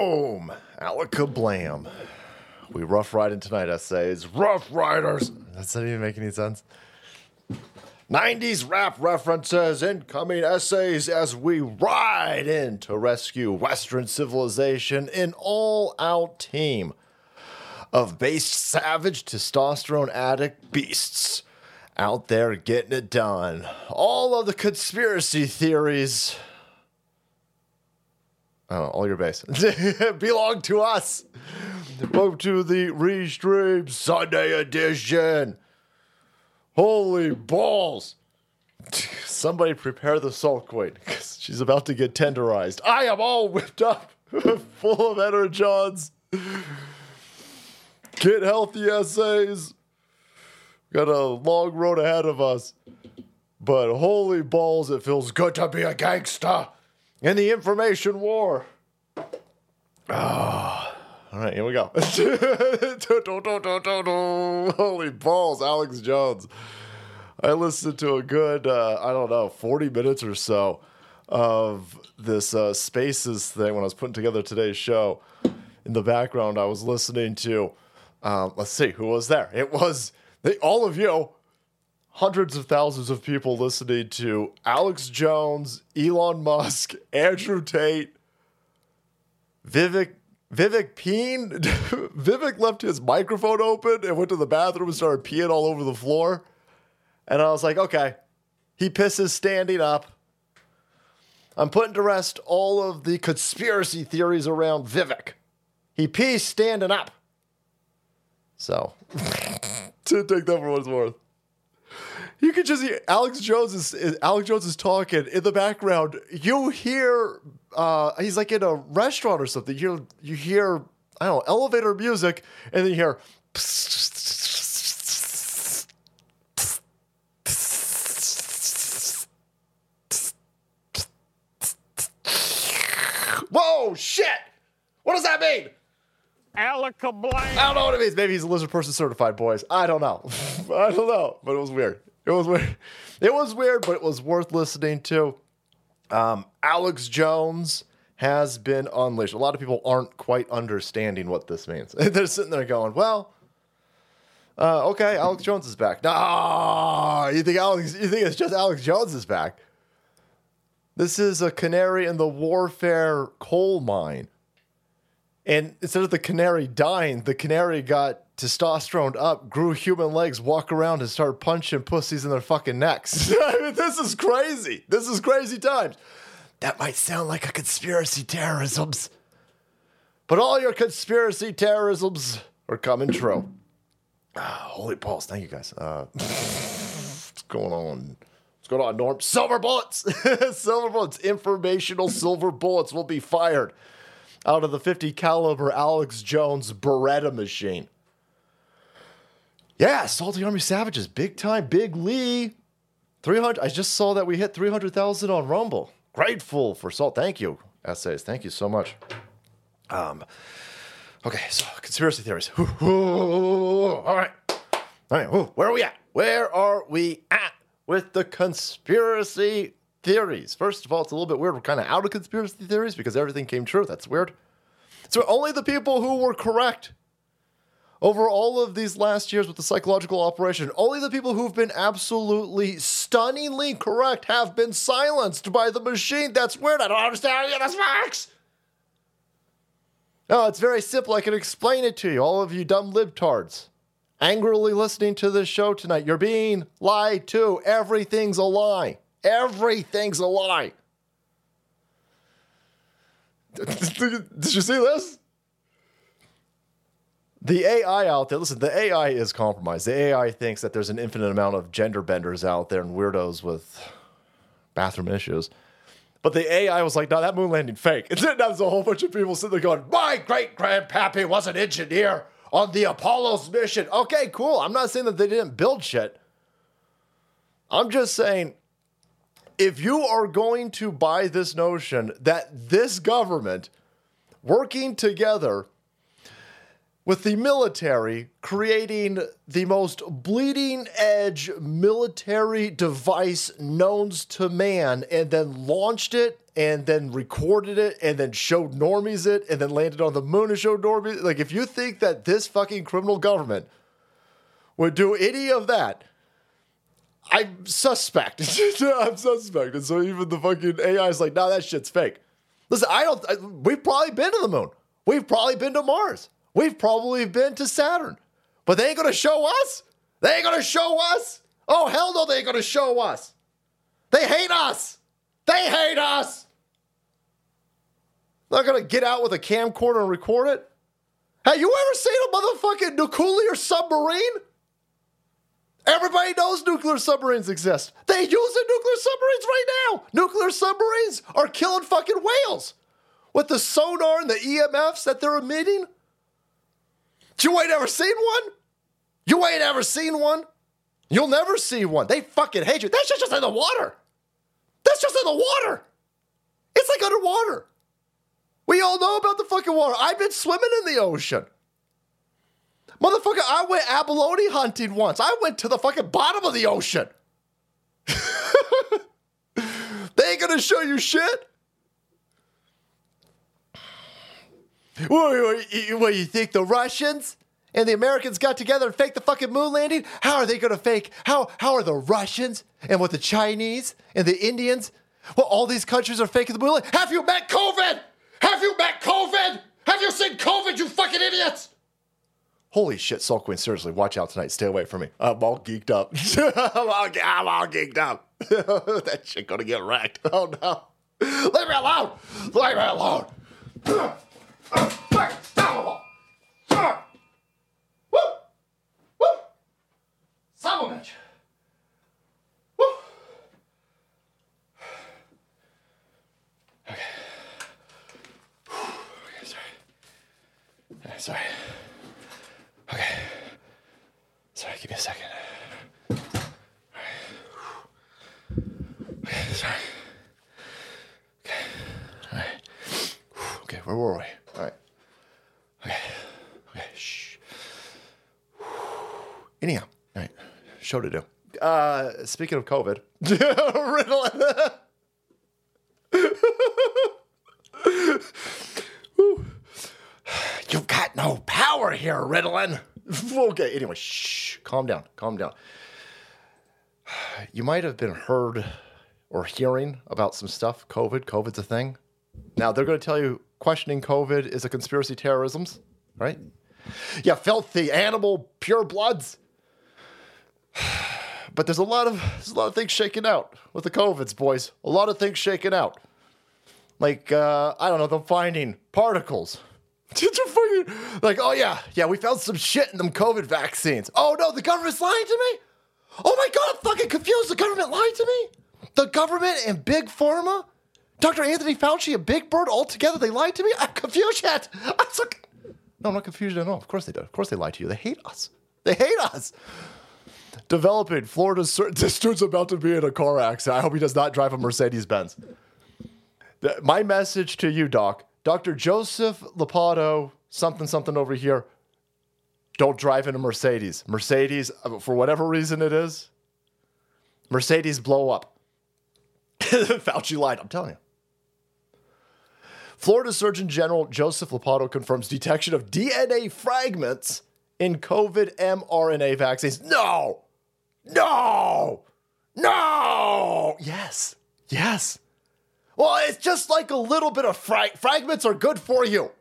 Boom! Blam. We rough riding tonight essays. Rough Riders. That doesn't even make any sense? 90s rap references, incoming essays as we ride in to rescue Western civilization in all out team of based savage testosterone addict beasts out there getting it done. All of the conspiracy theories. Oh, all your base belong to us. Welcome to the Restream Sunday edition. Holy balls. Somebody prepare the salt queen because she's about to get tenderized. I am all whipped up, full of energons. Get healthy essays. Got a long road ahead of us. But holy balls, it feels good to be a gangster in the information war. Ah. All right, here we go. Holy balls, Alex Jones. I listened to a good, uh, I don't know, 40 minutes or so of this uh, Spaces thing when I was putting together today's show. In the background, I was listening to, um, let's see, who was there? It was all of you, hundreds of thousands of people listening to Alex Jones, Elon Musk, Andrew Tate, Vivek Vivek Peen. Vivek left his microphone open and went to the bathroom and started peeing all over the floor. And I was like, okay, he pisses standing up. I'm putting to rest all of the conspiracy theories around Vivek. He pees standing up. So, to take that for what it's worth. You can just hear Alex Jones is, Alex Jones is talking in the background. You hear uh, he's like in a restaurant or something. You hear, you hear I don't know elevator music, and then you hear. Whoa! Shit! What does that mean? Alakablam. I don't know what it means. Maybe he's a lizard person certified, boys. I don't know. I don't know, but it was weird. It was weird. It was weird, but it was worth listening to. Um, Alex Jones has been unleashed. A lot of people aren't quite understanding what this means. They're sitting there going, "Well, uh, okay, Alex Jones is back." No, you think Alex? You think it's just Alex Jones is back? This is a canary in the warfare coal mine. And instead of the canary dying, the canary got testosterone up, grew human legs, walk around and start punching pussies in their fucking necks. I mean, this is crazy. This is crazy times. That might sound like a conspiracy terrorisms. But all your conspiracy terrorisms are coming true. Ah, holy balls. Thank you guys. Uh, what's going on? What's going on, Norm? Silver bullets. silver bullets. Informational silver bullets will be fired out of the 50 caliber Alex Jones Beretta machine. Yeah, Salty Army Savages, big time, Big Lee. 300. I just saw that we hit 300,000 on Rumble. Grateful for salt. Thank you, essays. Thank you so much. Um, okay, so conspiracy theories. All right. All right, where are we at? Where are we at with the conspiracy theories? First of all, it's a little bit weird. We're kind of out of conspiracy theories because everything came true. That's weird. So only the people who were correct over all of these last years with the psychological operation, only the people who've been absolutely stunningly correct have been silenced by the machine. That's weird. I don't understand any of this works. No, it's very simple. I can explain it to you, all of you dumb libtards. Angrily listening to this show tonight, you're being lied to. Everything's a lie. Everything's a lie. Did you see this? The AI out there, listen, the AI is compromised. The AI thinks that there's an infinite amount of gender benders out there and weirdos with bathroom issues. But the AI was like, no, that moon landing fake. And then there's a whole bunch of people sitting there going, my great grandpappy was an engineer on the Apollo's mission. Okay, cool. I'm not saying that they didn't build shit. I'm just saying if you are going to buy this notion that this government working together with the military creating the most bleeding edge military device known to man and then launched it and then recorded it and then showed normies it and then landed on the moon and showed normies. Like, if you think that this fucking criminal government would do any of that, I'm suspect. I'm suspect. And so even the fucking AI is like, nah, that shit's fake. Listen, I don't, I, we've probably been to the moon. We've probably been to Mars. We've probably been to Saturn. But they ain't gonna show us. They ain't gonna show us. Oh, hell no, they ain't gonna show us. They hate us. They hate us. They're gonna get out with a camcorder and record it. Have you ever seen a motherfucking nuclear submarine? Everybody knows nuclear submarines exist. They using nuclear submarines right now. Nuclear submarines are killing fucking whales with the sonar and the EMFs that they're emitting. You ain't ever seen one? You ain't ever seen one? You'll never see one. They fucking hate you. That's just in the water. That's just in the water. It's like underwater. We all know about the fucking water. I've been swimming in the ocean. Motherfucker, I went abalone hunting once. I went to the fucking bottom of the ocean. they ain't gonna show you shit. What, you think the Russians and the Americans got together and faked the fucking moon landing? How are they gonna fake? How how are the Russians and what the Chinese and the Indians? Well, all these countries are faking the moon landing. Have you met COVID? Have you met COVID? Have you seen COVID, you fucking idiots? Holy shit, Soul Queen, seriously, watch out tonight. Stay away from me. I'm all geeked up. I'm, all, I'm all geeked up. that shit gonna get wrecked. Oh no. Leave me alone! Leave me alone! Son of a bitch. Woo. Okay, sorry. Sorry. Sorry, give me a second. Okay, sorry. Okay. All right. Okay, where were we? All right. Okay. Okay. Shh. Anyhow, all right. Show to do. Uh, speaking of COVID, Ritalin. You've got no power here, Ritalin. okay, anyway, shh. Calm down. Calm down. You might have been heard or hearing about some stuff. COVID. COVID's a thing. Now they're going to tell you questioning COVID is a conspiracy terrorisms, right? Yeah, filthy animal pure bloods. But there's a lot of there's a lot of things shaking out with the COVIDs, boys. A lot of things shaking out. Like uh, I don't know, them finding particles. Did you fucking like? Oh yeah, yeah. We found some shit in them COVID vaccines. Oh no, the government's lying to me. Oh my god, I'm fucking confused. The government lied to me. The government and big pharma, Dr. Anthony Fauci and Big Bird all together. They lied to me. I'm confused yet. I'm so. No, I'm not confused at all. Of course they do. Of course they lied to you. They hate us. They hate us. Developing Florida's this dude's about to be in a car accident. I hope he does not drive a Mercedes Benz. My message to you, Doc, Dr. Joseph Ladapo, something something over here. Don't drive in a Mercedes. Mercedes, for whatever reason it is, Mercedes blow up. Fauci lied. I'm telling you. Florida Surgeon General Joseph Ladapo confirms detection of DNA fragments in COVID mRNA vaccines. No, no, no. Yes, yes. Well, it's just like a little bit of fra- fragments are good for you.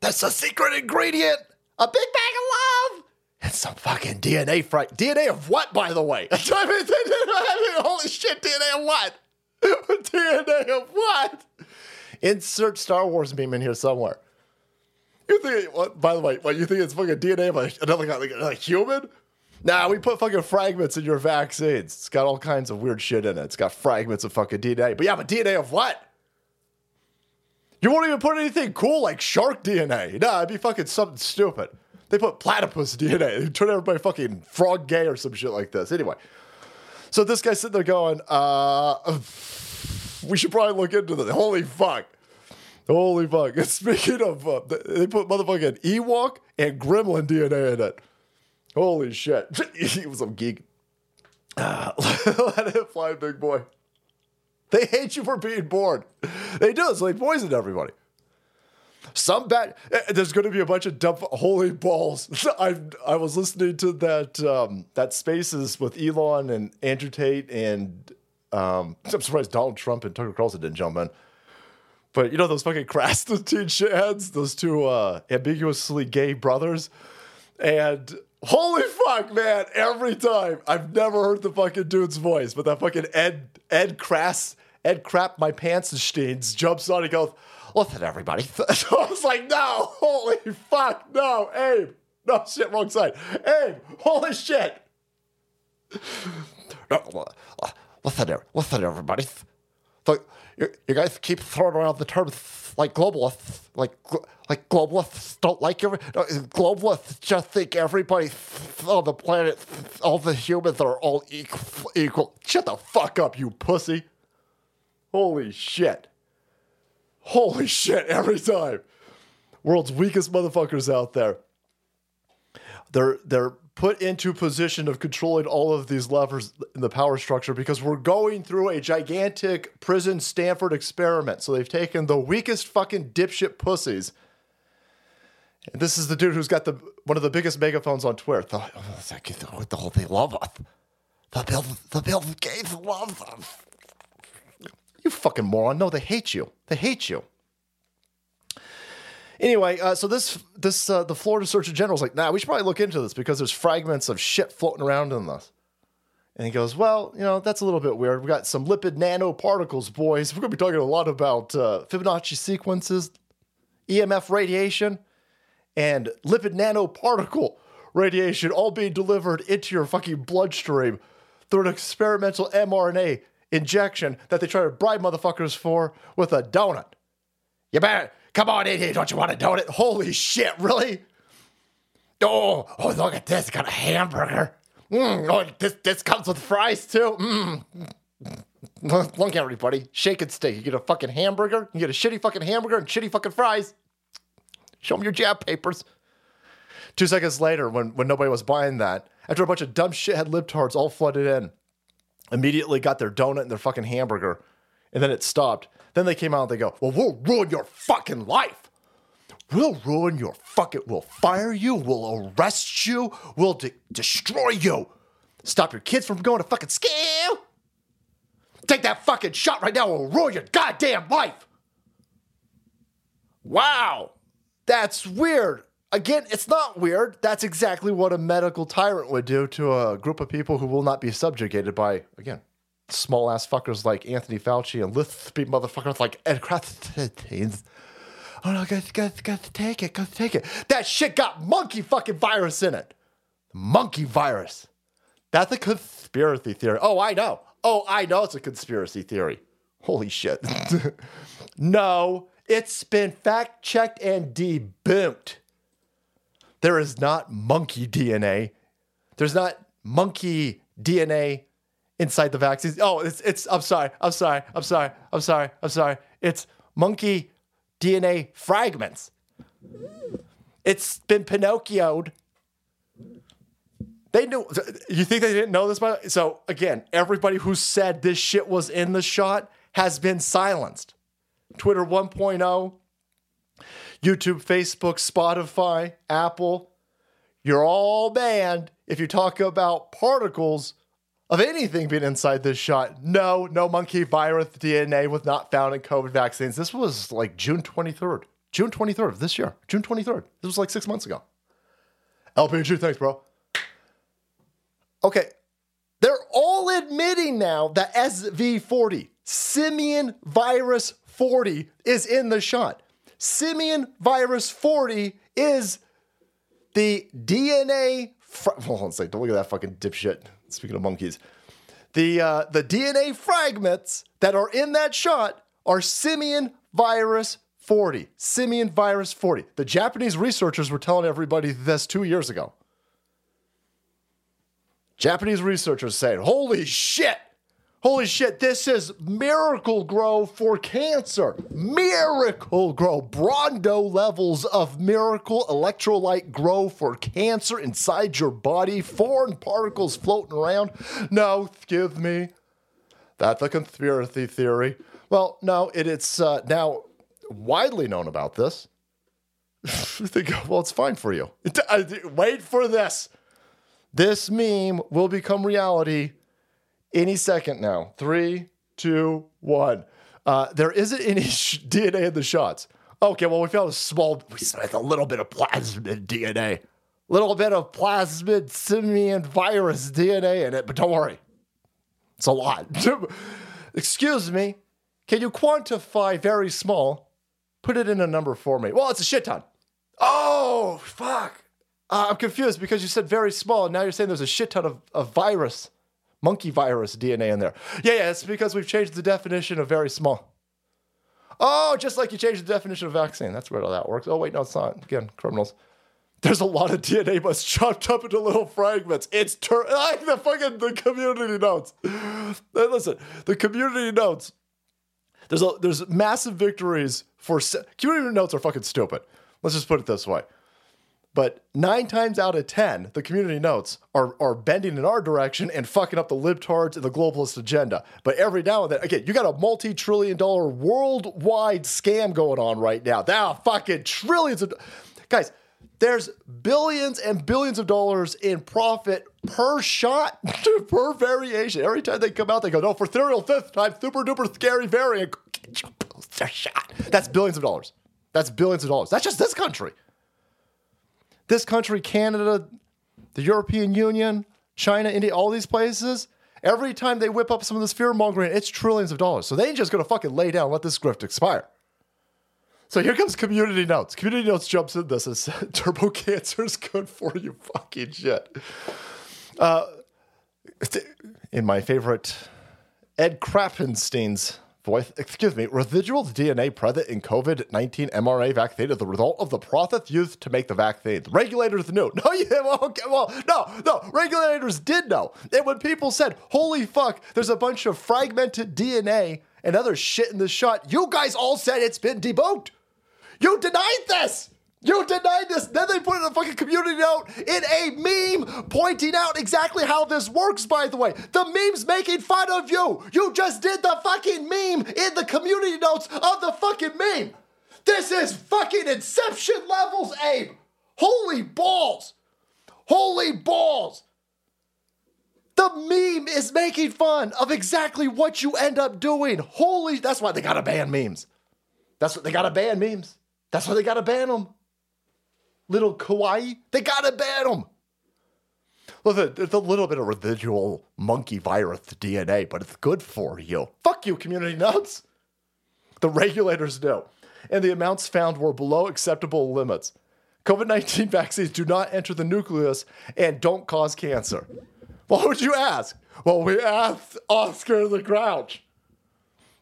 That's a secret ingredient. A big bag of love. And some fucking DNA frag. DNA of what, by the way? Holy shit, DNA of what? DNA of what? Insert Star Wars meme in here somewhere. You think, by the way, what, you think it's fucking DNA of a, another like a human? Nah, we put fucking fragments in your vaccines. It's got all kinds of weird shit in it. It's got fragments of fucking DNA. But yeah, but DNA of what? You won't even put anything cool like shark DNA. Nah, it'd be fucking something stupid. They put platypus DNA. They turn everybody fucking frog gay or some shit like this. Anyway, so this guy's sitting there going, uh, we should probably look into this. Holy fuck. Holy fuck. And speaking of, uh, they put motherfucking Ewok and Gremlin DNA in it. Holy shit. he was some geek. Ah, let it fly, big boy. They hate you for being born. They do, so they poisoned everybody. Some bad. eh, There's going to be a bunch of dumb. Holy balls! I I was listening to that um, that Spaces with Elon and Andrew Tate and um, I'm surprised Donald Trump and Tucker Carlson didn't jump in. But you know those fucking Krassenstein shitheads, those two uh, ambiguously gay brothers, and holy fuck, man! Every time I've never heard the fucking dude's voice, but that fucking Ed Ed Crass Ed Crap My Pants and Steins jumps on and goes, "Listen, everybody!" So I was like, "No, holy fuck, no, Abe, no shit, wrong side, Abe, holy shit." No, listen, listen, everybody. So you, you guys keep throwing around the term like globalists, like like globalists don't like every globalists just think everybody on the planet, all the humans are all equal. Shut the fuck up, you pussy! Holy shit! Holy shit! Every time, world's weakest motherfuckers out there. They're they're put into position of controlling all of these levers in the power structure because we're going through a gigantic prison Stanford experiment. So they've taken the weakest fucking dipshit pussies. And this is the dude who's got the one of the biggest megaphones on Twitter. The, the whole they love us. The Bill the Bill Gates loves us. You fucking moron. No, they hate you. They hate you. Anyway, uh, so this this uh, the Florida Surgeon General's like, nah, we should probably look into this because there's fragments of shit floating around in this. And he goes, well, you know, that's a little bit weird. We got some lipid nanoparticles, boys. We're gonna be talking a lot about uh, Fibonacci sequences, EMF radiation, and lipid nanoparticle radiation all being delivered into your fucking bloodstream through an experimental mRNA injection that they try to bribe motherfuckers for with a donut. You better come on in here. Don't you want a donut? Holy shit, really? Oh, oh, look at this. Got a hamburger. Mm, oh, this, this comes with fries too. Mm. Look, everybody. Shake and steak. You get a fucking hamburger. You get a shitty fucking hamburger and shitty fucking fries. Show them your jab papers. Two seconds later, when, when nobody was buying that, after a bunch of dumb shithead libtards all flooded in, immediately got their donut and their fucking hamburger, and then it stopped. Then they came out and they go, Well, we'll ruin your fucking life. We'll ruin your fucking, we'll fire you, we'll arrest you, we'll de- destroy you. Stop your kids from going to fucking school. Take that fucking shot right now, we'll ruin your goddamn life. Wow, that's weird. Again, it's not weird. That's exactly what a medical tyrant would do to a group of people who will not be subjugated by, again, small ass fuckers like Anthony Fauci and lispy motherfuckers like Ed Krassenstein. Oh no, guys, guys, guys, take it, guys, take it. That shit got monkey fucking virus in it. Monkey virus. That's a conspiracy theory. Oh, I know. Oh, I know it's a conspiracy theory. Holy shit. no, it's been fact checked and debunked. There is not monkey DNA. There's not monkey DNA inside the vaccines. Oh, it's it's I'm sorry. I'm sorry. I'm sorry. I'm sorry. I'm sorry. It's monkey DNA fragments. It's been Pinocchioed. They knew. You think they didn't know this? By so again, everybody who said this shit was in the shot has been silenced. Twitter 1.0, YouTube, Facebook, Spotify, Apple. You're all banned if you talk about particles of anything being inside this shot. No, no monkey virus DNA was not found in COVID vaccines. This was like June 23rd. June 23rd of this year. June 23rd. This was like six months ago. LPG, thanks, bro. Okay. They're all admitting now that SV40, simian virus 40, is in the shot. Simian virus 40 is the DNA. Fra- Hold on a second. Don't look at that fucking dipshit. Speaking of monkeys, the uh, the DNA fragments that are in that shot are simian virus 40. Simian virus 40. The Japanese researchers were telling everybody this two years ago. Japanese researchers saying, "Holy shit! Holy shit, this is Miracle-Gro for cancer. Miracle Grow. Brawndo levels of Miracle Electrolyte Grow for cancer inside your body. Foreign particles floating around. No, give me. That's a conspiracy theory. Well, no, it, it's uh, now widely known about this. well, it's fine for you. Wait for this. This meme will become reality any second now. Three, two, one. Uh, there isn't any sh- DNA in the shots. Okay, well, we found a small, we found a little bit of plasmid DNA, little bit of plasmid simian virus DNA in it, but don't worry, it's a lot. Excuse me, can you quantify very small? Put it in a number for me. Well, it's a shit ton. Oh, fuck. Uh, I'm confused because you said very small, and now you're saying there's a shit ton of, of virus monkey virus DNA in there. Yeah, yeah, it's because we've changed the definition of very small. Oh, just like you changed the definition of vaccine. That's where all that works. Oh, wait, no, it's not. Again, criminals. There's a lot of DNA, it's chopped up into little fragments. It's tur- like the fucking the community notes. Listen, the community notes. There's a there's massive victories for se- community notes are fucking stupid. Let's just put it this way. But nine times out of 10, the community notes are, are bending in our direction and fucking up the libtards and the globalist agenda. But every now and then, again, you got a multi trillion dollar worldwide scam going on right now. Now, fucking trillions of. Guys, there's billions and billions of dollars in profit per shot, per variation. Every time they come out, they go, no, for serial fifth time, super duper scary variant. Get your booster shot. That's billions of dollars. That's billions of dollars. That's just this country this country, Canada, the European Union, China, India, all these places, every time they whip up some of this fear mongering, it's trillions of dollars. So they ain't just gonna fucking lay down let this script expire. So here comes community notes. Community notes jumps in this and says turbo cancer is good for you fucking shit. Uh, in my favorite Ed Krappenstein's voice, excuse me, residual DNA present in COVID 19 mRNA vaccine is the result of the process used to make the vaccines. Regulators knew. No, well, okay, well, no, no, regulators did know. And when people said, holy fuck, there's a bunch of fragmented DNA and other shit in the shot, you guys all said it's been debunked. You denied this. You denied this. Then they put it in a fucking community note in a meme pointing out exactly how this works, by the way. The meme's making fun of you. You just did the fucking meme in the community notes of the fucking meme. This is fucking inception levels, Abe. Holy balls. Holy balls. The meme is making fun of exactly what you end up doing. Holy, that's why they gotta ban memes. That's what they gotta ban memes. That's why they gotta ban them little kawaii, they gotta ban them. Listen, there's a little bit of residual monkey virus DNA, but it's good for you. Fuck you, community nuts. The regulators know, and the amounts found were below acceptable limits. COVID 19 vaccines do not enter the nucleus and don't cause cancer. What would you ask? Well, we asked Oscar the Grouch.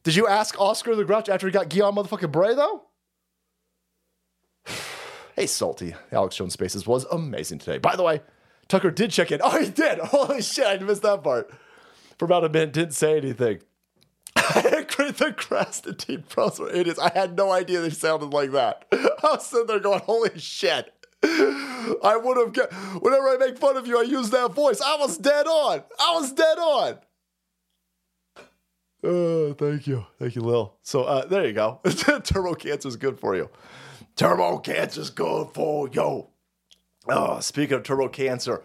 Did you ask Oscar the Grouch after he got Guillain motherfucking Barré, though? Hey, Salty. Alex Jones Spaces was amazing today. By the way, Tucker did check in. Oh, he did. Holy shit, I missed that part. For about a minute, didn't say anything. I agree the Krassenstein pros were idiots. I had no idea they sounded like that. I was sitting there going, holy shit. I would have, get, whenever I make fun of you, I use that voice. I was dead on. I was dead on. Uh, thank you. Thank you, Lil. So uh, there you go. Turbo cancer is good for you. Turbo cancer's good for yo. Uh, oh, speaking of turbo cancer,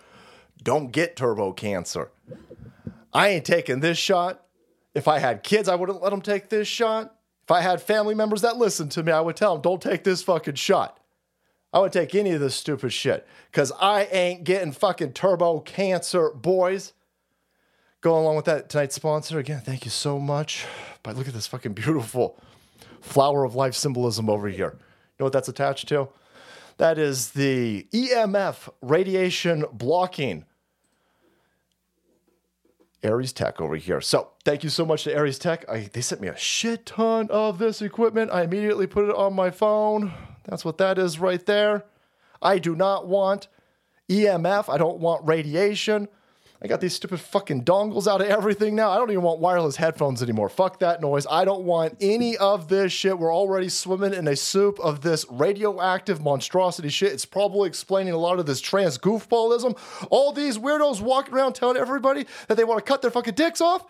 don't get turbo cancer. I ain't taking this shot. If I had kids, I wouldn't let them take this shot. If I had family members that listened to me, I would tell them, don't take this fucking shot. I would take any of this stupid shit because I ain't getting fucking turbo cancer, boys. Going along with that, tonight's sponsor, again, thank you so much. But look at this fucking beautiful flower of life symbolism over here know what that's attached to? That is the EMF radiation blocking Aires Tech over here. So thank you so much to Aires Tech. I, they sent me a shit ton of this equipment. I immediately put it on my phone. That's what that is right there. I do not want EMF. I don't want radiation. I got these stupid fucking dongles out of everything now. I don't even want wireless headphones anymore. Fuck that noise. I don't want any of this shit. We're already swimming in a soup of this radioactive monstrosity shit. It's probably explaining a lot of this trans goofballism. All these weirdos walking around telling everybody that they want to cut their fucking dicks off.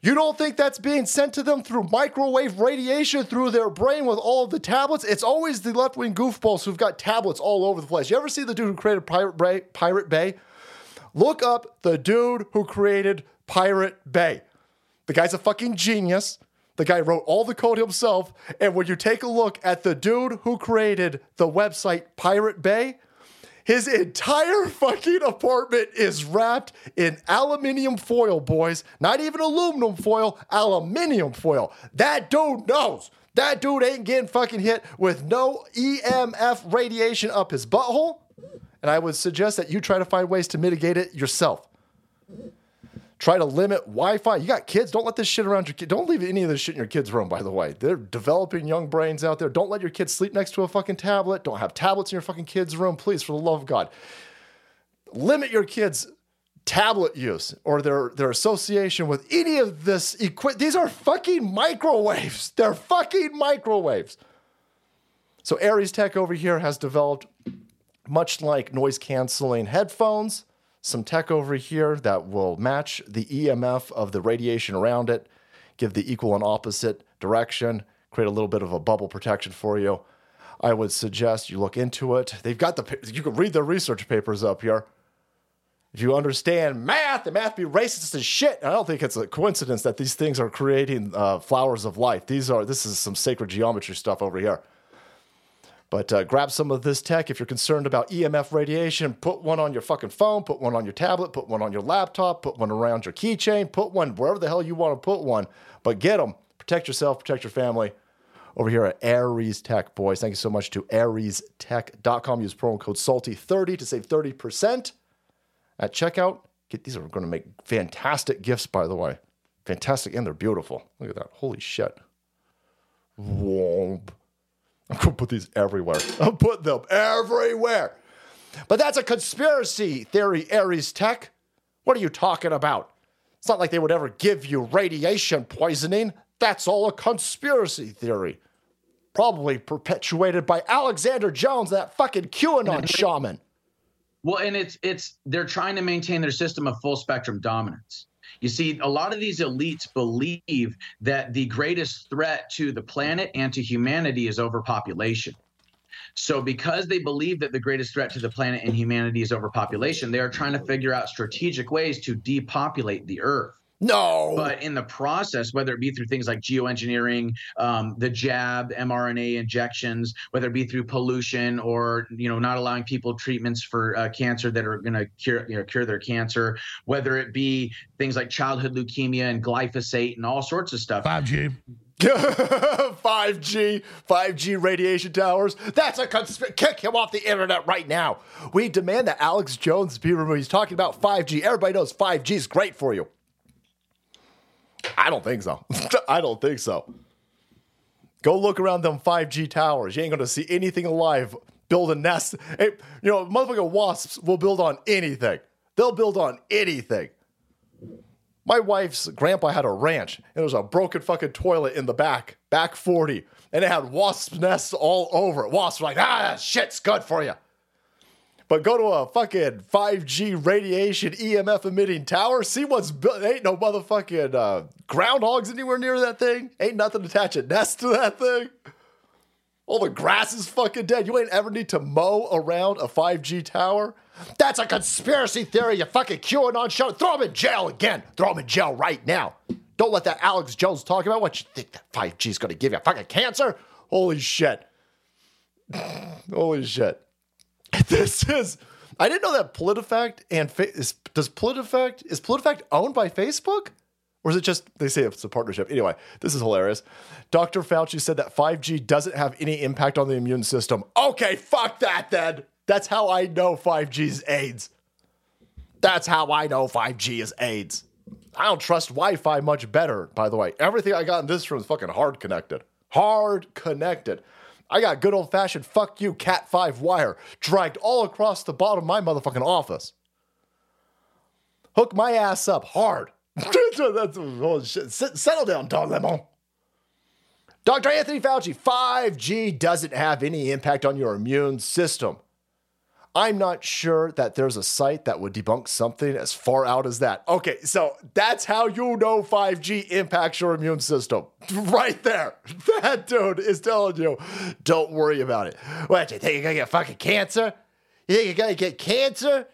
You don't think that's being sent to them through microwave radiation through their brain with all of the tablets? It's always the left wing goofballs who've got tablets all over the place. You ever see the dude who created Pirate Bay? Pirate Bay? Look up the dude who created Pirate Bay. The guy's a fucking genius. The guy wrote all the code himself. And when you take a look at the dude who created the website Pirate Bay, his entire fucking apartment is wrapped in aluminium foil, boys. Not even aluminum foil, aluminium foil. That dude knows. That dude ain't getting fucking hit with no EMF radiation up his butthole. And I would suggest that you try to find ways to mitigate it yourself. Try to limit Wi Fi. You got kids, don't let this shit around your kid. Don't leave any of this shit in your kids' room, by the way. They're developing young brains out there. Don't let your kids sleep next to a fucking tablet. Don't have tablets in your fucking kids' room, please, for the love of God. Limit your kids' tablet use or their, their association with any of this equipment. These are fucking microwaves. They're fucking microwaves. So Aires Tech over here has developed much like noise canceling headphones, some tech over here that will match the EMF of the radiation around it, give the equal and opposite direction, create a little bit of a bubble protection for you. I would suggest you look into it. They've got the, you can read the research papers up here. If you understand math, and math be racist as shit. I don't think it's a coincidence that these things are creating uh, flowers of life. These are, this is some sacred geometry stuff over here. But uh, grab some of this tech if you're concerned about EMF radiation. Put one on your fucking phone, put one on your tablet, put one on your laptop, put one around your keychain, put one wherever the hell you want to put one. But get them. Protect yourself, protect your family. Over here at Aires Tech, boys. Thank you so much to airestech.com. Use promo code SALTY30 to save 30% at checkout. Get, these are going to make fantastic gifts, by the way. Fantastic, and they're beautiful. Look at that. Holy shit. Womp. I'm going to put these everywhere. I'll put them everywhere. But that's a conspiracy theory, Aires Tech. What are you talking about? It's not like they would ever give you radiation poisoning. That's all a conspiracy theory. Probably perpetuated by Alexander Jones, that fucking QAnon shaman. Well, and it's it's they're trying to maintain their system of full spectrum dominance. You see, a lot of these elites believe that the greatest threat to the planet and to humanity is overpopulation. So, because they believe that the greatest threat to the planet and humanity is overpopulation, they are trying to figure out strategic ways to depopulate the Earth. No. But in the process, whether it be through things like geoengineering, um, the jab, mRNA injections, whether it be through pollution or you know not allowing people treatments for uh, cancer that are going to cure you know cure their cancer, whether it be things like childhood leukemia and glyphosate and all sorts of stuff. 5G. 5G, 5G radiation towers. That's a conspiracy. Kick him off the internet right now. We demand that Alex Jones be removed. He's talking about 5G. Everybody knows 5G is great for you. I don't think so. I don't think so. Go look around them 5G towers. You ain't gonna see anything alive build a nest. You know, motherfucking wasps will build on anything. They'll build on anything. My wife's grandpa had a ranch, and there was a broken fucking toilet in the back, back 40, and it had wasp nests all over it. Wasps were like, ah, shit's good for you. But go to a fucking 5G radiation EMF emitting tower, see what's built. Ain't no motherfucking uh, groundhogs anywhere near that thing. Ain't nothing to attach a nest to that thing. All the grass is fucking dead. You ain't ever need to mow around a 5G tower. That's a conspiracy theory, you fucking QAnon show. Throw him in jail again. Throw him in jail right now. Don't let that Alex Jones talk about what you think that 5G is going to give you. Fucking cancer? Holy shit. Holy shit. This is. I didn't know that PolitiFact and Fa- is, does PolitiFact is PolitiFact owned by Facebook, or is it just they say it's a partnership? Anyway, this is hilarious. Dr. Fauci said that 5G doesn't have any impact on the immune system. Okay, fuck that then. That's how I know 5G is AIDS. That's how I know 5G is AIDS. I don't trust Wi-Fi much better. By the way, everything I got in this room is fucking hard connected. Hard connected. I got good old fashioned fuck you Cat 5 wire dragged all across the bottom of my motherfucking office. Hook my ass up hard. That's, shit. Settle down, Don Lemon. Dr. Anthony Fauci, 5G doesn't have any impact on your immune system. I'm not sure that there's a site that would debunk something as far out as that. Okay, so that's how you know 5G impacts your immune system. Right there. That dude is telling you, don't worry about it. What, you think you're gonna get fucking cancer? You think you're gonna get cancer?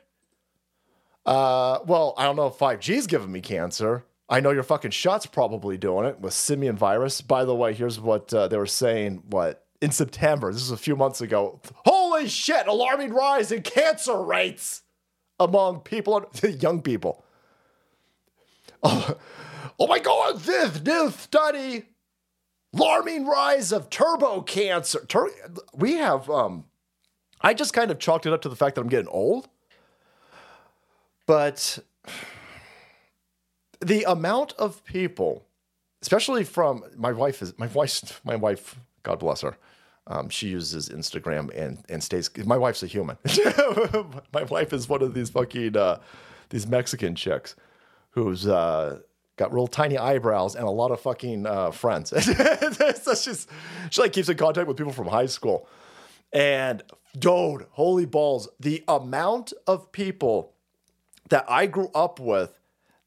Uh, well, I don't know if 5G's giving me cancer. I know your fucking shot's probably doing it with simian virus. By the way, here's what uh, they were saying. What in September? This is a few months ago. Holy shit! Alarming rise in cancer rates among people, young people. Oh, oh my God! This new study, alarming rise of turbo cancer. Tur- we have. Um, I just kind of chalked it up to the fact that I'm getting old, but the amount of people, especially from my wife is my wife, my wife, God bless her. Um, she uses Instagram and and stays. My wife's a human. my wife is one of these fucking uh, these Mexican chicks who's uh, got real tiny eyebrows and a lot of fucking uh, friends. so she's she like keeps in contact with people from high school. And dude, holy balls, the amount of people that I grew up with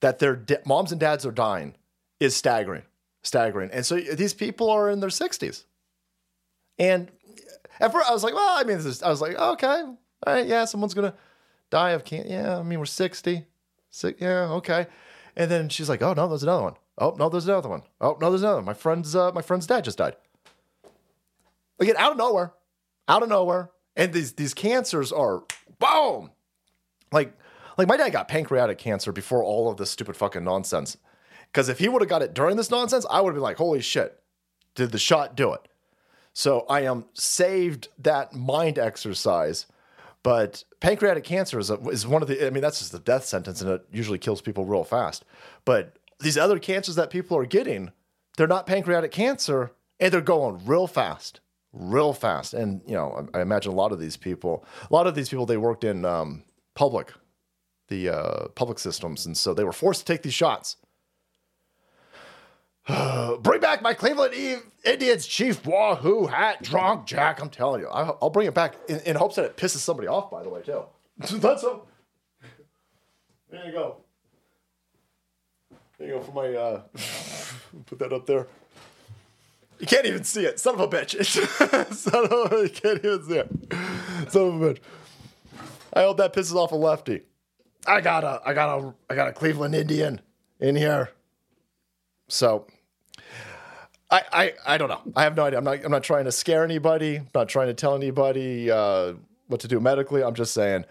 that their moms and dads are dying is staggering, staggering. And so these people are in their 60s. And at first I was like, well, I mean, this is, I was like, okay, all right, yeah, someone's to die of cancer. Yeah, I mean, we're 60. Six, yeah, okay. And then she's like, oh, no, there's another one. Oh, no, there's another one. Oh, no, there's another one. My friend's, uh, my friend's dad just died. Again, out of nowhere, out of nowhere. And these, these cancers are boom. Like like my dad got pancreatic cancer before all of this stupid fucking nonsense. Because if he would have got it during this nonsense, I would have been like, holy shit, did the shot do it? So I am saved that mind exercise. But pancreatic cancer is, a, is one of the, I mean, that's just the death sentence and it usually kills people real fast. But these other cancers that people are getting, they're not pancreatic cancer and they're going real fast, real fast. And, you know, I, I imagine a lot of these people, a lot of these people, they worked in um, public the uh, public systems, and so they were forced to take these shots. bring back my Cleveland Indians Chief Wahoo hat, drunk Jack. I'm telling you, I'll bring it back in, in hopes that it pisses somebody off. By the way, too. That's a. There you go. There you go for my. Uh, put that up there. You can't even see it. Son of a bitch. Son of a, you can't even see it. Son of a bitch. I hope that pisses off a lefty. I got a I got a I got a Cleveland Indian in here. So I, I I don't know. I have no idea. I'm not I'm not trying to scare anybody. I'm not trying to tell anybody uh, what to do medically. I'm just saying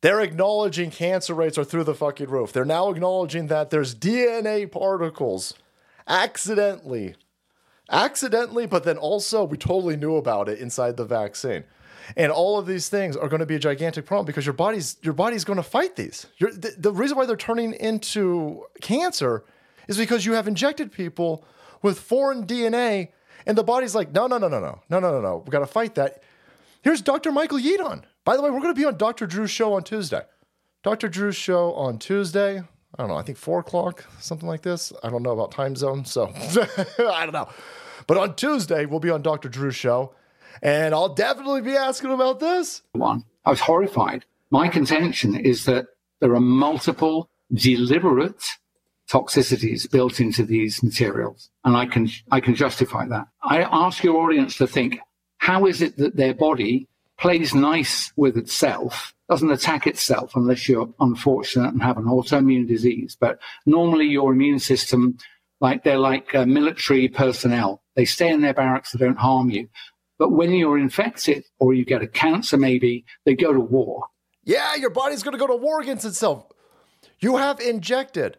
they're acknowledging cancer rates are through the fucking roof. They're now acknowledging that there's DNA particles accidentally, accidentally, but then also we totally knew about it inside the vaccine. And all of these things are going to be a gigantic problem because your body's your body's going to fight these. The, the reason why they're turning into cancer is because you have injected people with foreign DNA, and the body's like, no, no, no, no, no, no, no, no, no. We got to fight that. Here's Dr. Michael Yeadon. By the way, we're going to be on Dr. Drew's show on Tuesday. Dr. Drew's show on Tuesday. I don't know. I think four o'clock, something like this. I don't know about time zone, so I don't know. But on Tuesday, we'll be on Dr. Drew's show. And I'll definitely be asking about this. One, I was horrified. My contention is that there are multiple deliberate toxicities built into these materials, and I can I can justify that. I ask your audience to think: How is it that their body plays nice with itself, doesn't attack itself unless you're unfortunate and have an autoimmune disease? But normally, your immune system, like they're like uh, military personnel, they stay in their barracks, they don't harm you. But when you're infected or you get a cancer, maybe they go to war. Yeah, your body's going to go to war against itself. You have injected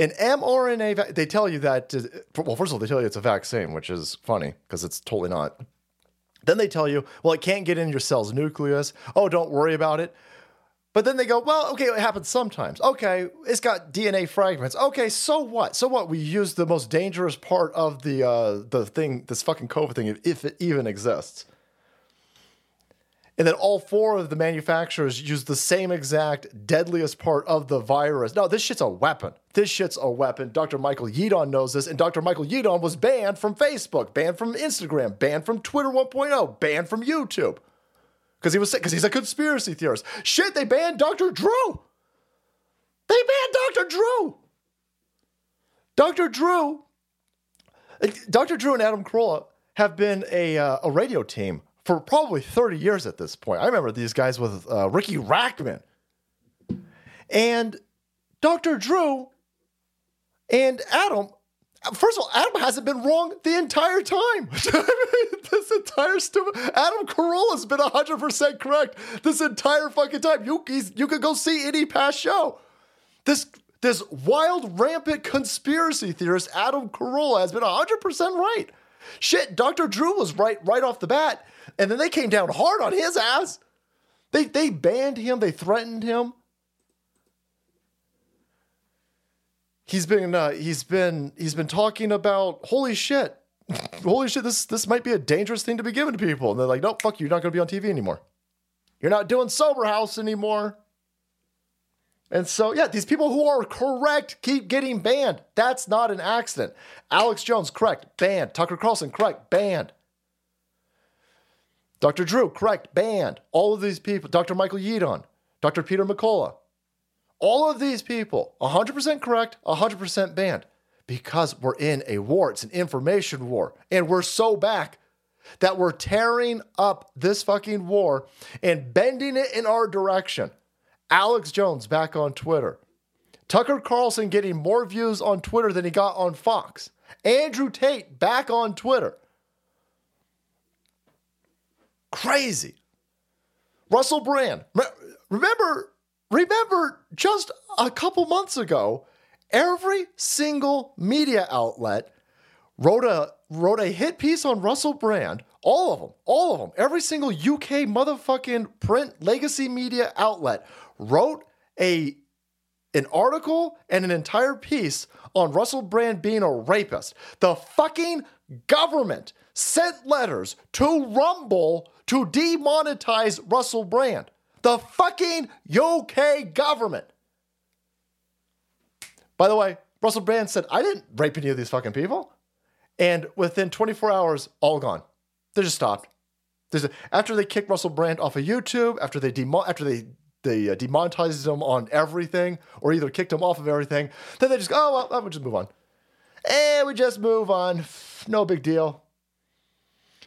an mRNA. Va- they tell you that. Uh, well, first of all, they tell you it's a vaccine, which is funny because it's totally not. Then they tell you, well, it can't get in your cell's nucleus. Oh, don't worry about it. But then they go, well, okay, it happens sometimes. Okay, it's got DNA fragments. Okay, so what? So what? We use the most dangerous part of the uh, the thing, this fucking COVID thing, if it even exists. And then all four of the manufacturers use the same exact deadliest part of the virus. No, this shit's a weapon. This shit's a weapon. Dr. Michael Yeadon knows this, and Dr. Michael Yeadon was banned from Facebook, banned from Instagram, banned from Twitter 1.0, banned from YouTube. Because he was because he's a conspiracy theorist. Shit, they banned Dr. Drew. They banned Dr. Drew. Dr. Drew, Dr. Drew and Adam Carolla have been a, uh, a radio team for probably 30 years at this point. I remember these guys with uh, Riki Rachtman. And Dr. Drew and Adam, first of all, Adam hasn't been wrong the entire time. this entire Adam Carolla has been 100% correct this entire fucking time. You, you could go see any past show. This this wild, rampant conspiracy theorist, Adam Carolla, has been 100% right. Shit, Dr. Drew was right right off the bat. And then they came down hard on his ass. They, they banned him, they threatened him. He's been uh, he's been he's been talking about holy shit, holy shit, this this might be a dangerous thing to be given to people. And they're like, no, fuck you, you're not gonna be on TV anymore. You're not doing sober house anymore. And so, yeah, these people who are correct keep getting banned. That's not an accident. Alex Jones, correct, banned. Tucker Carlson, correct, banned. Dr. Drew, correct, banned. All of these people, Dr. Michael Yeadon, Dr. Peter McCullough, all of these people, 100% correct, 100% banned because we're in a war. It's an information war. And we're so back that we're tearing up this fucking war and bending it in our direction. Alex Jones back on Twitter. Tucker Carlson getting more views on Twitter than he got on Fox. Andrew Tate back on Twitter. Crazy. Russell Brand. Remember, remember just a couple months ago, every single media outlet wrote a wrote a hit piece on Russell Brand. All of them, all of them, every single UK motherfucking print legacy media outlet wrote a an article and an entire piece on Russell Brand being a rapist. The fucking government sent letters to Rumble to demonetize Russell Brand. The fucking UK government. By the way, Russell Brand said, I didn't rape any of these fucking people. And within 24 hours, all gone. They just stopped. A, after they kicked Russell Brand off of YouTube, after they demo, after they they uh, demonetized him on everything or either kicked him off of everything. Then they just go, oh, well, I would just move on. And we just move on. No big deal.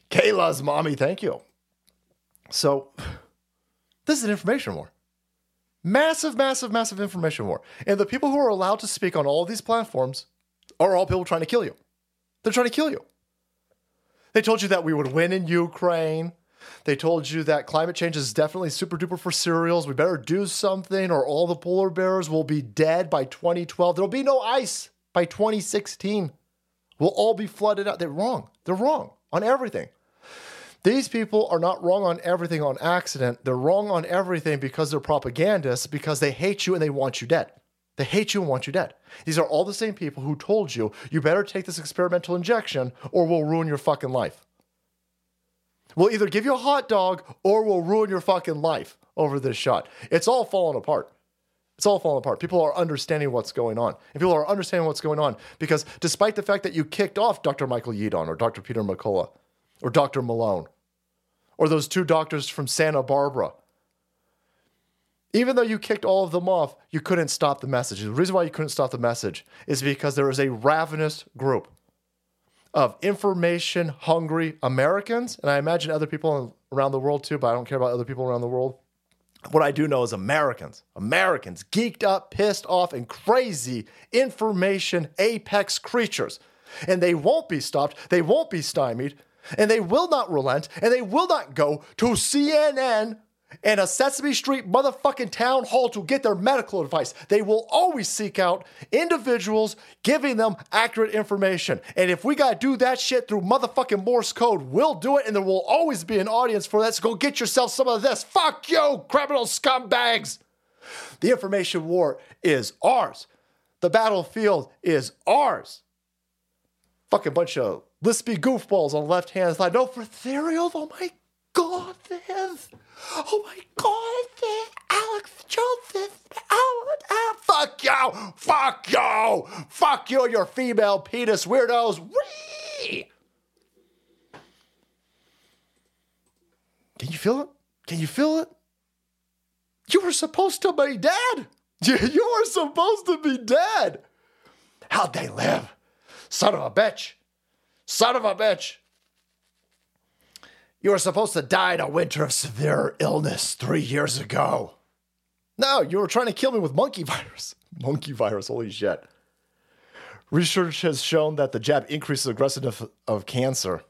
Kayla's mommy, thank you. So, this is an information war. Massive, massive, massive information war. And the people who are allowed to speak on all these platforms are all people trying to kill you. They're trying to kill you. They told you that we would win in Ukraine. They told you that climate change is definitely super duper for cereals. We better do something or all the polar bears will be dead by 2012. There'll be no ice by 2016. We'll all be flooded out. They're wrong. They're wrong on everything. These people are not wrong on everything on accident. They're wrong on everything because they're propagandists, because they hate you and they want you dead. They hate you and want you dead. These are all the same people who told you, you better take this experimental injection or we'll ruin your fucking life. We'll either give you a hot dog or we'll ruin your fucking life over this shot. It's all falling apart. It's all falling apart. People are understanding what's going on. And people are understanding what's going on because despite the fact that you kicked off Dr. Michael Yeadon or Dr. Peter McCullough or Dr. Malone or those two doctors from Santa Barbara, even though you kicked all of them off, you couldn't stop the message. The reason why you couldn't stop the message is because there is a ravenous group of information hungry Americans, and I imagine other people around the world too, but I don't care about other people around the world. What I do know is Americans, Americans, geeked up, pissed off, and crazy information apex creatures. And they won't be stopped, they won't be stymied, and they will not relent, and they will not go to CNN and a Sesame Street motherfucking town hall to get their medical advice. They will always seek out individuals giving them accurate information. And if we gotta do that shit through motherfucking Morse code, we'll do it, and there will always be an audience for that. So go get yourself some of this. Fuck you, criminal scumbags. The information war is ours. The battlefield is ours. Fucking bunch of lispy goofballs on the left hand side. No, for Therial, oh my God, this. Oh my God, this. Alex Jones, this. Oh, oh, fuck you. Fuck you. Fuck you, your female penis weirdos. Whee! Can you feel it? Can you feel it? You were supposed to be dead. You were supposed to be dead. How'd they live? Son of a bitch. Son of a bitch. You were supposed to die in a winter of severe illness three years ago. No, you were trying to kill me with monkey virus. Monkey virus, holy shit. Research has shown that the jab increases aggressiveness of cancer.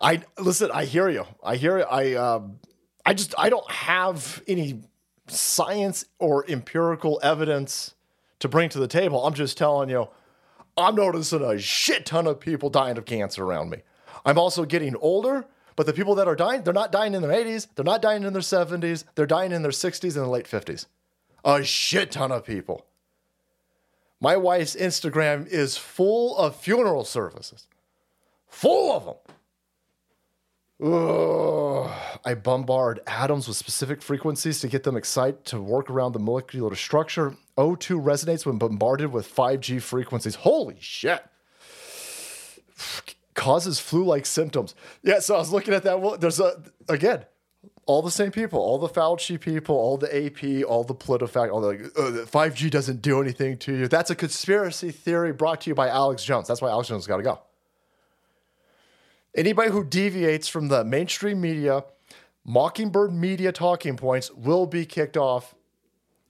I listen. I hear you. I hear you. I um, I just I don't have any science or empirical evidence to bring to the table. I'm just telling you, I'm noticing a shit ton of people dying of cancer around me. I'm also getting older, but the people that are dying, they're not dying in their 80s, they're not dying in their 70s, they're dying in their 60s and the late 50s. A shit ton of people. My wife's Instagram is full of funeral services, full of them. Ugh. I bombard atoms with specific frequencies to get them excited to work around the molecular structure. O2 resonates when bombarded with 5G frequencies. Holy shit. Causes flu like symptoms. Yeah, so I was looking at that. Well, there's a, again, all the same people, all the Fauci people, all the AP, all the PolitiFact, all the uh, 5G doesn't do anything to you. That's a conspiracy theory brought to you by Alex Jones. That's why Alex Jones got to go. Anybody who deviates from the mainstream media, Mockingbird media talking points will be kicked off.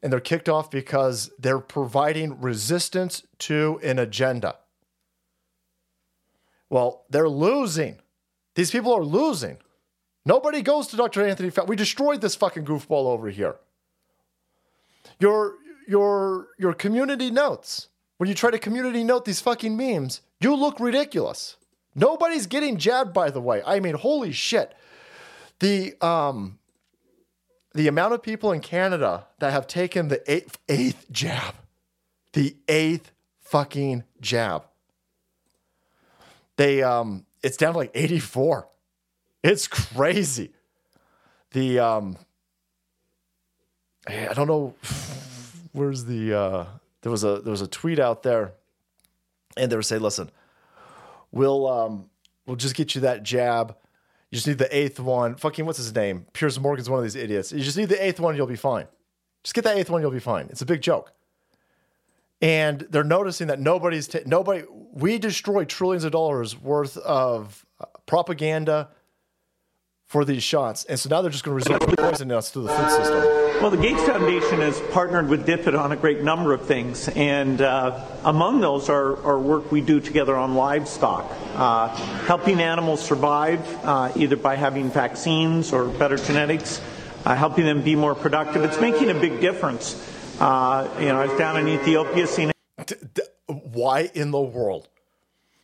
And they're kicked off because they're providing resistance to an agenda. Well, they're losing. These people are losing. Nobody goes to Dr. Anthony Fauci. We destroyed this fucking goofball over here. Your your your community notes. When you try to community note these fucking memes, you look ridiculous. Nobody's getting jabbed, by the way. I mean, holy shit. The um the amount of people in Canada that have taken the eighth, eighth jab, the eighth fucking jab. They um it's down to like 84. It's crazy. The um I don't know where's the uh there was a there was a tweet out there and they were saying, listen, We'll um we'll just get you that jab. You just need the eighth one. Fucking what's his name? Piers Morgan's one of these idiots. You just need the eighth one, you'll be fine. Just get that eighth one, you'll be fine. It's a big joke. And they're noticing that nobody's ta- nobody. We destroy trillions of dollars worth of uh, propaganda for these shots, and so now they're just going to resort to poisoning us through the food system. Well, the Gates Foundation has partnered with DFID on a great number of things, and uh, among those are, are, work we do together on livestock, uh, helping animals survive uh, either by having vaccines or better genetics, uh, helping them be more productive. It's making a big difference. Uh, you know, I was down in Ethiopia seeing. Why in the world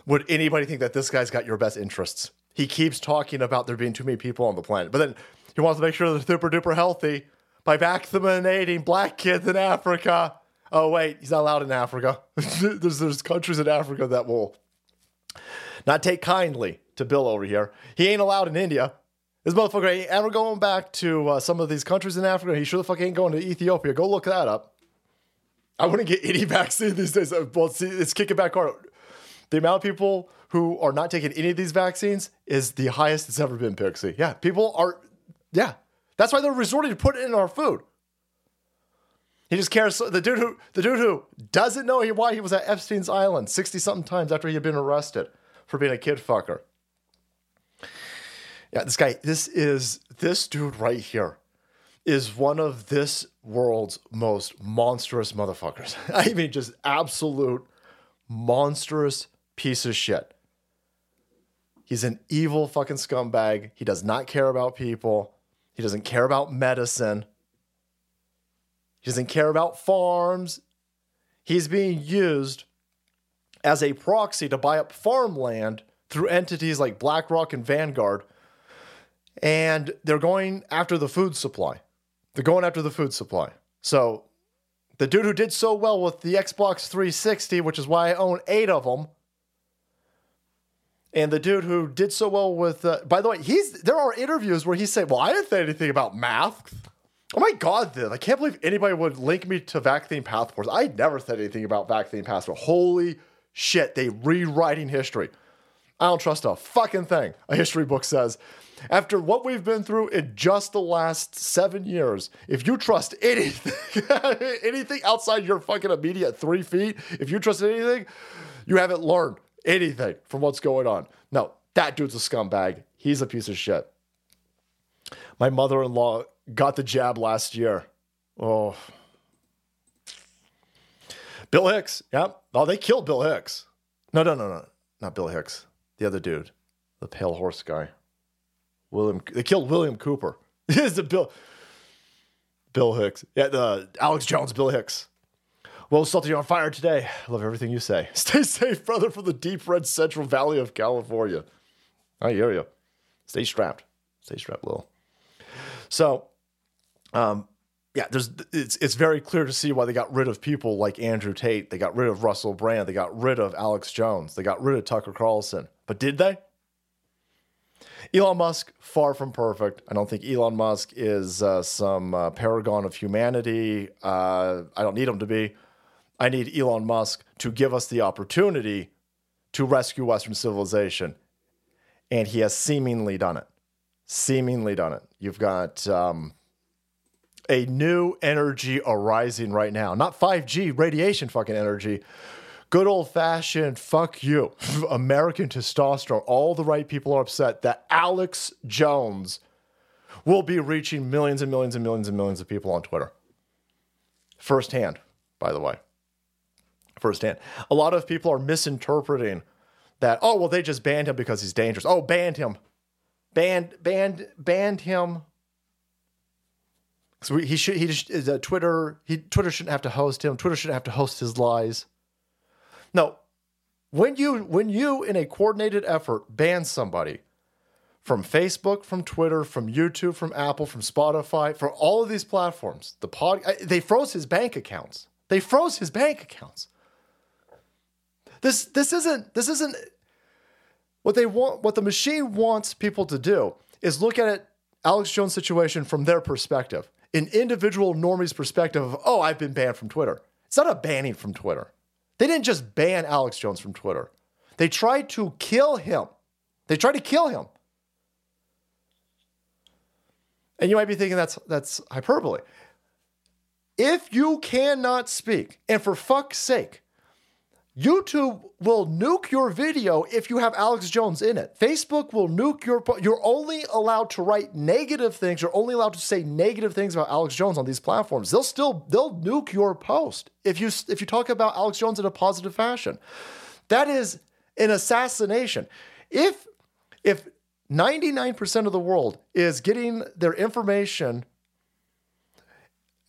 would anybody think that this guy's got your best interests? he keeps talking about there being too many people on the planet, but then he wants to make sure they're super duper healthy by vaccinating black kids in Africa. Oh wait, he's not allowed in Africa. there's there's countries in Africa that will not take kindly to Bill over here. He ain't allowed in India. This motherfucker ain't ever going back to uh, some of these countries in Africa. He sure the fuck ain't going to Ethiopia. Go look that up. I wouldn't get any vaccine these days. Well, see, it's kicking back hard. The amount of people who are not taking any of these vaccines is the highest it's ever been, Pixie. Yeah, people are, yeah. That's why they're resorting to put it in our food. He just cares. The dude who the dude who doesn't know why he was at Epstein's Island sixty something times after he had been arrested for being a kid fucker. Yeah, this guy. This is this dude right here is one of this world's most monstrous motherfuckers. I mean, just absolute monstrous piece of shit. He's an evil fucking scumbag. He does not care about people. He doesn't care about medicine. He doesn't care about farms. He's being used as a proxy to buy up farmland through entities like BlackRock and Vanguard. And they're going after the food supply. They're going after the food supply. So the dude who did so well with the Xbox 360, which is why I own eight of them, And the dude who did so well with, uh, by the way, he's there are interviews where he said, "Well, I didn't say anything about masks." Oh my god, then I can't believe anybody would link me to vaccine passports. I never said anything about vaccine passport. Holy shit, they rewriting history. I don't trust a fucking thing a history book says. After what we've been through in just the last seven years, if you trust anything, anything outside your fucking immediate three feet, if you trust anything, you haven't learned anything from what's going on. No, that dude's a scumbag. He's a piece of shit. My mother in law got the jab last year. Oh. Bill Hicks. Yep. Oh, they killed Bill Hicks. No, no, no, no. Not Bill Hicks. The other dude. The pale horse guy. William they killed William Cooper. Is the Bill Bill Hicks. Yeah, the Alex Jones, Bill Hicks. Well, Salty, you're on fire today. I love everything you say. Stay safe, brother, from the deep red Central Valley of California. I hear you. Stay strapped. Stay strapped, Lil. So, um, yeah, there's it's it's very clear to see why they got rid of people like Andrew Tate. They got rid of Russell Brand. They got rid of Alex Jones. They got rid of Tucker Carlson. But did they? Elon Musk, far from perfect. I don't think Elon Musk is uh, some uh, paragon of humanity. Uh, I don't need him to be. I need Elon Musk to give us the opportunity to rescue Western civilization. And he has seemingly done it. Seemingly done it. You've got um, a new energy arising right now. Not 5G, radiation fucking energy. Good old fashioned fuck you. American testosterone. All the right people are upset that Alex Jones will be reaching millions and millions and millions and millions of people on Twitter. Firsthand, by the way firsthand. A lot of people are misinterpreting that, oh, well, they just banned him because he's dangerous. Oh, banned him. Banned, banned, banned him. So he should, he just, uh, Twitter, he, Twitter shouldn't have to host him. Twitter shouldn't have to host his lies. No, when you, when you in a coordinated effort ban somebody from Facebook, from Twitter, from YouTube, from Apple, from Spotify, from all of these platforms, the pod, they froze his bank accounts. They froze his bank accounts. This this isn't this isn't what they want what the machine wants people to do is look at it Alex Jones situation from their perspective. An individual normie's perspective of, oh, I've been banned from Twitter. It's not a banning from Twitter. They didn't just ban Alex Jones from Twitter. They tried to kill him. They tried to kill him. And you might be thinking that's that's hyperbole. If you cannot speak, and for fuck's sake, YouTube will nuke your video if you have Alex Jones in it. Facebook will nuke your. You're only allowed to write negative things. You're only allowed to say negative things about Alex Jones on these platforms. They'll still they'll nuke your post if you if you talk about Alex Jones in a positive fashion. That is an assassination. If if 99% of the world is getting their information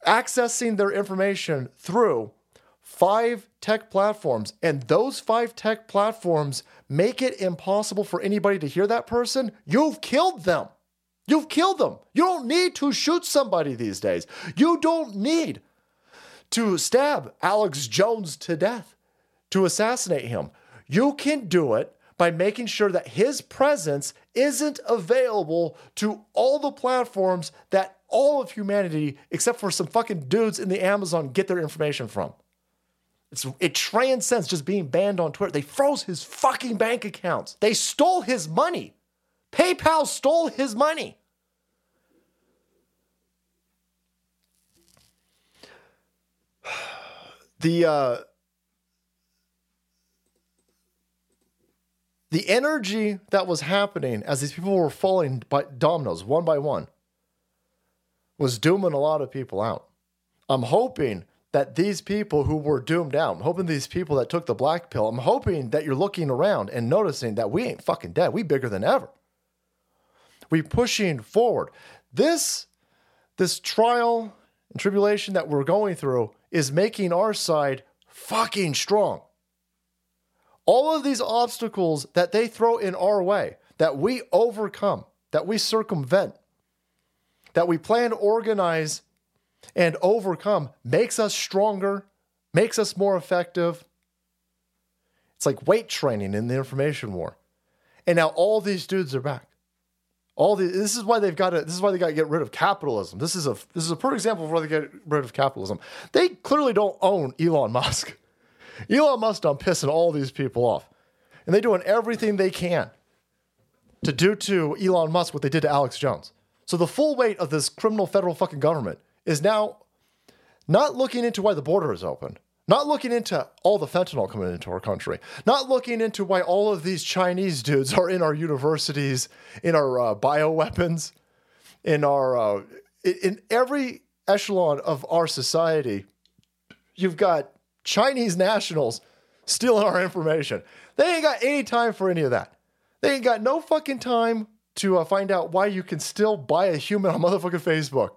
accessing their information through five tech platforms, and those five tech platforms make it impossible for anybody to hear that person, you've killed them. You've killed them. You don't need to shoot somebody these days. You don't need to stab Alex Jones to death, to assassinate him. You can do it by making sure that his presence isn't available to all the platforms that all of humanity, except for some fucking dudes in the Amazon, get their information from. It's, it transcends just being banned on Twitter. They froze his fucking bank accounts. They stole his money. PayPal stole his money. The uh, the energy that was happening as these people were falling by dominoes one by one was dooming a lot of people out. I'm hoping that these people who were doomed out, I'm hoping these people that took the black pill, I'm hoping that you're looking around and noticing that we ain't fucking dead. We bigger than ever. We pushing forward. This this trial and tribulation that we're going through is making our side fucking strong. All of these obstacles that they throw in our way, that we overcome, that we circumvent, that we plan to organize and overcome makes us stronger, makes us more effective. It's like weight training in the information war. And now all these dudes are back. All the this is why they've got to this is why they got to get rid of capitalism. This is a this is a perfect example of why they get rid of capitalism. They clearly don't own Elon Musk. Elon Musk done pissing all these people off. And they're doing everything they can to do to Elon Musk what they did to Alex Jones. So the full weight of this criminal federal fucking government is now not looking into why the border is open, not looking into all the fentanyl coming into our country, not looking into why all of these Chinese dudes are in our universities, in our uh, bioweapons, in our uh, in- every echelon of our society. You've got Chinese nationals stealing our information. They ain't got any time for any of that. They ain't got no fucking time to uh, find out why you can still buy a human on motherfucking Facebook.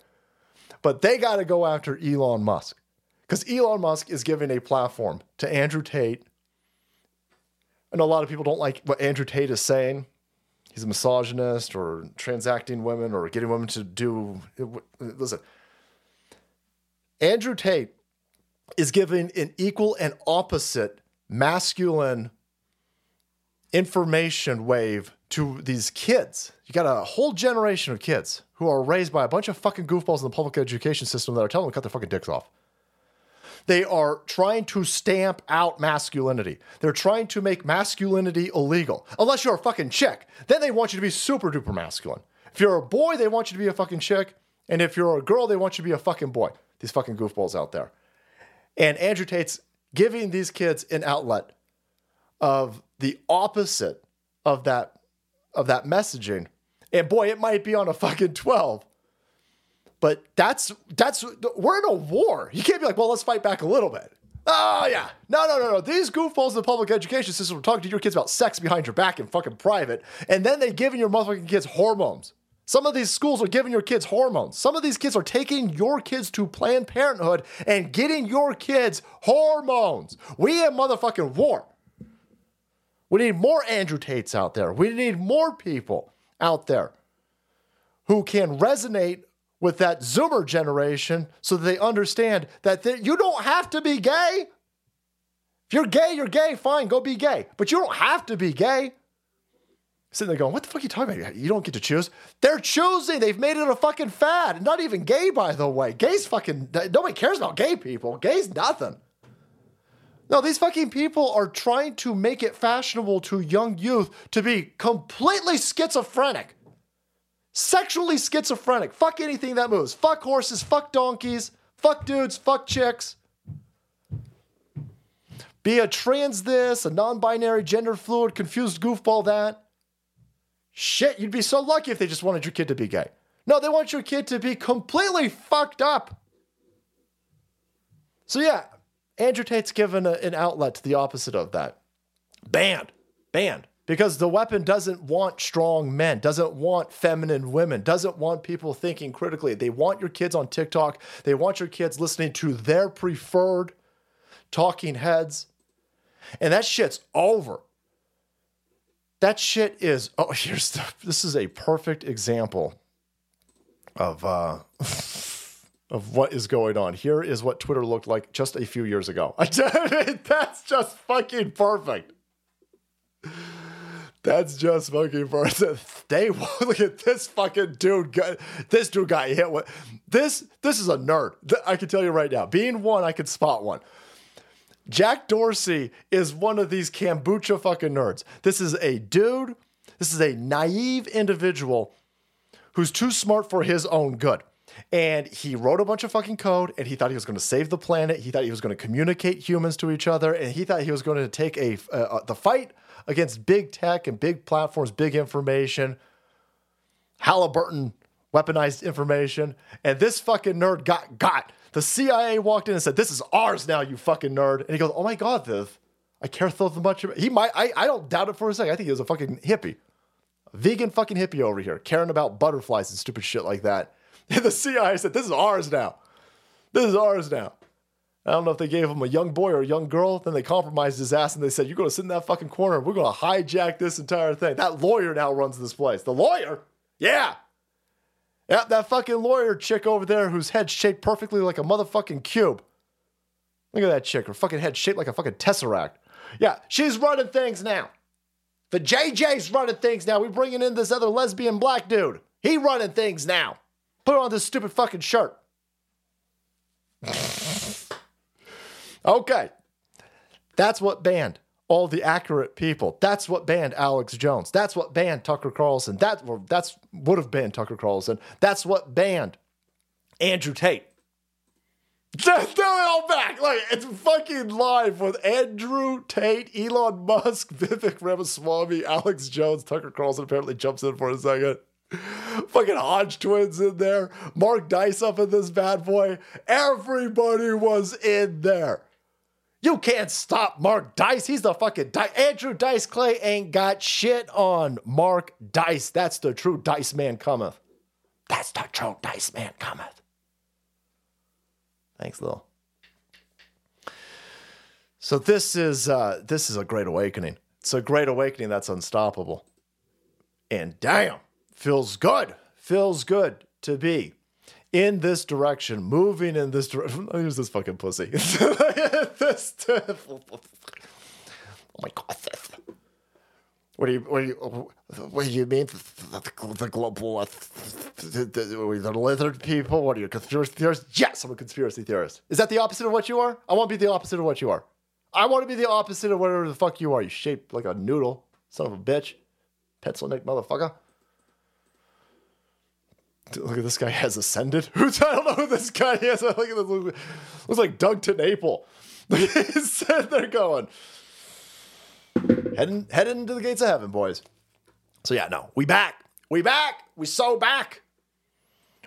But they got to go after Elon Musk because Elon Musk is giving a platform to Andrew Tate. And a lot of people don't like what Andrew Tate is saying. He's a misogynist or transacting women or getting women to do. Listen, Andrew Tate is giving an equal and opposite masculine information wave to these kids. You got a whole generation of kids who are raised by a bunch of fucking goofballs in the public education system that are telling them to cut their fucking dicks off. They are trying to stamp out masculinity. They're trying to make masculinity illegal. Unless you're a fucking chick. Then they want you to be super duper masculine. If you're a boy, they want you to be a fucking chick. And if you're a girl, they want you to be a fucking boy. These fucking goofballs out there. And Andrew Tate's giving these kids an outlet of the opposite of that of that messaging. And boy, it might be on a fucking 12. But that's that's we're in a war. You can't be like, well, let's fight back a little bit. Oh yeah. No, no, no, no. These goofballs in the public education system are talking to your kids about sex behind your back in fucking private, and then they giving your motherfucking kids hormones. Some of these schools are giving your kids hormones. Some of these kids are taking your kids to Planned Parenthood and getting your kids hormones. We in motherfucking war. We need more Andrew Tates out there. We need more people out there who can resonate with that Zoomer generation so that they understand that they, you don't have to be gay. If you're gay, you're gay, fine, go be gay. But you don't have to be gay. Sitting there going, what the fuck are you talking about? You don't get to choose. They're choosing. They've made it a fucking fad. Not even gay, by the way. Gay's fucking, nobody cares about gay people. Gay's nothing. No, these fucking people are trying to make it fashionable to young youth to be completely schizophrenic. Sexually schizophrenic. Fuck anything that moves. Fuck horses, fuck donkeys, fuck dudes, fuck chicks. Be a trans this, a non binary, gender fluid, confused goofball that. Shit, you'd be so lucky if they just wanted your kid to be gay. No, they want your kid to be completely fucked up. So, yeah, Andrew Tate's given a, an outlet to the opposite of that. Banned. Banned. Because the weapon doesn't want strong men, doesn't want feminine women, doesn't want people thinking critically. They want your kids on TikTok. They want your kids listening to their preferred talking heads. And that shit's over. That shit is oh here's the, this is a perfect example of uh of what is going on. Here is what Twitter looked like just a few years ago. That's just fucking perfect. That's just fucking perfect. They look at this fucking dude. Got, this dude got hit with this. This is a nerd. I can tell you right now. Being one, I can spot one. Jack Dorsey is one of these kombucha fucking nerds. This is a dude. This is a naive individual who's too smart for his own good. And he wrote a bunch of fucking code and he thought he was going to save the planet. He thought he was going to communicate humans to each other. And he thought he was going to take a, uh, the fight against big tech and big platforms, big information, Halliburton weaponized information. And this fucking nerd got got. The CIA walked in and said, This is ours now, you fucking nerd. And he goes, Oh my God, Viv, I care so much. About-. He might, I, I don't doubt it for a second. I think he was a fucking hippie, vegan fucking hippie over here, caring about butterflies and stupid shit like that. And the CIA said, This is ours now. This is ours now. I don't know if they gave him a young boy or a young girl. Then they compromised his ass and they said, You're going to sit in that fucking corner. We're going to hijack this entire thing. That lawyer now runs this place. The lawyer? Yeah. Yeah, that fucking lawyer chick over there whose head shaped perfectly like a motherfucking cube. Look at that chick. Her fucking head shaped like a fucking tesseract. Yeah, she's running things now. The JJ's running things now. We're bringing in this other lesbian black dude. He running things now. Put on this stupid fucking shirt. okay. That's what banned all the accurate people. That's what banned Alex Jones. That's what banned Tucker Carlson. That that's would have banned Tucker Carlson. That's what banned Andrew Tate. Just throw it all back. Like it's fucking live with Andrew Tate, Elon Musk, Vivek Ramaswamy, Alex Jones, Tucker Carlson apparently jumps in for a second. Fucking Hodge twins in there. Mark Dice up in this bad boy. Everybody was in there. You can't stop Mark Dice. He's the fucking Dice. Andrew Dice Clay ain't got shit on Mark Dice. That's the true Dice man cometh. That's the true Dice man cometh. Thanks, Lil. So this is uh, this is a great awakening. It's a great awakening that's unstoppable. And damn, feels good. Feels good to be in this direction, moving in this direction. Who's this fucking pussy. this, oh my god. What do you what do you what do you mean the, the, global uh, the, the, the lizard people? What are you conspiracy theorists? Yes, I'm a conspiracy theorist. Is that the opposite of what you are? I want to be the opposite of what you are. I want to be the opposite of whatever the fuck you are. You shaped like a noodle, son of a bitch, pencil neck motherfucker. Look at this guy has ascended. Who's I don't know who this guy is. Look at this. Looks like Doug sitting there going, heading heading into the gates of heaven, boys. So yeah, no, we back. We back. We so back.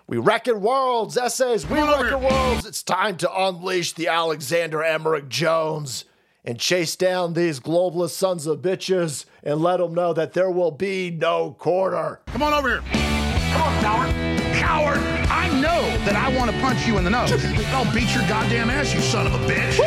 We reckon worlds, essays. We reckon worlds. It's time to unleash the Alexander Emric Jones and chase down these globalist sons of bitches and let them know that there will be no quarter. Come on over here. Come on, coward. Coward. I know that I want to punch you in the nose. I'll beat your goddamn ass, you son of a bitch.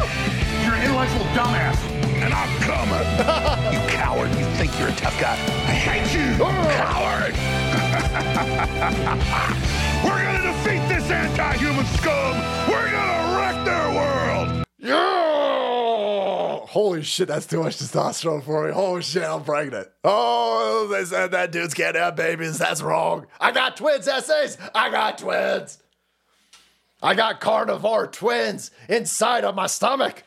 You're an intellectual dumbass. And I'm coming. you coward. You think you're a tough guy. I hate you, coward. We're going to defeat this anti-human scum. We're going to wreck their world. Yeah! Holy shit, that's too much testosterone for me. Holy shit, I'm pregnant. Oh, they said that dudes can't have babies. That's wrong. I got twins, essays. I got twins. I got carnivore twins inside of my stomach,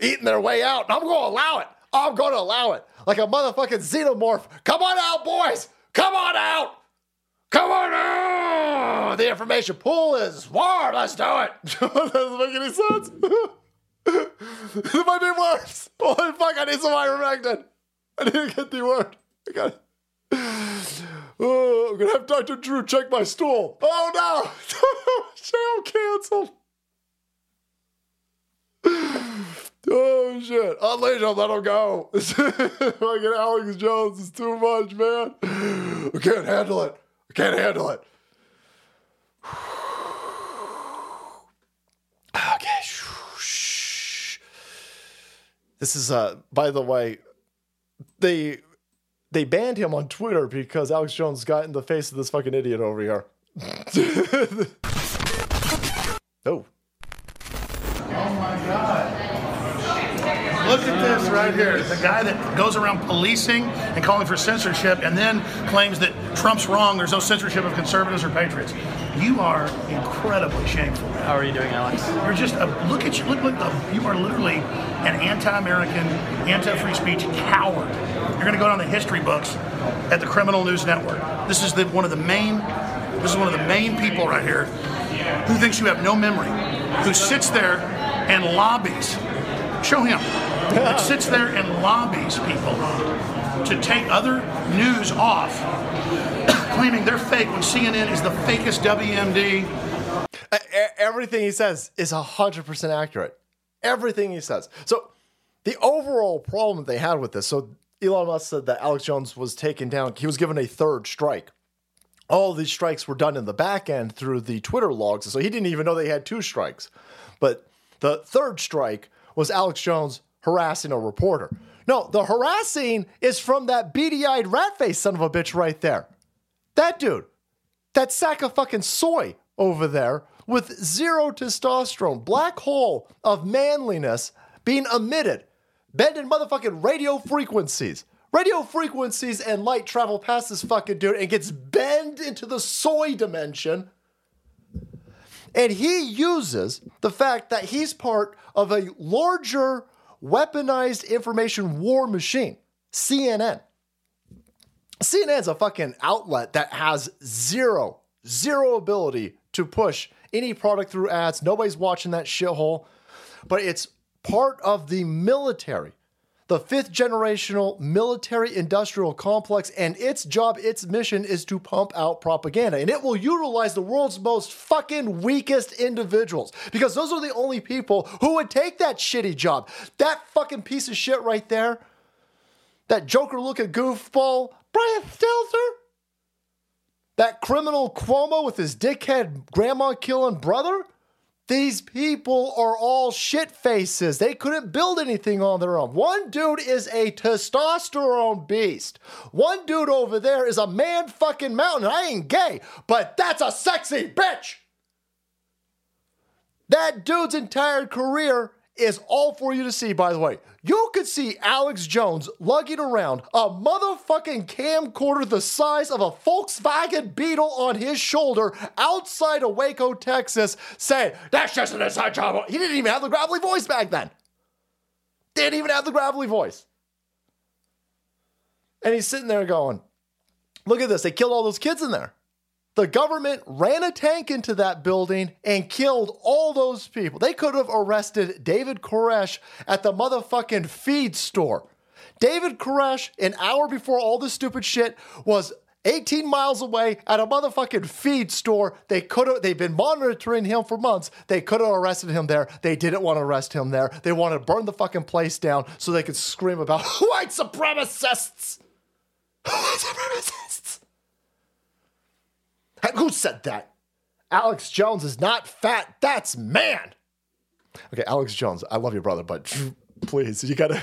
eating their way out. I'm going to allow it. I'm going to allow it. Like a motherfucking xenomorph. Come on out, boys. Come on out. Come on out. The information pool is warm. Let's do it. doesn't make any sense. might be worse. Holy fuck, I need some ivermectin. I need to get the word. I got. Oh, I'm gonna have Dr. Drew check my stool. Oh no! Show canceled. Oh shit. Unleash him, let him go. Fucking Alex Jones is too much, man. I can't handle it. I can't handle it. Okay. Shh. This is uh by the way, they they banned him on Twitter because Alex Jones got in the face of this fucking idiot over here. oh. Look at this right here. The guy that goes around policing and calling for censorship and then claims that Trump's wrong, there's no censorship of conservatives or patriots. You are incredibly shameful. How are you doing, Alex? You're just a look at you. Look, look. The, you are literally an anti-American, anti-free speech coward. You're going to go down the history books at the Criminal News Network. This is the one of the main. This is one of the main people right here who thinks you have no memory, who sits there and lobbies. Show him. That sits there and lobbies people to take other news off, claiming they're fake when CNN is the fakest WMD. Everything he says is 100% accurate. Everything he says. So, the overall problem that they had with this so, Elon Musk said that Alex Jones was taken down, he was given a third strike. All these strikes were done in the back end through the Twitter logs. So, he didn't even know they had two strikes. But the third strike was Alex Jones harassing a reporter. No, the harassing is from that beady eyed rat face son of a bitch right there. That dude that sack of fucking soy over there with zero testosterone, black hole of manliness being emitted, bending motherfucking radio frequencies Radio frequencies and light travel past this fucking dude and gets bent into the soy dimension. And he uses the fact that he's part of a larger weaponized information war machine, CNN. CNN's a fucking outlet that has zero, zero ability to push any product through ads. Nobody's watching that shithole, but it's part of the military, the fifth generational military industrial complex, and its job, its mission is to pump out propaganda. And it will utilize the world's most fucking weakest individuals because those are the only people who would take that shitty job. That fucking piece of shit right there, that Joker looking goofball, Brian Stelter, that criminal Cuomo with his dickhead grandma killing brother. These people are all shit faces. They couldn't build anything on their own. One dude is a testosterone beast. One dude over there is a man fucking mountain. I ain't gay, but that's a sexy bitch. That dude's entire career is all for you to see, by the way. You could see Alex Jones lugging around a motherfucking camcorder the size of a Volkswagen Beetle on his shoulder outside of Waco, Texas, saying, That's just an inside job. He didn't even have the gravelly voice back then. Didn't even have the gravelly voice. And he's sitting there going, Look at this. They killed all those kids in there. The government ran a tank into that building and killed all those people. They could have arrested David Koresh at the motherfucking feed store. David Koresh, an hour before all this stupid shit, was 18 miles away at a motherfucking feed store. They could have, they've been monitoring him for months. They could have arrested him there. They didn't want to arrest him there. They wanted to burn the fucking place down so they could scream about white supremacists. White supremacists. Who said that? Alex Jones is not fat. That's man. Okay, Alex Jones, I love you, brother, but please, you gotta.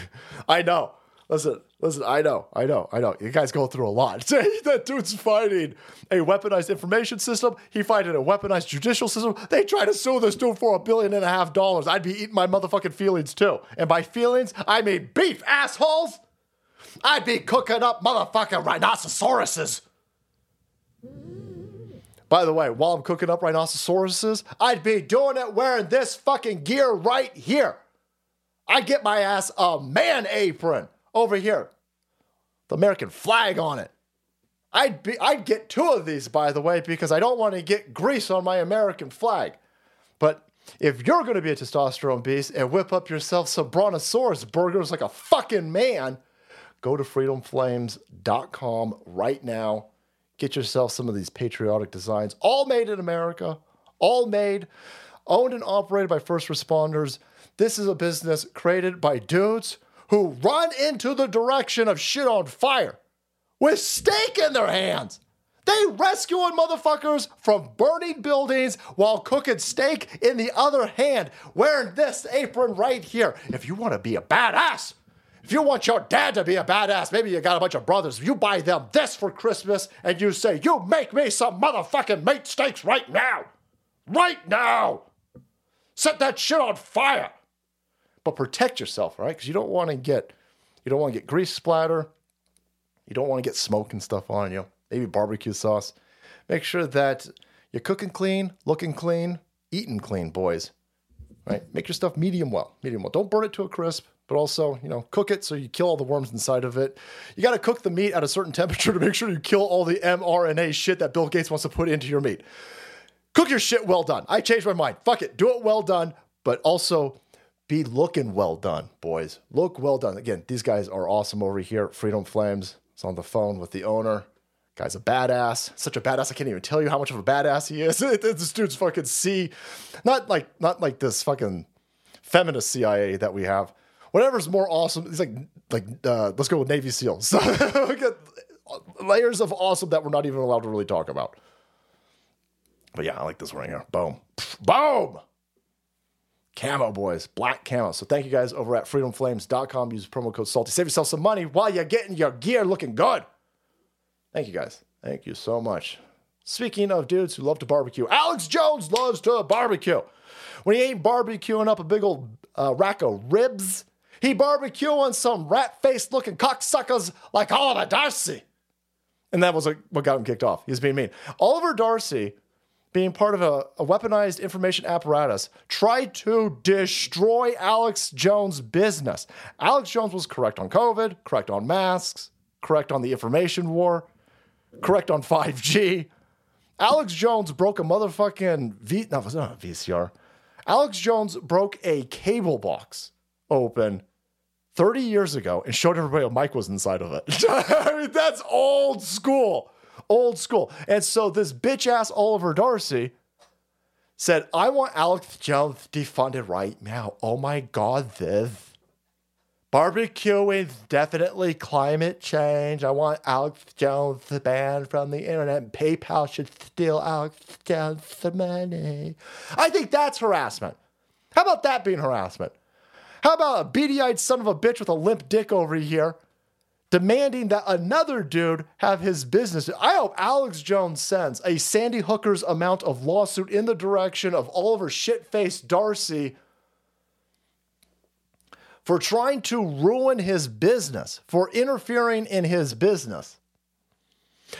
I know. Listen, listen, I know, I know, I know. You guys go through a lot. that dude's fighting a weaponized information system. He fighting a weaponized judicial system. They try to sue this dude for a billion and a half dollars. I'd be eating my motherfucking feelings too. And by feelings, I mean beef, assholes. I'd be cooking up motherfucking rhinoceroses. By the way, while I'm cooking up rhinoceroses, I'd be doing it wearing this fucking gear right here. I'd get my ass a man apron over here, the American flag on it. I'd be I'd get two of these, by the way, because I don't want to get grease on my American flag. But if you're going to be a testosterone beast and whip up yourself some brontosaurus burgers like a fucking man, go to freedomflames.com right now Get yourself some of these patriotic designs, all made in America, all made, owned and operated by first responders. This is a business created by dudes who run into the direction of shit on fire with steak in their hands. They rescuing motherfuckers from burning buildings while cooking steak in the other hand, wearing this apron right here. If you want to be a badass, if you want your dad to be a badass, maybe you got a bunch of brothers, you buy them this for Christmas and you say, You make me some motherfucking meat steaks right now. Right now. Set that shit on fire. But protect yourself, right? Because you don't want to get you don't want to get grease splatter. You don't want to get smoke and stuff on you. Maybe barbecue sauce. Make sure that you're cooking clean, looking clean, eating clean, boys. Right? Make your stuff medium well. Medium well. Don't burn it to a crisp but also, you know, cook it so you kill all the worms inside of it. You got to cook the meat at a certain temperature to make sure you kill all the mRNA shit that Bill Gates wants to put into your meat. Cook your shit well done. I changed my mind. Fuck it. Do it well done, but also be looking well done, boys. Look well done. Again, these guys are awesome over here Freedom Flames. It's on the phone with the owner. Guy's a badass. Such a badass. I can't even tell you how much of a badass he is. this dude's fucking C. Not like not like this fucking feminist CIA that we have whatever's more awesome. It's like like uh, let's go with Navy SEALs. we get layers of awesome that we're not even allowed to really talk about. But yeah, I like this one right here. Boom, boom. Camo boys, black camo. So thank you guys over at freedomflames.com. Use promo code salty. Save yourself some money while you're getting your gear looking good. Thank you guys. Thank you so much. Speaking of dudes who love to barbecue, Alex Jones loves to barbecue. When he ain't barbecuing up a big old uh, rack of ribs, He barbecuing some rat faced looking cocksuckers like Oliver Darcy. And that was what got him kicked off. He was being mean. Oliver Darcy, being part of a, a weaponized information apparatus, tried to destroy Alex Jones' business. Alex Jones was correct on COVID, correct on masks, correct on the information war, correct on 5G. Alex Jones broke a motherfucking V. No, it was not a VCR. Alex Jones broke a cable box open 30 years ago and showed everybody a mic was inside of it. I mean, that's old school. Old school. And so this bitch ass Oliver Darcy said, I want Alex Jones defunded right now. Oh my God, this. Barbecue is definitely climate change. I want Alex Jones banned from the internet. PayPal should steal Alex Jones' money. I think that's harassment. How about that being harassment? How about a beady eyed son of a bitch with a limp dick over here demanding that another dude have his business? I hope Alex Jones sends a Sandy Hooker's amount of lawsuit in the direction of Oliver shit-faced Darcy for trying to ruin his business, for interfering in his business.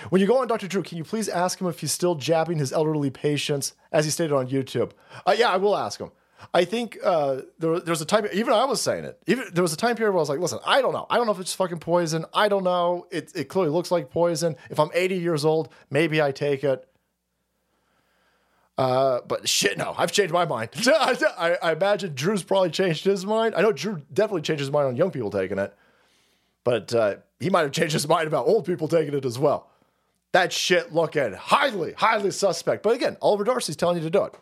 When you go on Dr. Drew, can you please ask him if he's still jabbing his elderly patients, as he stated on YouTube? Uh, yeah, I will ask him. I think uh, there, was a time, even I was saying it. Even there was a time period where I was like, listen, I don't know. I don't know if it's fucking poison. I don't know. It, it clearly looks like poison. If I'm 80 years old, maybe I take it. Uh, but shit, no, I've changed my mind. I, I, imagine Drew's probably changed his mind. I know Drew definitely changed his mind on young people taking it, but uh, he might have changed his mind about old people taking it as well. That shit looking highly, highly suspect. But again, Oliver Darcy's telling you to do it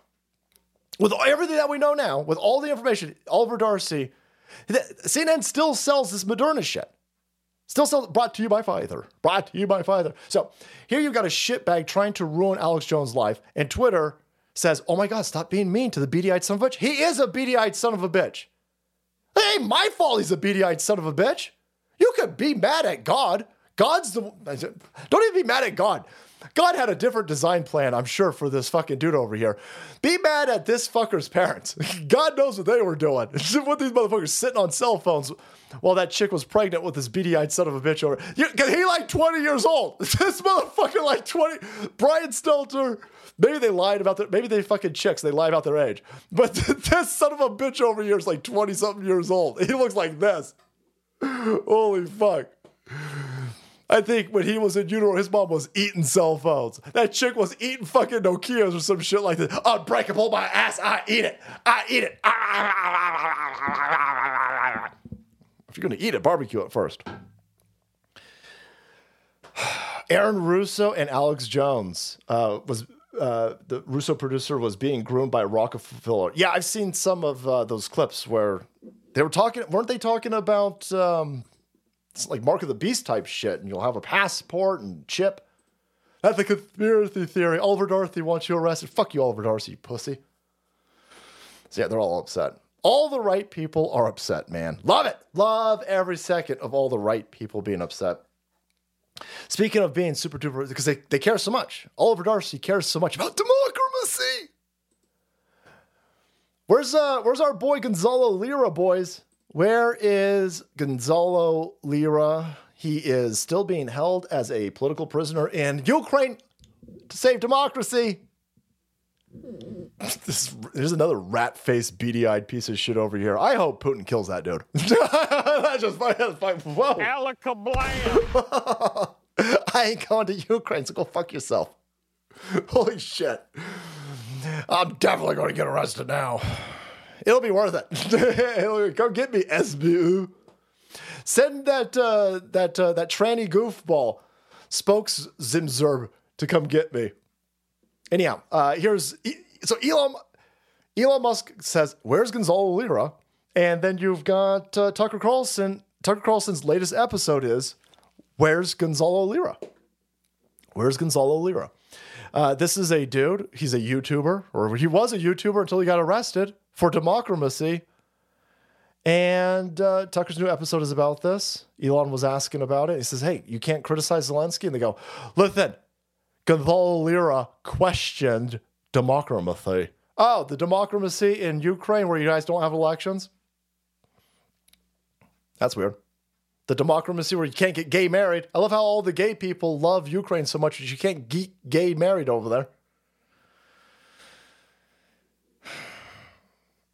with everything that we know now, with all the information, Oliver Darcy, CNN still sells this Moderna shit. Still sells, brought to you by Pfizer. Brought to you by Pfizer. So here you've got a shitbag trying to ruin Alex Jones' life, and Twitter says, "Oh my God, stop being mean to the beady-eyed son of a bitch." He is a beady-eyed son of a bitch. It ain't my fault. He's a beady-eyed son of a bitch. You could be mad at God. God's the. Don't even be mad at God. God had a different design plan, I'm sure, for this fucking dude over here. Be mad at this fucker's parents. God knows what they were doing. what these motherfuckers sitting on cell phones while that chick was pregnant with this beady-eyed son of a bitch over. Cause he like 20 years old. this motherfucker like 20. Brian Stelter. Maybe they lied about their. Maybe they fucking chicks. They lie about their age. But this son of a bitch over here is like 20 something years old. He looks like this. Holy fuck. I think when he was in utero, his mom was eating cell phones. That chick was eating fucking Nokias or some shit like that. Unbreakable my ass. I eat it. I eat it. If you're gonna eat it, barbecue it first. Aaron Russo and Alex Jones uh, was uh, the Russo producer was being groomed by Rockefeller. Yeah, I've seen some of uh, those clips where they were talking. weren't they talking about? Um, it's like Mark of the Beast type shit, and you'll have a passport and chip. That's the conspiracy theory. Oliver Darcy wants you arrested. Fuck you, Oliver Darcy, you pussy. So yeah, they're all upset. All the right people are upset, man. Love it. Love every second of all the right people being upset. Speaking of being super duper, because they, they care so much. Oliver Darcy cares so much about democracy. Where's uh where's our boy Gonzalo Lira, boys? Where is Gonzalo Lira? He is still being held as a political prisoner in Ukraine to save democracy. This, there's another rat faced, beady eyed piece of shit over here. I hope Putin kills that dude. that's just fine. That's fine. Whoa. Alakablam. I ain't going to Ukraine, so go fuck yourself. Holy shit. I'm definitely going to get arrested now. It'll be worth it. Come get me, SBU. Send that uh, that uh, that tranny goofball, spokes Zimzerb, to come get me. Anyhow, uh, here's so Elon Elon Musk says, "Where's Gonzalo Lira?" And then you've got uh, Tucker Carlson. Tucker Carlson's latest episode is, "Where's Gonzalo Lira?" Where's Gonzalo Lira? Uh, this is a dude. He's a YouTuber, or he was a YouTuber until he got arrested for democracy. And uh, Tucker's new episode is about this. Elon was asking about it. He says, Hey, you can't criticize Zelensky. And they go, Listen, Gonzalo Lira questioned democracy. Oh, the democracy in Ukraine where you guys don't have elections? That's weird. The democracy where you can't get gay married. I love how all the gay people love Ukraine so much that you can't get gay married over there.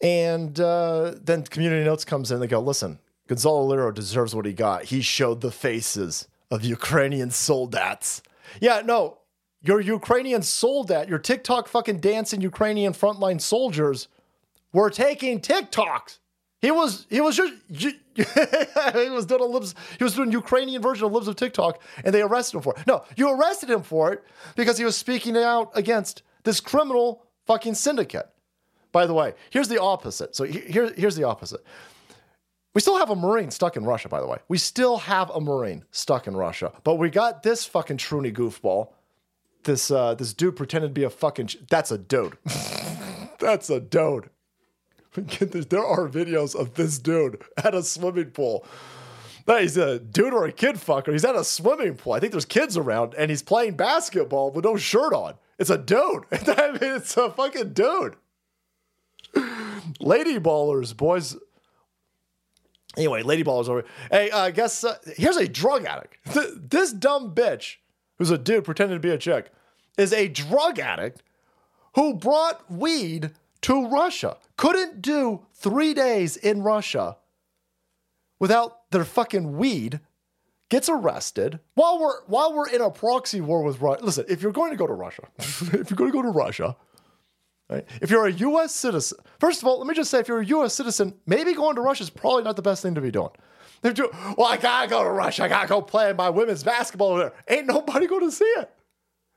And uh, then Community Notes comes in. They go, listen, Gonzalo Lira deserves what he got. He showed the faces of Ukrainian soldats. Yeah, no, your Ukrainian soldat, your TikTok fucking dancing Ukrainian frontline soldiers were taking TikToks. He was he was just he was doing a libs he was doing Ukrainian version of libs of TikTok and they arrested him for it. No, you arrested him for it because he was speaking out against this criminal fucking syndicate. By the way, here's the opposite. So here, here's the opposite. We still have a Marine stuck in Russia, by the way. We still have a Marine stuck in Russia. But we got this fucking Truny goofball. This uh, this dude pretended to be a fucking. Ch- That's a dude. That's a dude. there are videos of this dude at a swimming pool. No, he's a dude or a kid fucker. He's at a swimming pool. I think there's kids around, and he's playing basketball with no shirt on. It's a dude. I mean, it's a fucking dude. Lady ballers, boys. Anyway, lady ballers over. Hey, I uh, guess uh, here's a drug addict. this dumb bitch, who's a dude pretending to be a chick, is a drug addict who brought weed to Russia. Couldn't do three days in Russia without their fucking weed. Gets arrested while we're while we're in a proxy war with Russia. Listen, if you're going to go to Russia, if you're going to go to Russia, right? If you're a U.S. citizen, first of all, let me just say, if you're a U.S. citizen, maybe going to Russia is probably not the best thing to be doing. They're doing, well, I gotta go to Russia. I gotta go play my women's basketball over there. Ain't nobody going to see it.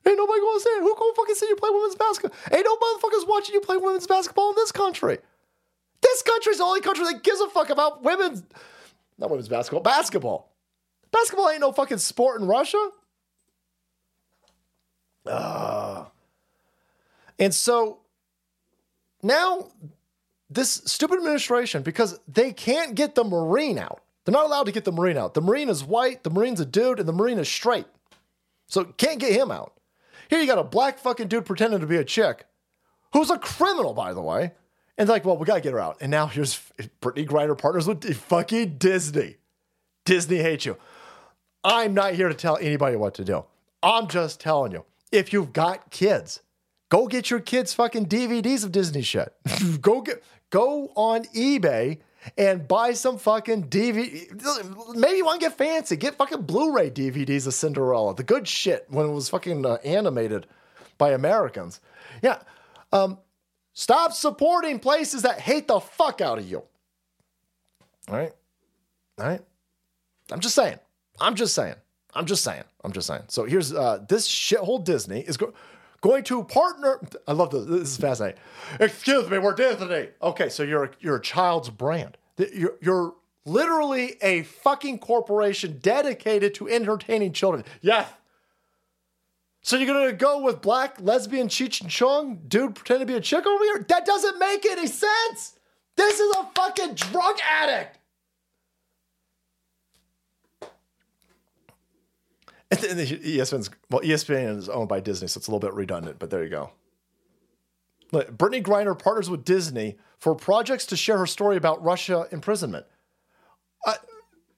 Ain't nobody going to see it. Who going to fucking see you play women's basketball? Ain't no motherfuckers watching you play women's basketball in this country. This country's the only country that gives a fuck about women's, not women's basketball, basketball. Basketball ain't no fucking sport in Russia. Uh, and so now this stupid administration, because they can't get the Marine out, they're not allowed to get the Marine out. The Marine is white, the Marine's a dude, and the Marine is straight. So can't get him out. Here you got a black fucking dude pretending to be a chick, who's a criminal, by the way. And like, well, we gotta get her out. And now here's Brittany Griner partners with fucking Disney. Disney hates you. I'm not here to tell anybody what to do. I'm just telling you, if you've got kids, go get your kids fucking DVDs of Disney shit. go get go on eBay and buy some fucking DVD. Maybe you want to get fancy. Get fucking Blu-ray DVDs of Cinderella, the good shit when it was fucking uh, animated by Americans. Yeah. Um, stop supporting places that hate the fuck out of you. All right. All right. I'm just saying. I'm just saying. I'm just saying. I'm just saying. So here's uh, this shithole Disney is go- going to partner. I love this. This is fascinating. Excuse me, we're Disney. Okay, so you're you're a child's brand. You're, you're literally a fucking corporation dedicated to entertaining children. Yeah. So you're gonna go with black lesbian Cheech and Chong dude pretend to be a chick over here? That doesn't make any sense. This is a fucking drug addict. And the, ESPN's well, ESPN is owned by Disney, so it's a little bit redundant, but there you go. Brittany Griner partners with Disney for projects to share her story about Russia imprisonment. Uh,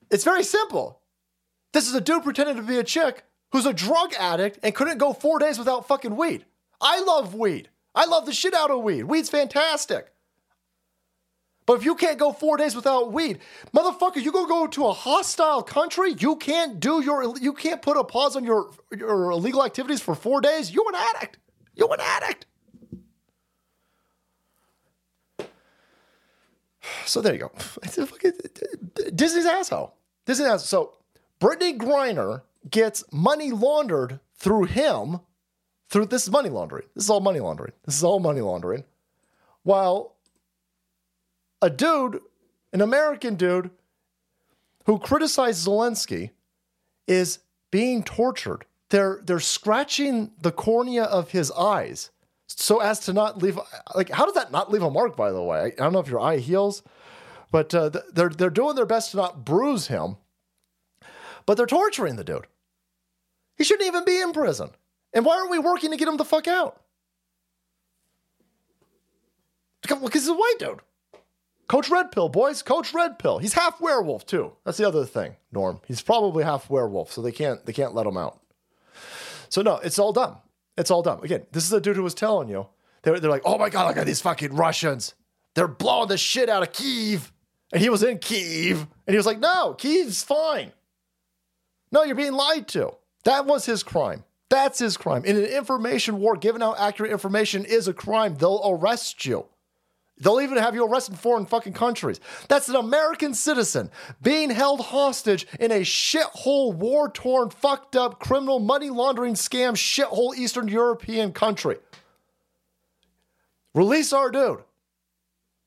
it's very simple. This is a dude pretending to be a chick who's a drug addict and couldn't go four days without fucking weed. I love weed. I love the shit out of weed. Weed's fantastic. But if you can't go four days without weed, motherfucker, you go go to a hostile country. You can't do your, you can't put a pause on your your illegal activities for four days. You're an addict. You're an addict. So there you go. Disney's asshole. Disney's asshole. So Brittany Griner gets money laundered through him. Through this is money laundering. This is all money laundering. This is all money laundering. While a dude, an American dude, who criticized Zelensky is being tortured. They're they're scratching the cornea of his eyes so as to not leave like how does that not leave a mark by the way? I don't know if your eye heals but uh, they're they're doing their best to not bruise him but they're torturing the dude. He shouldn't even be in prison. And why aren't we working to get him the fuck out? Because he's a white dude Coach Red Pill, boys. Coach Red Pill. He's half werewolf too. That's the other thing, Norm. He's probably half werewolf, so they can't they can't let him out. So no, it's all dumb. It's all dumb. Again, this is a dude who was telling you. They're, they're like, oh my god, look at these fucking Russians. They're blowing the shit out of Kiev. And he was in Kiev. And he was like, no, Kiev's fine. No, you're being lied to. That was his crime. That's his crime. In an information war, giving out accurate information is a crime. They'll arrest you. They'll even have you arrested in foreign fucking countries. That's an American citizen being held hostage in a shithole, war torn, fucked up, criminal money laundering scam, shithole Eastern European country. Release our dude.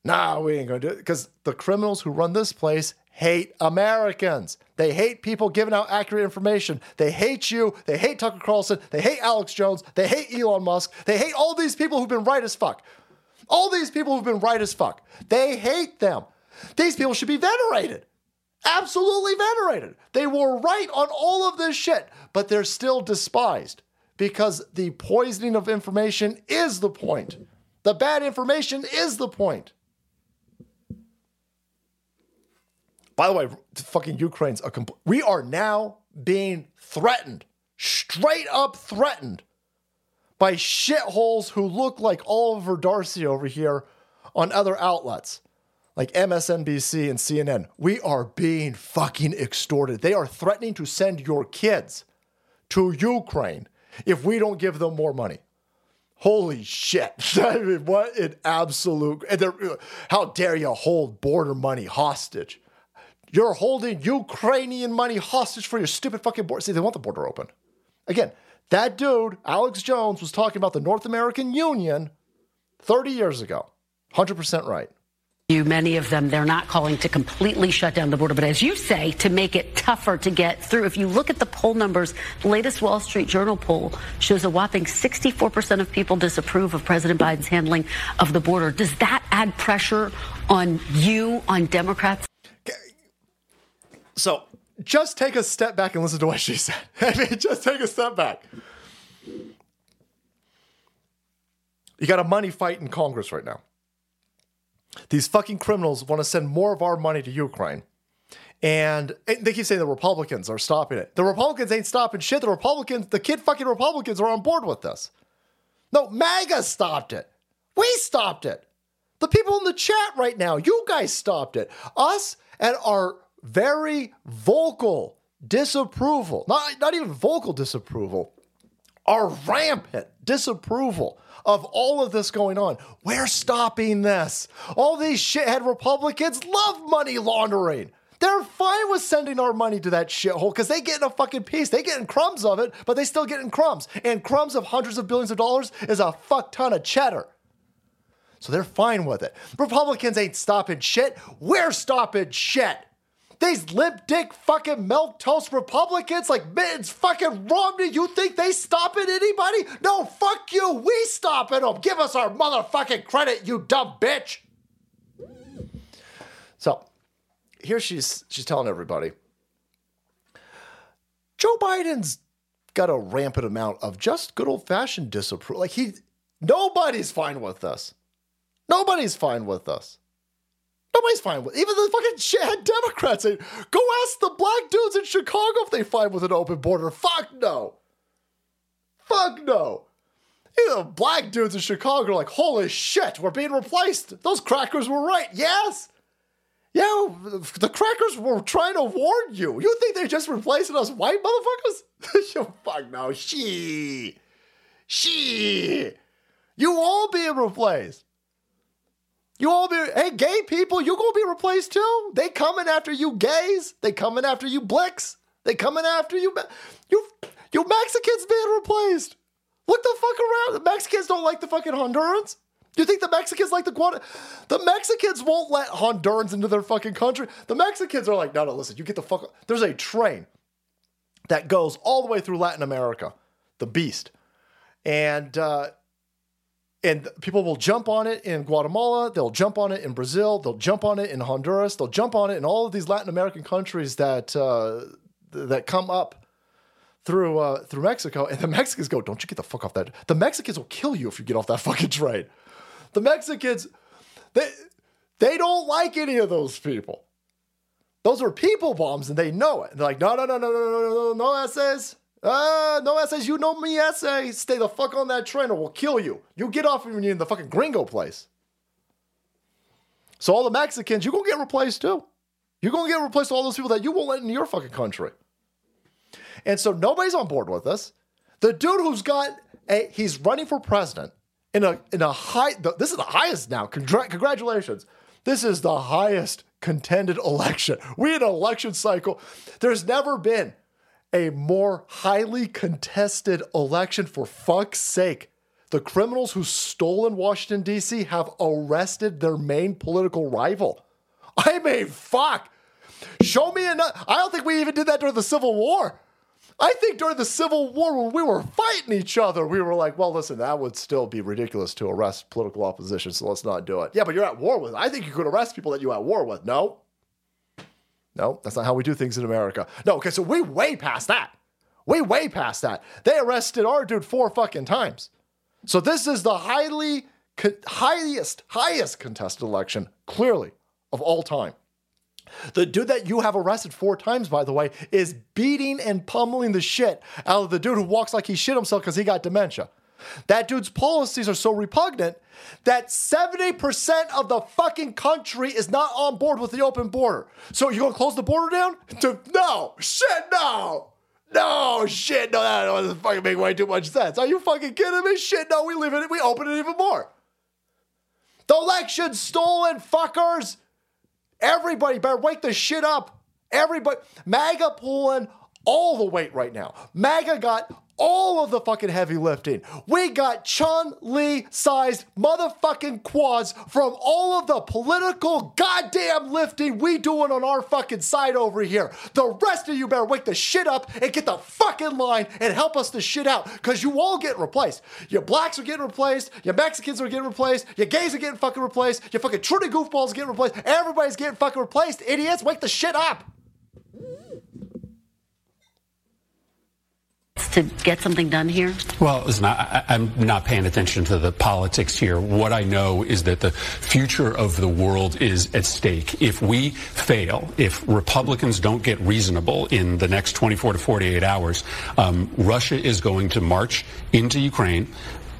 Nah, we ain't gonna do it because the criminals who run this place hate Americans. They hate people giving out accurate information. They hate you. They hate Tucker Carlson. They hate Alex Jones. They hate Elon Musk. They hate all these people who've been right as fuck. All these people who've been right as fuck. They hate them. These people should be venerated. Absolutely venerated. They were right on all of this shit, but they're still despised because the poisoning of information is the point. The bad information is the point. By the way, fucking Ukraine's a compl- we are now being threatened, straight up threatened by shitholes who look like Oliver Darcy over here on other outlets like MSNBC and CNN. We are being fucking extorted. They are threatening to send your kids to Ukraine if we don't give them more money. Holy shit. I mean, what an absolute. How dare you hold border money hostage? You're holding Ukrainian money hostage for your stupid fucking border. See, they want the border open. Again, that dude, Alex Jones, was talking about the North American Union 30 years ago. 100% right. you, many of them, they're not calling to completely shut down the border, but as you say, to make it tougher to get through. If you look at the poll numbers, the latest Wall Street Journal poll shows a whopping 64% of people disapprove of President Biden's handling of the border. Does that add pressure on you, on Democrats? So just take a step back and listen to what she said. I mean, just take a step back. You got a money fight in Congress right now. These fucking criminals want to send more of our money to Ukraine. And they keep saying the Republicans are stopping it. The Republicans ain't stopping shit. The Republicans, the kid fucking Republicans are on board with this. No, MAGA stopped it. We stopped it. The people in the chat right now, you guys stopped it. Us and our very vocal disapproval, not, not even vocal disapproval, our rampant disapproval of all of this going on. We're stopping this. All these shithead Republicans love money laundering. They're fine with sending our money to that shithole because they get in a fucking piece. They getting crumbs of it, but they still getting crumbs. And crumbs of hundreds of billions of dollars is a fuck ton of cheddar. So they're fine with it. Republicans ain't stopping shit. We're stopping shit. These limp dick fucking milk toast Republicans like Mittens fucking Romney, you think they stopping anybody? No, fuck you. We stopping them. Give us our motherfucking credit, you dumb bitch. So here she's she's telling everybody. Joe Biden's got a rampant amount of just good old fashioned disapproval. Like he nobody's fine with this. Nobody's fine with this. Nobody's fine with even the fucking shithead Democrats. Say, Go ask the black dudes in Chicago if they fine with an open border. Fuck no. Fuck no. Even the black dudes in Chicago are like, holy shit, we're being replaced. Those crackers were right. Yes. Yeah, the crackers were trying to warn you. You think they're just replacing us white motherfuckers? Fuck no. She. She. You all being replaced. You all be hey gay people, you gonna be replaced too? They coming after you gays. They coming after you blicks. They coming after you. You you Mexicans being replaced. Look the fuck around. The Mexicans don't like the fucking Hondurans. You think the Mexicans like the Guad? The Mexicans won't let Hondurans into their fucking country. The Mexicans are like, no, no, listen, you get the fuck. There's a train that goes all the way through Latin America, the Beast, and uh, and people will jump on it in Guatemala, they'll jump on it in Brazil, they'll jump on it in Honduras, they'll jump on it in all of these Latin American countries that uh, that come up through uh, through Mexico, and the Mexicans go, "Don't you get the fuck off that? The Mexicans will kill you if you get off that fucking train." The Mexicans, they They don't like any of those people. Those are people bombs and they know it. They're like, no, no, no, no, no, no, no, no Uh, no essays. You know me, essay. Stay the fuck on that train or we'll kill you. You get off when you're in the fucking gringo place. So all the Mexicans, you're gonna get replaced too. You're gonna get replaced with all those people that you won't let in your fucking country. And so nobody's on board with this. The dude who's got a he's running for president in a in a high this is the highest now. Congra- congratulations. This is the highest contended election. We had an election cycle. There's never been a more highly contested election for fuck's sake. The criminals who stole in Washington, D.C. have arrested their main political rival. I mean, fuck. Show me enough. I don't think we even did that during the Civil War. I think during the Civil War, when we were fighting each other, we were like, well, listen, that would still be ridiculous to arrest political opposition, so let's not do it. Yeah, but you're at war with. I think you could arrest people that you're at war with. No. No, that's not how we do things in America. No, okay, so we way past that. We way past that. They arrested our dude four fucking times. So this is the highly, highest, highest contested election, clearly, of all time. The dude that you have arrested four times, by the way, is beating and pummeling the shit out of the dude who walks like he shit himself because he got dementia. That dude's policies are so repugnant that 70% of the fucking country is not on board with the open border. So you're gonna close the border down? To, no, shit, no. No, shit, no, that doesn't fucking make way too much sense. Are you fucking kidding me? Shit, no, we leave it, we open it even more. The election's stolen, fuckers. Everybody better wake the shit up. Everybody, MAGA pulling all the weight right now. MAGA got all of the fucking heavy lifting. We got Chun Li sized motherfucking quads from all of the political goddamn lifting we doing on our fucking side over here. The rest of you better wake the shit up and get the fucking line and help us the shit out because you all get replaced. Your blacks are getting replaced. Your Mexicans are getting replaced. Your gays are getting fucking replaced. Your fucking Trudy goofballs are getting replaced. Everybody's getting fucking replaced. Idiots, wake the shit up. To get something done here? Well, listen, I, am not paying attention to the politics here. What I know is that the future of the world is at stake. If we fail, if Republicans don't get reasonable in the next 24 to 48 hours, um, Russia is going to march into Ukraine.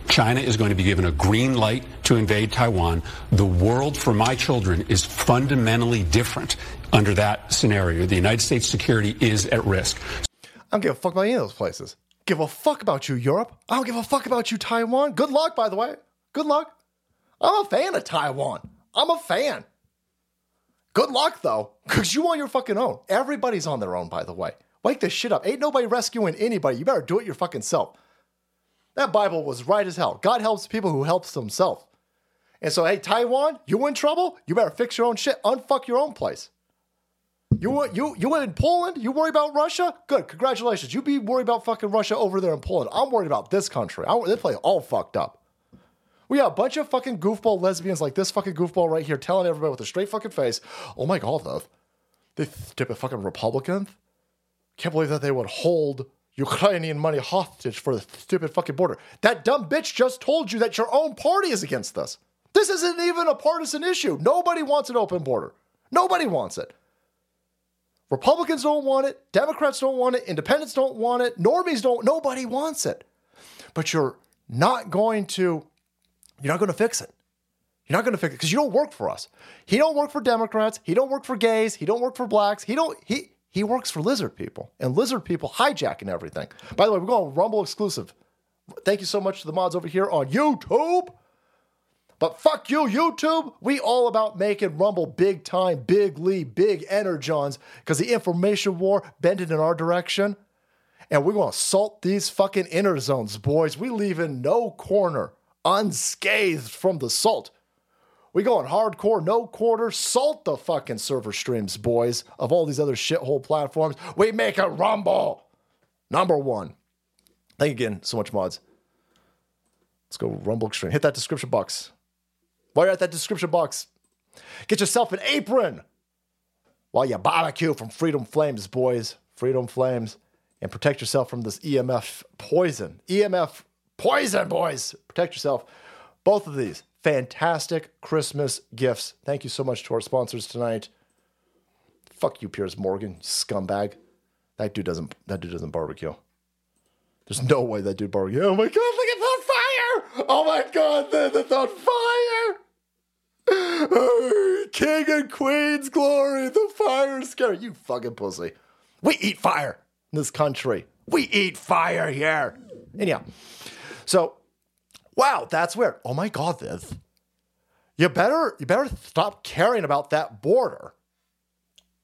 China is going to be given a green light to invade Taiwan. The world for my children is fundamentally different under that scenario. The United States security is at risk. I don't give a fuck about any of those places. Give a fuck about you, Europe. I don't give a fuck about you, Taiwan. Good luck, by the way. Good luck. I'm a fan of Taiwan. I'm a fan. Good luck, though, because you on your fucking own. Everybody's on their own, by the way. Wake this shit up. Ain't nobody rescuing anybody. You better do it your fucking self. That Bible was right as hell. God helps people who helps themselves. And so, hey, Taiwan, you in trouble? You better fix your own shit. Unfuck your own place. You you you went in Poland? You worry about Russia? Good, congratulations. You be worried about fucking Russia over there in Poland. I'm worried about this country. I, they play all fucked up. We got a bunch of fucking goofball lesbians like this fucking goofball right here telling everybody with a straight fucking face, oh my god, though, this a fucking Republicans can't believe that they would hold Ukrainian money hostage for the stupid fucking border. That dumb bitch just told you that your own party is against this. This isn't even a partisan issue. Nobody wants an open border. Nobody wants it. Republicans don't want it. Democrats don't want it. Independents don't want it. Normies don't. Nobody wants it. But you're not going to. You're not going to fix it. You're not going to fix it because you don't work for us. He don't work for Democrats. He don't work for gays. He don't work for blacks. He don't. He he works for lizard people and lizard people hijacking everything. By the way, we're going Rumble exclusive. Thank you so much to the mods over here on YouTube. But fuck you, YouTube. We all about making Rumble big time, big lead, big energons because the information war bending in our direction. And we're to salt these fucking inner zones, boys. We leaving no corner unscathed from the salt. We going hardcore, no quarter, salt the fucking server streams, boys, of all these other shithole platforms. We make a Rumble. Number one. Thank you again so much, mods. Let's go Rumble Extreme. Hit that description box. While you're at that description box, get yourself an apron while you barbecue from Freedom Flames, boys. Freedom Flames. And protect yourself from this EMF poison. EMF poison, boys. Protect yourself. Both of these fantastic Christmas gifts. Thank you so much to our sponsors tonight. Fuck you, Piers Morgan, scumbag. That dude doesn't. That dude doesn't barbecue. There's no way that dude barbecue. Oh my god! Look at the fire! Oh my god! That's on fire! Oh, King and Queen's glory. The fire is scary. You fucking pussy. We eat fire in this country. We eat fire here. Anyhow, so wow, that's weird. Oh my god, this. You better you better stop caring about that border.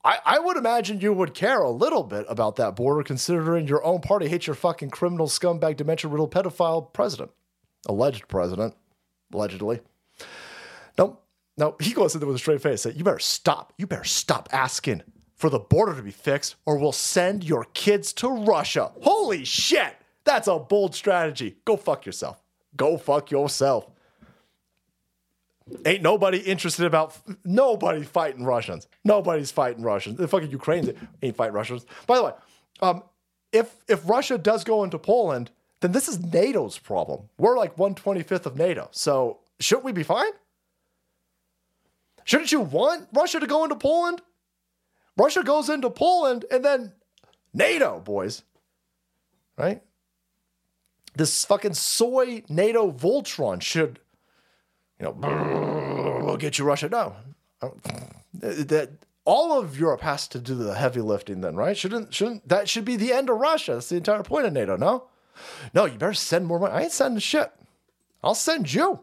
I, I would imagine you would care a little bit about that border, considering your own party hates your fucking criminal scumbag, dementia riddled pedophile president, alleged president, allegedly. Nope, nope. He goes in there with a straight face. Say, you better stop. You better stop asking for the border to be fixed, or we'll send your kids to Russia. Holy shit! That's a bold strategy. Go fuck yourself. Go fuck yourself. Ain't nobody interested about nobody fighting Russians. Nobody's fighting Russians. The fucking Ukrainians ain't fighting Russians. By the way, um, if if Russia does go into Poland, then this is NATO's problem. We're like 125th of NATO. So shouldn't we be fine? Shouldn't you want Russia to go into Poland? Russia goes into Poland and then NATO, boys. Right? This fucking soy NATO Voltron should you know, we'll get you Russia. No, that all of Europe has to do the heavy lifting. Then, right? Shouldn't shouldn't that should be the end of Russia? That's the entire point of NATO. No, no, you better send more money. I ain't sending shit. I'll send you.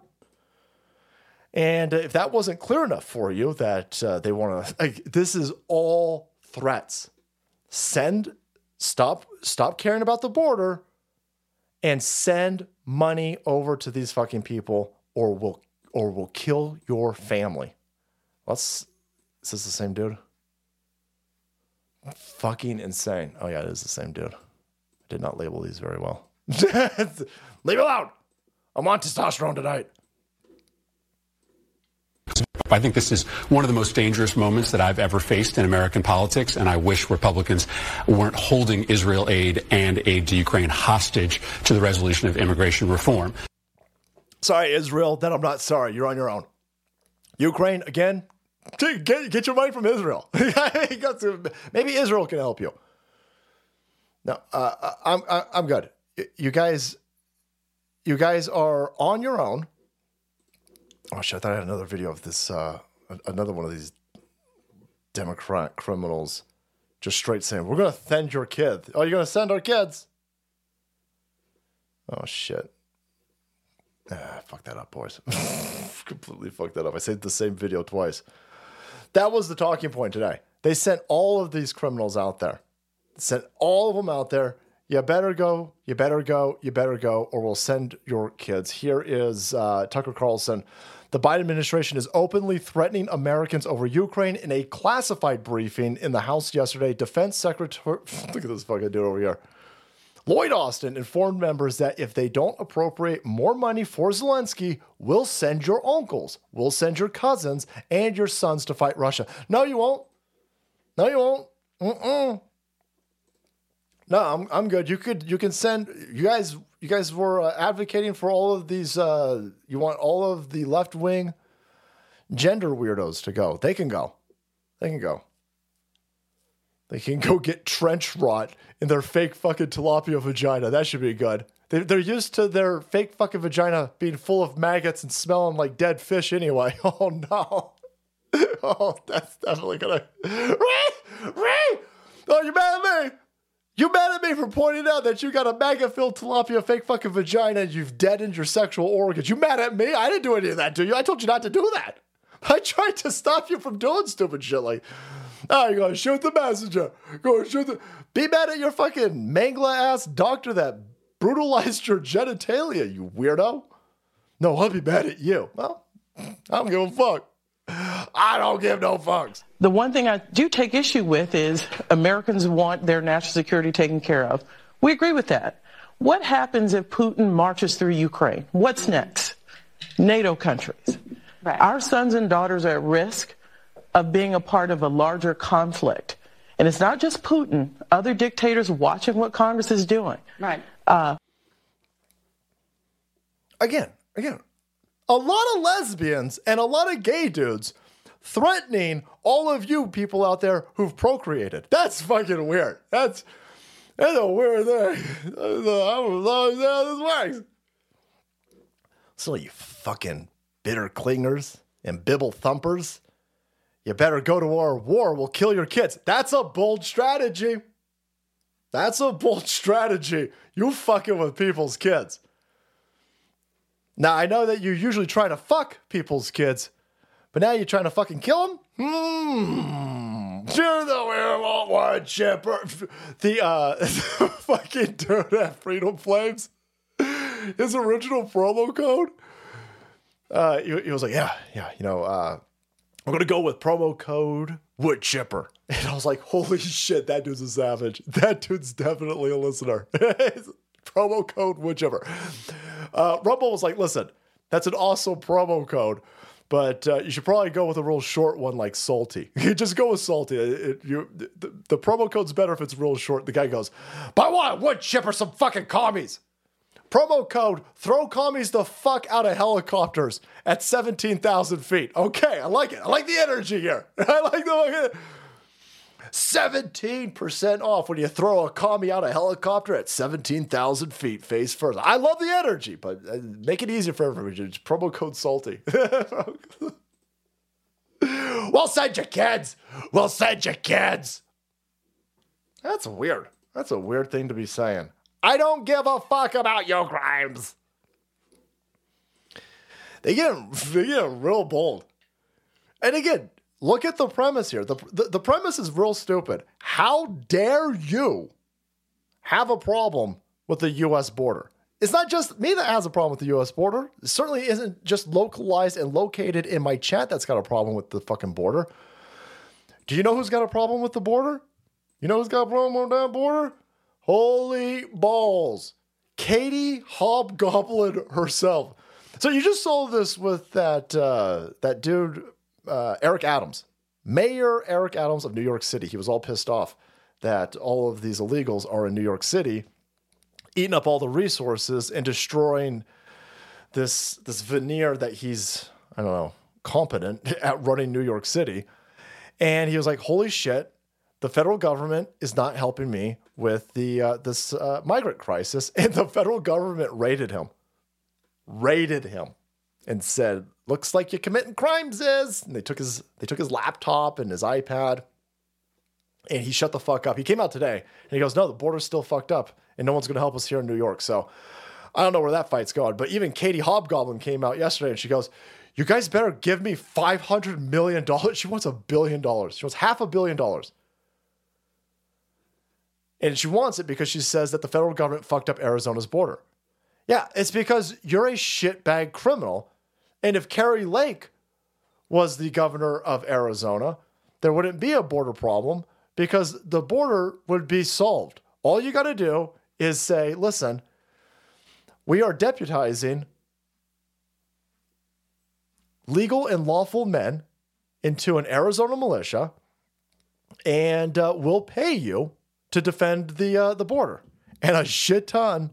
And if that wasn't clear enough for you, that uh, they want to, like, this is all threats. Send, stop, stop caring about the border, and send money over to these fucking people, or we'll or will kill your family. Let's. Is this the same dude? Fucking insane. Oh, yeah, it is the same dude. I did not label these very well. Leave it out. I'm on testosterone tonight. I think this is one of the most dangerous moments that I've ever faced in American politics, and I wish Republicans weren't holding Israel aid and aid to Ukraine hostage to the resolution of immigration reform. Sorry, Israel, then I'm not sorry. You're on your own. Ukraine, again, get, get your money from Israel. Maybe Israel can help you. No, uh, I'm, I'm good. You guys, you guys are on your own. Oh shit! I thought I had another video of this. Uh, another one of these Democrat criminals, just straight saying, "We're gonna send your kids." Oh, you're gonna send our kids? Oh shit! Ah, fuck that up, boys. Completely fucked that up. I said the same video twice. That was the talking point today. They sent all of these criminals out there. Sent all of them out there. You better go. You better go. You better go, or we'll send your kids. Here is uh, Tucker Carlson. The Biden administration is openly threatening Americans over Ukraine in a classified briefing in the House yesterday. Defense Secretary, look at this fucking dude over here. Lloyd Austin informed members that if they don't appropriate more money for Zelensky, we'll send your uncles, we'll send your cousins, and your sons to fight Russia. No, you won't. No, you won't. Mm-mm. No, I'm, I'm good. You could you can send you guys you guys were uh, advocating for all of these. Uh, you want all of the left wing gender weirdos to go. They can go. They can go. They can go get trench rot in their fake fucking tilapia vagina. That should be good. They, they're used to their fake fucking vagina being full of maggots and smelling like dead fish anyway. Oh no. Oh, that's definitely gonna. Ray! Ray! Oh, you mad at me? You mad at me for pointing out that you got a maggot filled tilapia fake fucking vagina and you've deadened your sexual organs? You mad at me? I didn't do any of that to you. I told you not to do that. I tried to stop you from doing stupid shit like Oh, you're gonna shoot the messenger. Go shoot the. Be mad at your fucking mangla ass doctor that brutalized your genitalia, you weirdo. No, I'll be mad at you. Well, I don't give a fuck. I don't give no fucks. The one thing I do take issue with is Americans want their national security taken care of. We agree with that. What happens if Putin marches through Ukraine? What's next? NATO countries. Right. Our sons and daughters are at risk of being a part of a larger conflict. And it's not just Putin, other dictators watching what Congress is doing. Right. Uh, again, again, a lot of lesbians and a lot of gay dudes threatening all of you people out there who've procreated. That's fucking weird. That's that's a weird thing. I don't know how this works. So you fucking bitter clingers and bibble thumpers, you better go to our war. We'll kill your kids. That's a bold strategy. That's a bold strategy. You fucking with people's kids. Now I know that you usually try to fuck people's kids, but now you're trying to fucking kill them. Hmm. You're the werewolf one chipper. The uh, fucking dude at Freedom Flames. His original promo code. Uh, he, he was like, yeah, yeah, you know, uh, I'm gonna go with promo code wood chipper. And I was like, holy shit, that dude's a savage. That dude's definitely a listener. promo code wood chipper. Uh, Rumble was like, listen, that's an awesome promo code, but uh, you should probably go with a real short one like salty. Just go with salty. It, it- you, the, the promo code's better if it's real short. The guy goes, buy one wood chipper some fucking commies. Promo code throw commies the fuck out of helicopters at 17,000 feet. Okay, I like it. I like the energy here. I like the 17% off when you throw a commie out of helicopter at 17,000 feet face first. I love the energy, but uh, make it easier for everybody. Just promo code salty. we'll send you kids. We'll send you kids. That's weird. That's a weird thing to be saying. I don't give a fuck about your crimes. They get they get real bold. And again, look at the premise here. The, the, the premise is real stupid. How dare you have a problem with the US border? It's not just me that has a problem with the US border. It certainly isn't just localized and located in my chat that's got a problem with the fucking border. Do you know who's got a problem with the border? You know who's got a problem with that border? Holy balls. Katie Hobgoblin herself. So you just saw this with that uh, that dude uh, Eric Adams, Mayor Eric Adams of New York City. He was all pissed off that all of these illegals are in New York City, eating up all the resources and destroying this this veneer that he's I don't know competent at running New York City. And he was like, "Holy shit, the federal government is not helping me with the uh, this uh, migrant crisis." And the federal government raided him, raided him, and said, "Looks like you're committing crimes." Is and they took his they took his laptop and his iPad, and he shut the fuck up. He came out today and he goes, "No, the border's still fucked up, and no one's going to help us here in New York." So. I don't know where that fight's going, but even Katie Hobgoblin came out yesterday and she goes, You guys better give me $500 million. She wants a billion dollars. She wants half a billion dollars. And she wants it because she says that the federal government fucked up Arizona's border. Yeah, it's because you're a shitbag criminal. And if Kari Lake was the governor of Arizona, there wouldn't be a border problem because the border would be solved. All you got to do is say, listen, we are deputizing legal and lawful men into an Arizona militia, and uh, we'll pay you to defend the uh, the border. And a shit ton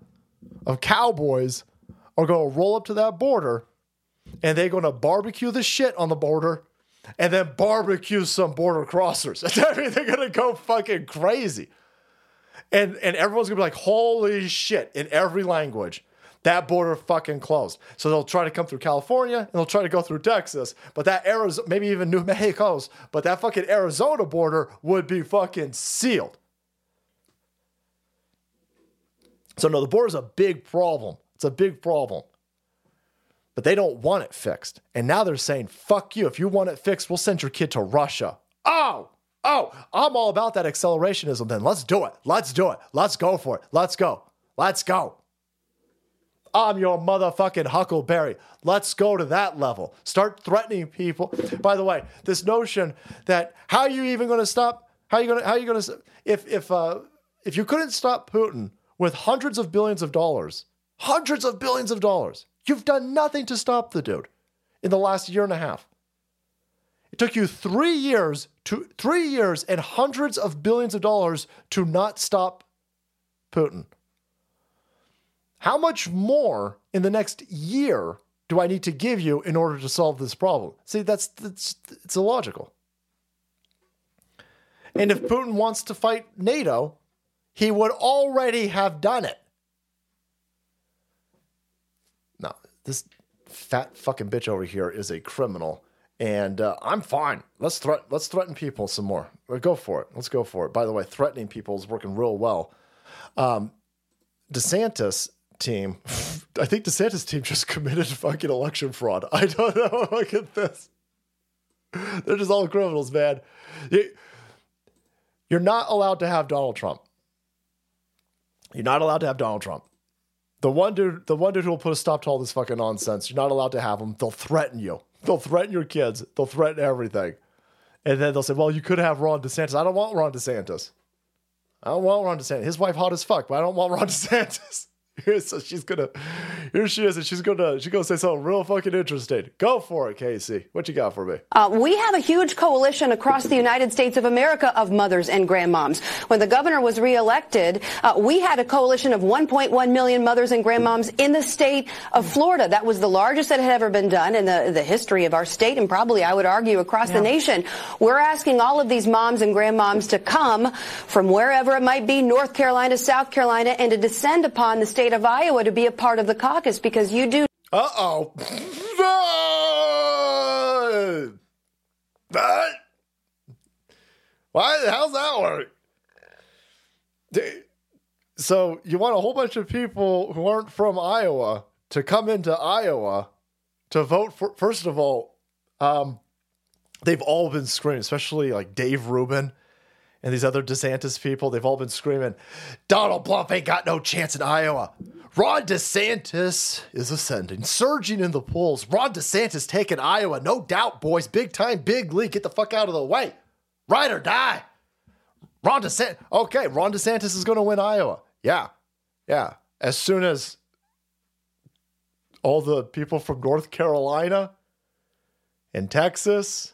of cowboys are going to roll up to that border, and they're going to barbecue the shit on the border, and then barbecue some border crossers. I mean, they're going to go fucking crazy. And and everyone's gonna be like, holy shit, in every language. That border fucking closed. So they'll try to come through California and they'll try to go through Texas, but that Arizona, maybe even New Mexico's, but that fucking Arizona border would be fucking sealed. So no, the border's a big problem. It's a big problem. But they don't want it fixed. And now they're saying, fuck you. If you want it fixed, we'll send your kid to Russia. Oh, oh, I'm all about that accelerationism then. Let's do it. Let's do it. Let's go for it. Let's go. Let's go. I'm your motherfucking Huckleberry. Let's go to that level. Start threatening people. By the way, this notion that how are you even going to stop? How are you going to? How are you going to? If if uh, if you couldn't stop Putin with hundreds of billions of dollars, hundreds of billions of dollars, you've done nothing to stop the dude in the last year and a half. It took you three years to three years and hundreds of billions of dollars to not stop Putin. How much more in the next year do I need to give you in order to solve this problem? See, that's, that's it's illogical. And if Putin wants to fight NATO, he would already have done it. No, this fat fucking bitch over here is a criminal, and uh, I'm fine. Let's threat. Let's threaten people some more. Go for it. Let's go for it. By the way, threatening people is working real well. Um, DeSantis team, I think DeSantis team just committed fucking election fraud. I don't know. Look at this. They're just all criminals, man. You're not allowed to have Donald Trump. You're not allowed to have Donald Trump. The one dude, the one dude who will put a stop to all this fucking nonsense. You're not allowed to have them. They'll threaten you. They'll threaten your kids. They'll threaten everything. And then they'll say, "Well, you could have Ron DeSantis." I don't want Ron DeSantis. I don't want Ron DeSantis. His wife hot as fuck, but I don't want Ron DeSantis. so she's gonna here she is and she's gonna she's gonna say something real fucking interesting. Go for it casey. What you got for me? Uh, we have a huge coalition across the united states of america of mothers and grandmoms. When the governor was reelected uh, we had a coalition of 1.1 million mothers and grandmoms in the state of florida. That was the largest that had ever been done in the, the history of our state and probably i would argue across yeah. the nation. We're asking all of these moms and grandmoms to come from wherever it might be north carolina south carolina and to descend upon the state state of Iowa to be a part of the caucus because you do. Uh oh. What? Why? How's that work? So you want a whole bunch of people who aren't from Iowa to come into Iowa to vote for? First of all, um, they've all been screened, especially like Dave Rubin and these other DeSantis people, they've all been screaming, Donald Trump ain't got no chance in Iowa. Ron DeSantis is ascending, surging in the polls. Ron DeSantis taking Iowa, no doubt, boys. Big time, big league. Get the fuck out of the way. Ride or die. Ron DeSantis. Okay, Ron DeSantis is going to win Iowa. Yeah, yeah. As soon as all the people from North Carolina and Texas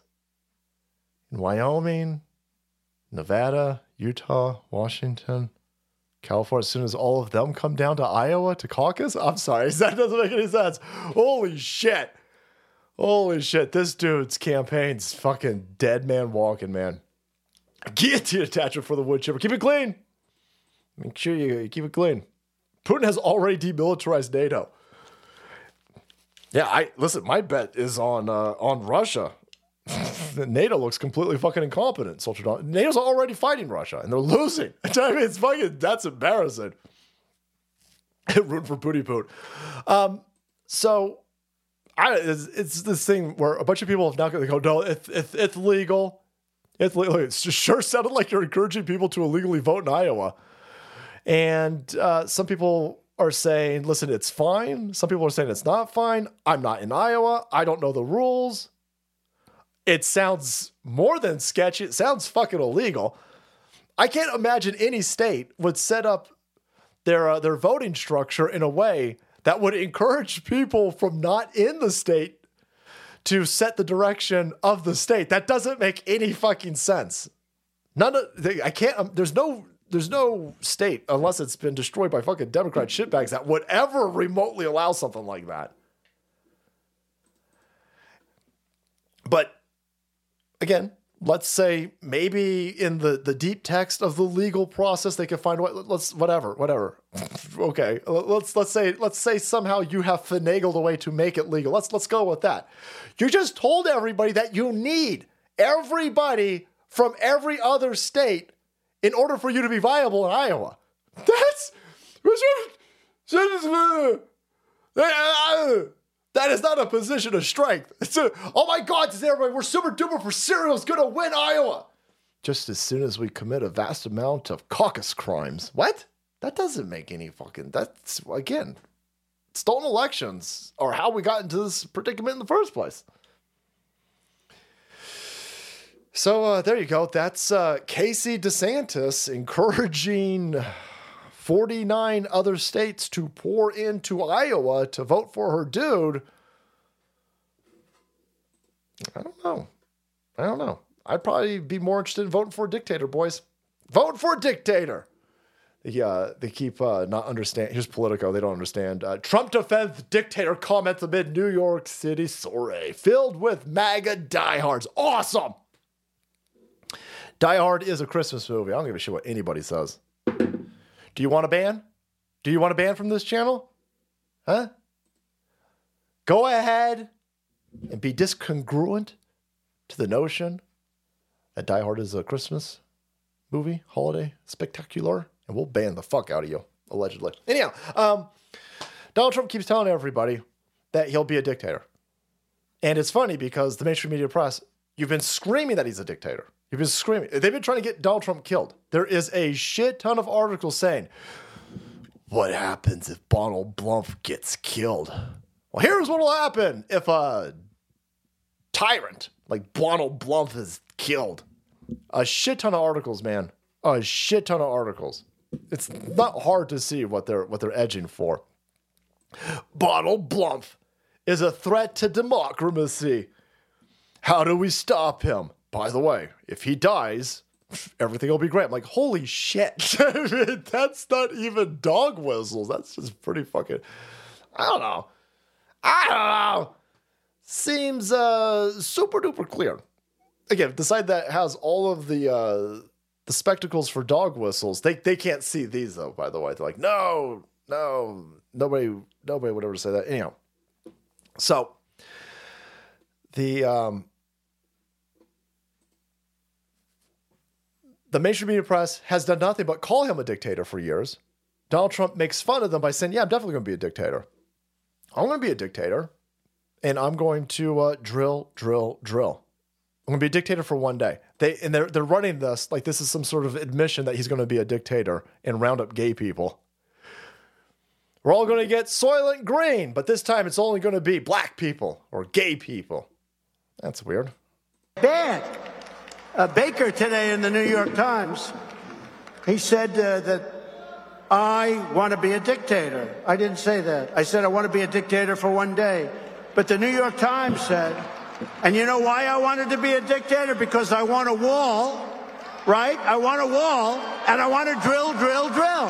and Wyoming Nevada, Utah, Washington, California, as soon as all of them come down to Iowa to caucus? I'm sorry, that doesn't make any sense. Holy shit. Holy shit. This dude's campaign's fucking dead man walking, man. Guillotine attachment for the wood chipper. Keep it clean. Make sure you keep it clean. Putin has already demilitarized NATO. Yeah, I listen. My bet is on uh, on Russia. NATO looks completely fucking incompetent. Soldier NATO's already fighting Russia and they're losing. I mean, it's fucking that's embarrassing. Root for booty poot. Um, so I it's, it's, this thing where a bunch of people have not going to go, no, it's, it's, it's legal. It's legal. It sure sounded like you're encouraging people to illegally vote in Iowa. And uh, some people are saying, listen, it's fine. Some people are saying it's not fine. I'm not in Iowa. I don't know the rules it sounds more than sketchy. It sounds fucking illegal. I can't imagine any state would set up their uh, their voting structure in a way that would encourage people from not in the state to set the direction of the state. That doesn't make any fucking sense. None of I can't. Um, there's no there's no state unless it's been destroyed by fucking Democrat shitbags that would ever remotely allow something like that. But again, let's say maybe in the the deep text of the legal process they can find what let's whatever whatever. Okay let's let's say let's say somehow you have finagled a way to make it legal. Let's let's go with that. You just told everybody that you need everybody from every other state in order for you to be viable in Iowa. That's that is not a position of strength. It's a, oh my God, everybody, we're super duper for cereal's gonna win Iowa. Just as soon as we commit a vast amount of caucus crimes. What? That doesn't make any fucking, that's, again, stolen elections are how we got into this predicament in the first place. So uh, there you go. That's uh, Casey DeSantis encouraging 49 other states to pour into Iowa to vote for her dude. I don't know. I don't know. I'd probably be more interested in voting for a dictator, boys. Vote for a dictator. They, uh, they keep uh, not understand. Here's Politico. They don't understand. Uh, Trump defends dictator comments amid New York City soiree filled with MAGA diehards. Awesome. Die Hard is a Christmas movie. I don't give a shit what anybody says. Do you want a ban? Do you want a ban from this channel? Huh? Go ahead and be discongruent to the notion that Die Hard is a Christmas movie, holiday, spectacular, and we'll ban the fuck out of you, allegedly. Anyhow, um, Donald Trump keeps telling everybody that he'll be a dictator. And it's funny because the mainstream media press, you've been screaming that he's a dictator. You've been screaming. They've been trying to get Donald Trump killed. There is a shit ton of articles saying, what happens if Donald Trump gets killed? Well, here's what will happen if a tyrant like Donald Trump is killed. A shit ton of articles, man. A shit ton of articles. It's not hard to see what they're what they're edging for. Donald Trump is a threat to democracy. How do we stop him? By the way, if he dies, everything will be great. I'm like, holy shit. That's not even dog whistles. That's just pretty fucking. I don't know. I don't know. Seems uh, super duper clear. Again, the side that has all of the uh, the spectacles for dog whistles, they they can't see these though. By the way, they're like, no, no, nobody, nobody would ever say that. Anyhow, so the um, the mainstream media press has done nothing but call him a dictator for years. Donald Trump makes fun of them by saying, "Yeah, I'm definitely going to be a dictator. I'm going to be a dictator, and I'm going to uh, drill, drill, drill. I'm going to be a dictator for one day." They and they're they're running this like this is some sort of admission that he's going to be a dictator and round up gay people. We're all going to get Soylent Green, but this time it's only going to be black people or gay people. That's weird. Bad. Uh, Baker today in the New York Times, he said uh, that I want to be a dictator. I didn't say that. I said I want to be a dictator for one day. But the New York Times said, and you know why I wanted to be a dictator? Because I want a wall, right? I want a wall, and I want to drill, drill, drill.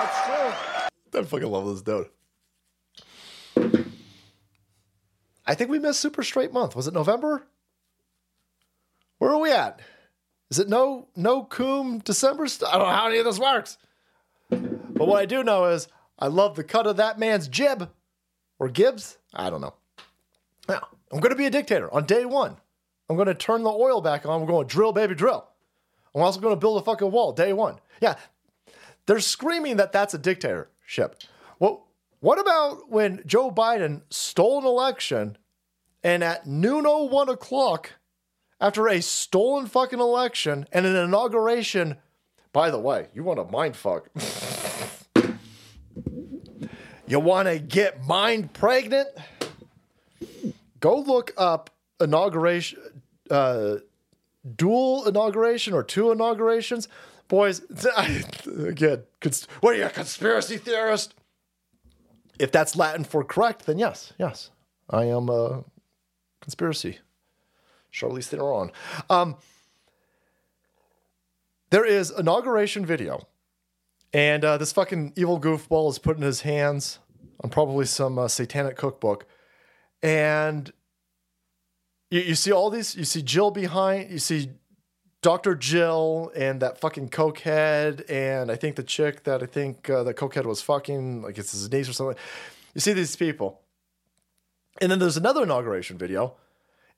That's true. I fucking love this dude. I think we missed Super Straight Month. Was it November? Where are we at? Is it no no coom December? St- I don't know how any of this works. But what I do know is I love the cut of that man's jib or Gibbs. I don't know. Now I'm going to be a dictator on day one. I'm going to turn the oil back on. We're going to drill, baby, drill. I'm also going to build a fucking wall day one. Yeah, they're screaming that that's a dictatorship. What about when Joe Biden stole an election and at noon 01 o'clock, after a stolen fucking election and an inauguration, by the way, you want to mind fuck. you want to get mind pregnant? Go look up inauguration, uh, dual inauguration or two inaugurations. Boys, again, cons- what are you, a conspiracy theorist? If that's Latin for correct, then yes, yes, I am a conspiracy. Charlize Theron. Um, there is inauguration video, and uh, this fucking evil goofball is putting his hands on probably some uh, satanic cookbook, and you, you see all these. You see Jill behind. You see Dr. Jill and that fucking cokehead, and I think the chick that I think uh, the cokehead was fucking, like it's his niece or something. You see these people. And then there's another inauguration video,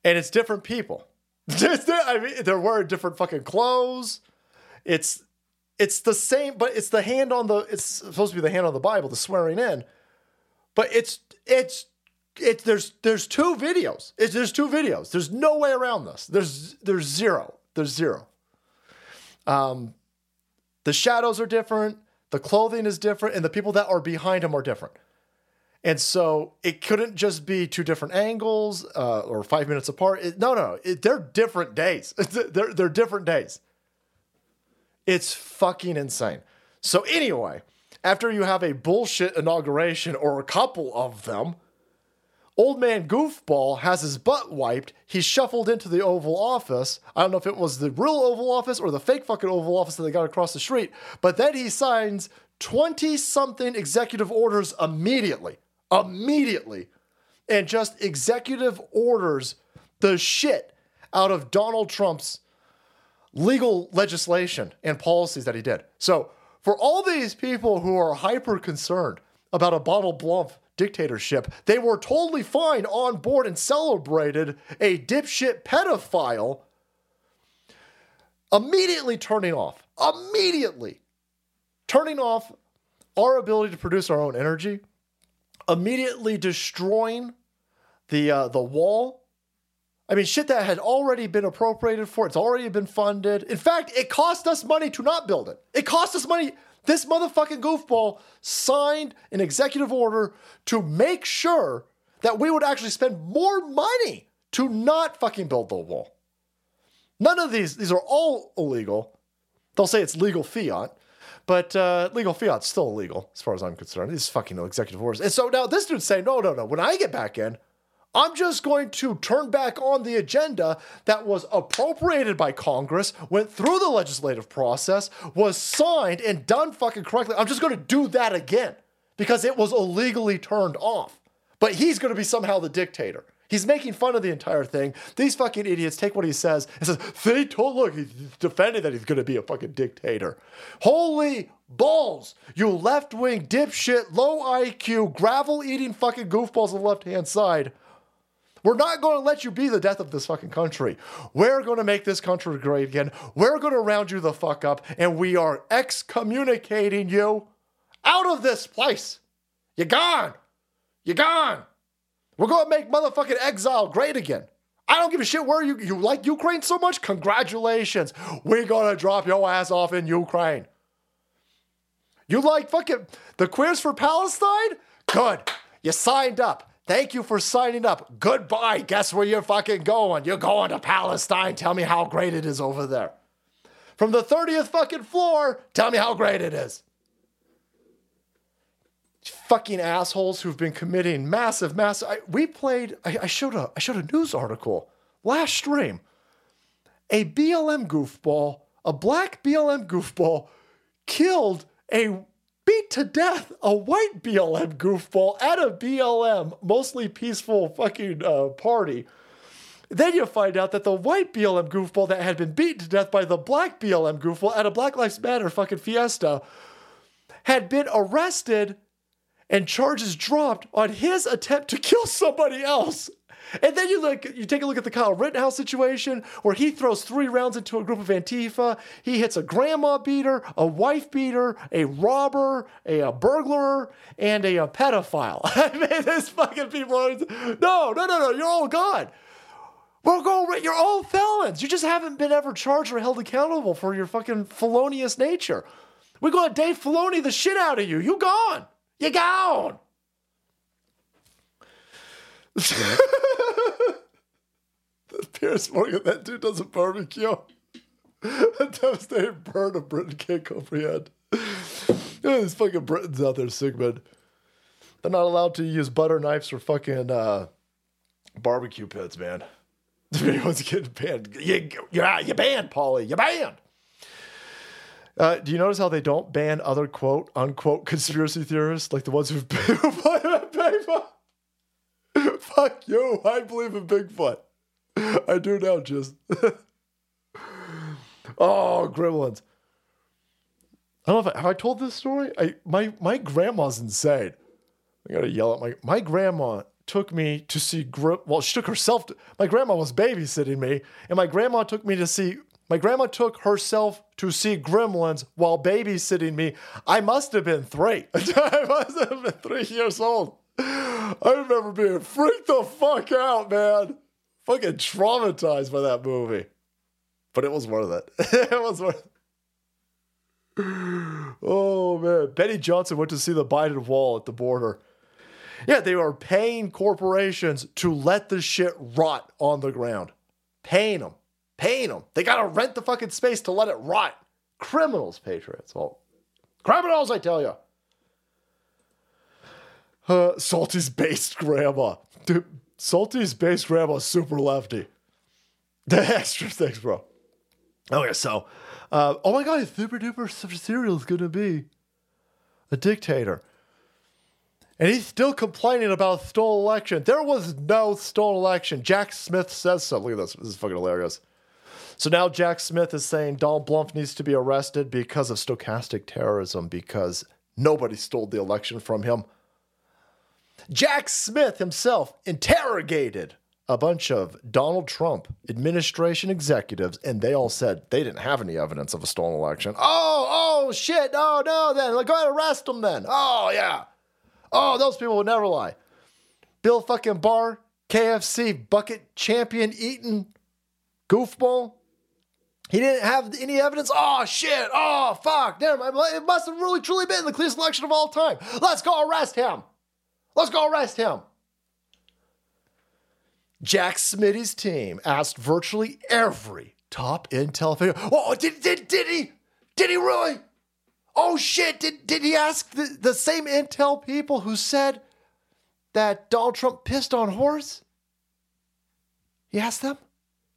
and it's different people. I mean, they're wearing different fucking clothes. It's it's the same, but it's the hand on the. It's supposed to be the hand on the Bible, the swearing in, but it's it's it's there's there's two videos. It's, there's two videos. There's no way around this. There's there's zero. There's zero. Um, the shadows are different. The clothing is different, and the people that are behind him are different. And so it couldn't just be two different angles uh, or five minutes apart. It, no, no, it, they're different days. they're, they're different days. It's fucking insane. So, anyway, after you have a bullshit inauguration or a couple of them, Old man Goofball has his butt wiped. He's shuffled into the Oval Office. I don't know if it was the real Oval Office or the fake fucking Oval Office that they got across the street, but then he signs 20 something executive orders immediately. Immediately. And just executive orders the shit out of Donald Trump's legal legislation and policies that he did. So, for all these people who are hyper concerned about a Donald Trump dictatorship, they were totally fine on board and celebrated a dipshit pedophile immediately turning off, immediately turning off our ability to produce our own energy, immediately destroying the uh, the wall. I mean, shit that had already been appropriated for. It's already been funded. In fact, it cost us money to not build it. It cost us money. This motherfucking goofball signed an executive order to make sure that we would actually spend more money to not fucking build the wall. None of these, these are all illegal. They'll say it's legal fiat, but uh, legal fiat's still illegal as far as I'm concerned. These fucking executive orders. And so now this dude's saying, no, no, no. When I get back in, I'm just going to turn back on the agenda that was appropriated by Congress, went through the legislative process, was signed and done fucking correctly. I'm just going to do that again because it was illegally turned off. But he's going to be somehow the dictator. He's making fun of the entire thing. These fucking idiots take what he says and says, they told, look, he's defending that he's going to be a fucking dictator. Holy balls, you left wing dipshit, low IQ, gravel eating fucking goofballs on the left hand side. We're not going to let you be the death of this fucking country. We're going to make this country great again. We're going to round you the fuck up, and we are excommunicating you out of this place. You're gone. You're gone. We're going to make motherfucking exile great again. I don't give a shit where you, you like Ukraine so much. Congratulations. We're going to drop your ass off in Ukraine. You like fucking the queers for Palestine? Good. You signed up. Thank you for signing up. Goodbye. Guess where you're fucking going? You're going to Palestine. Tell me how great it is over there. From the 30th fucking floor, tell me how great it is. Fucking assholes who've been committing massive, massive. I, we played. I, I showed a. I showed a news article last stream. A BLM goofball, a black BLM goofball, killed a beat to death a white BLM goofball at a BLM, mostly peaceful fucking uh, party. Then you find out that the white BLM goofball that had been beaten to death by the black BLM goofball at a Black Lives Matter fucking fiesta had been arrested and charges dropped on his attempt to kill somebody else. And then you look, you take a look at the Kyle Rittenhouse situation where he throws three rounds into a group of Antifa. He hits a grandma beater, a wife beater, a robber, a, a burglar, and a, a pedophile. I mean, this fucking people are, no, no, no, no, you're all gone. We're going, you're all felons. You just haven't been ever charged or held accountable for your fucking felonious nature. We're going to Dave Filoni the shit out of you. You gone. You gone. Piers Morgan, that dude does a barbecue. A devastating burn of Britain can't comprehend. These fucking Britons out there, Sigmund. They're not allowed to use butter knives for fucking uh, barbecue pits, man. Video's getting banned. You, you're, you banned, Paulie. You banned. Uh, do you notice how they don't ban other quote unquote conspiracy theorists like the ones who've been Fuck you. I believe in Bigfoot. I do now, just. oh, gremlins. I don't know if I, have I told this story. I my my grandma's insane. I gotta yell at my my grandma took me to see Grim. Well, she took herself. To, my grandma was babysitting me, and my grandma took me to see. My grandma took herself to see Gremlins while babysitting me. I must have been three. I must have been three years old. I remember being freaked the fuck out, man. Fucking traumatized by that movie. But it was worth it. it was worth it. Oh man. Benny Johnson went to see the Biden wall at the border. Yeah, they are paying corporations to let the shit rot on the ground. Paying them. Paying them. They gotta rent the fucking space to let it rot. Criminals, patriots. Well, criminals, I tell you. Uh, Salty's based grandma. Dude, Salty's base grandma's super lefty. The extra things, bro. Okay, so, uh, oh my god, super duper cereal is gonna be a dictator. And he's still complaining about stolen election. There was no stolen election. Jack Smith says so. Look at this. This is fucking hilarious. So now Jack Smith is saying Donald Blump needs to be arrested because of stochastic terrorism because nobody stole the election from him. Jack Smith himself interrogated a bunch of Donald Trump administration executives, and they all said they didn't have any evidence of a stolen election. Oh, oh, shit. Oh, no, then. Like, go ahead and arrest them then. Oh, yeah. Oh, those people would never lie. Bill fucking Barr, KFC bucket champion eating goofball. He didn't have any evidence. Oh shit! Oh fuck! Damn. It must have really truly been the cleanest election of all time. Let's go arrest him. Let's go arrest him. Jack Smitty's team asked virtually every top intel figure. Oh, did, did, did he? Did he really? Oh shit! Did did he ask the, the same intel people who said that Donald Trump pissed on horse? He asked them.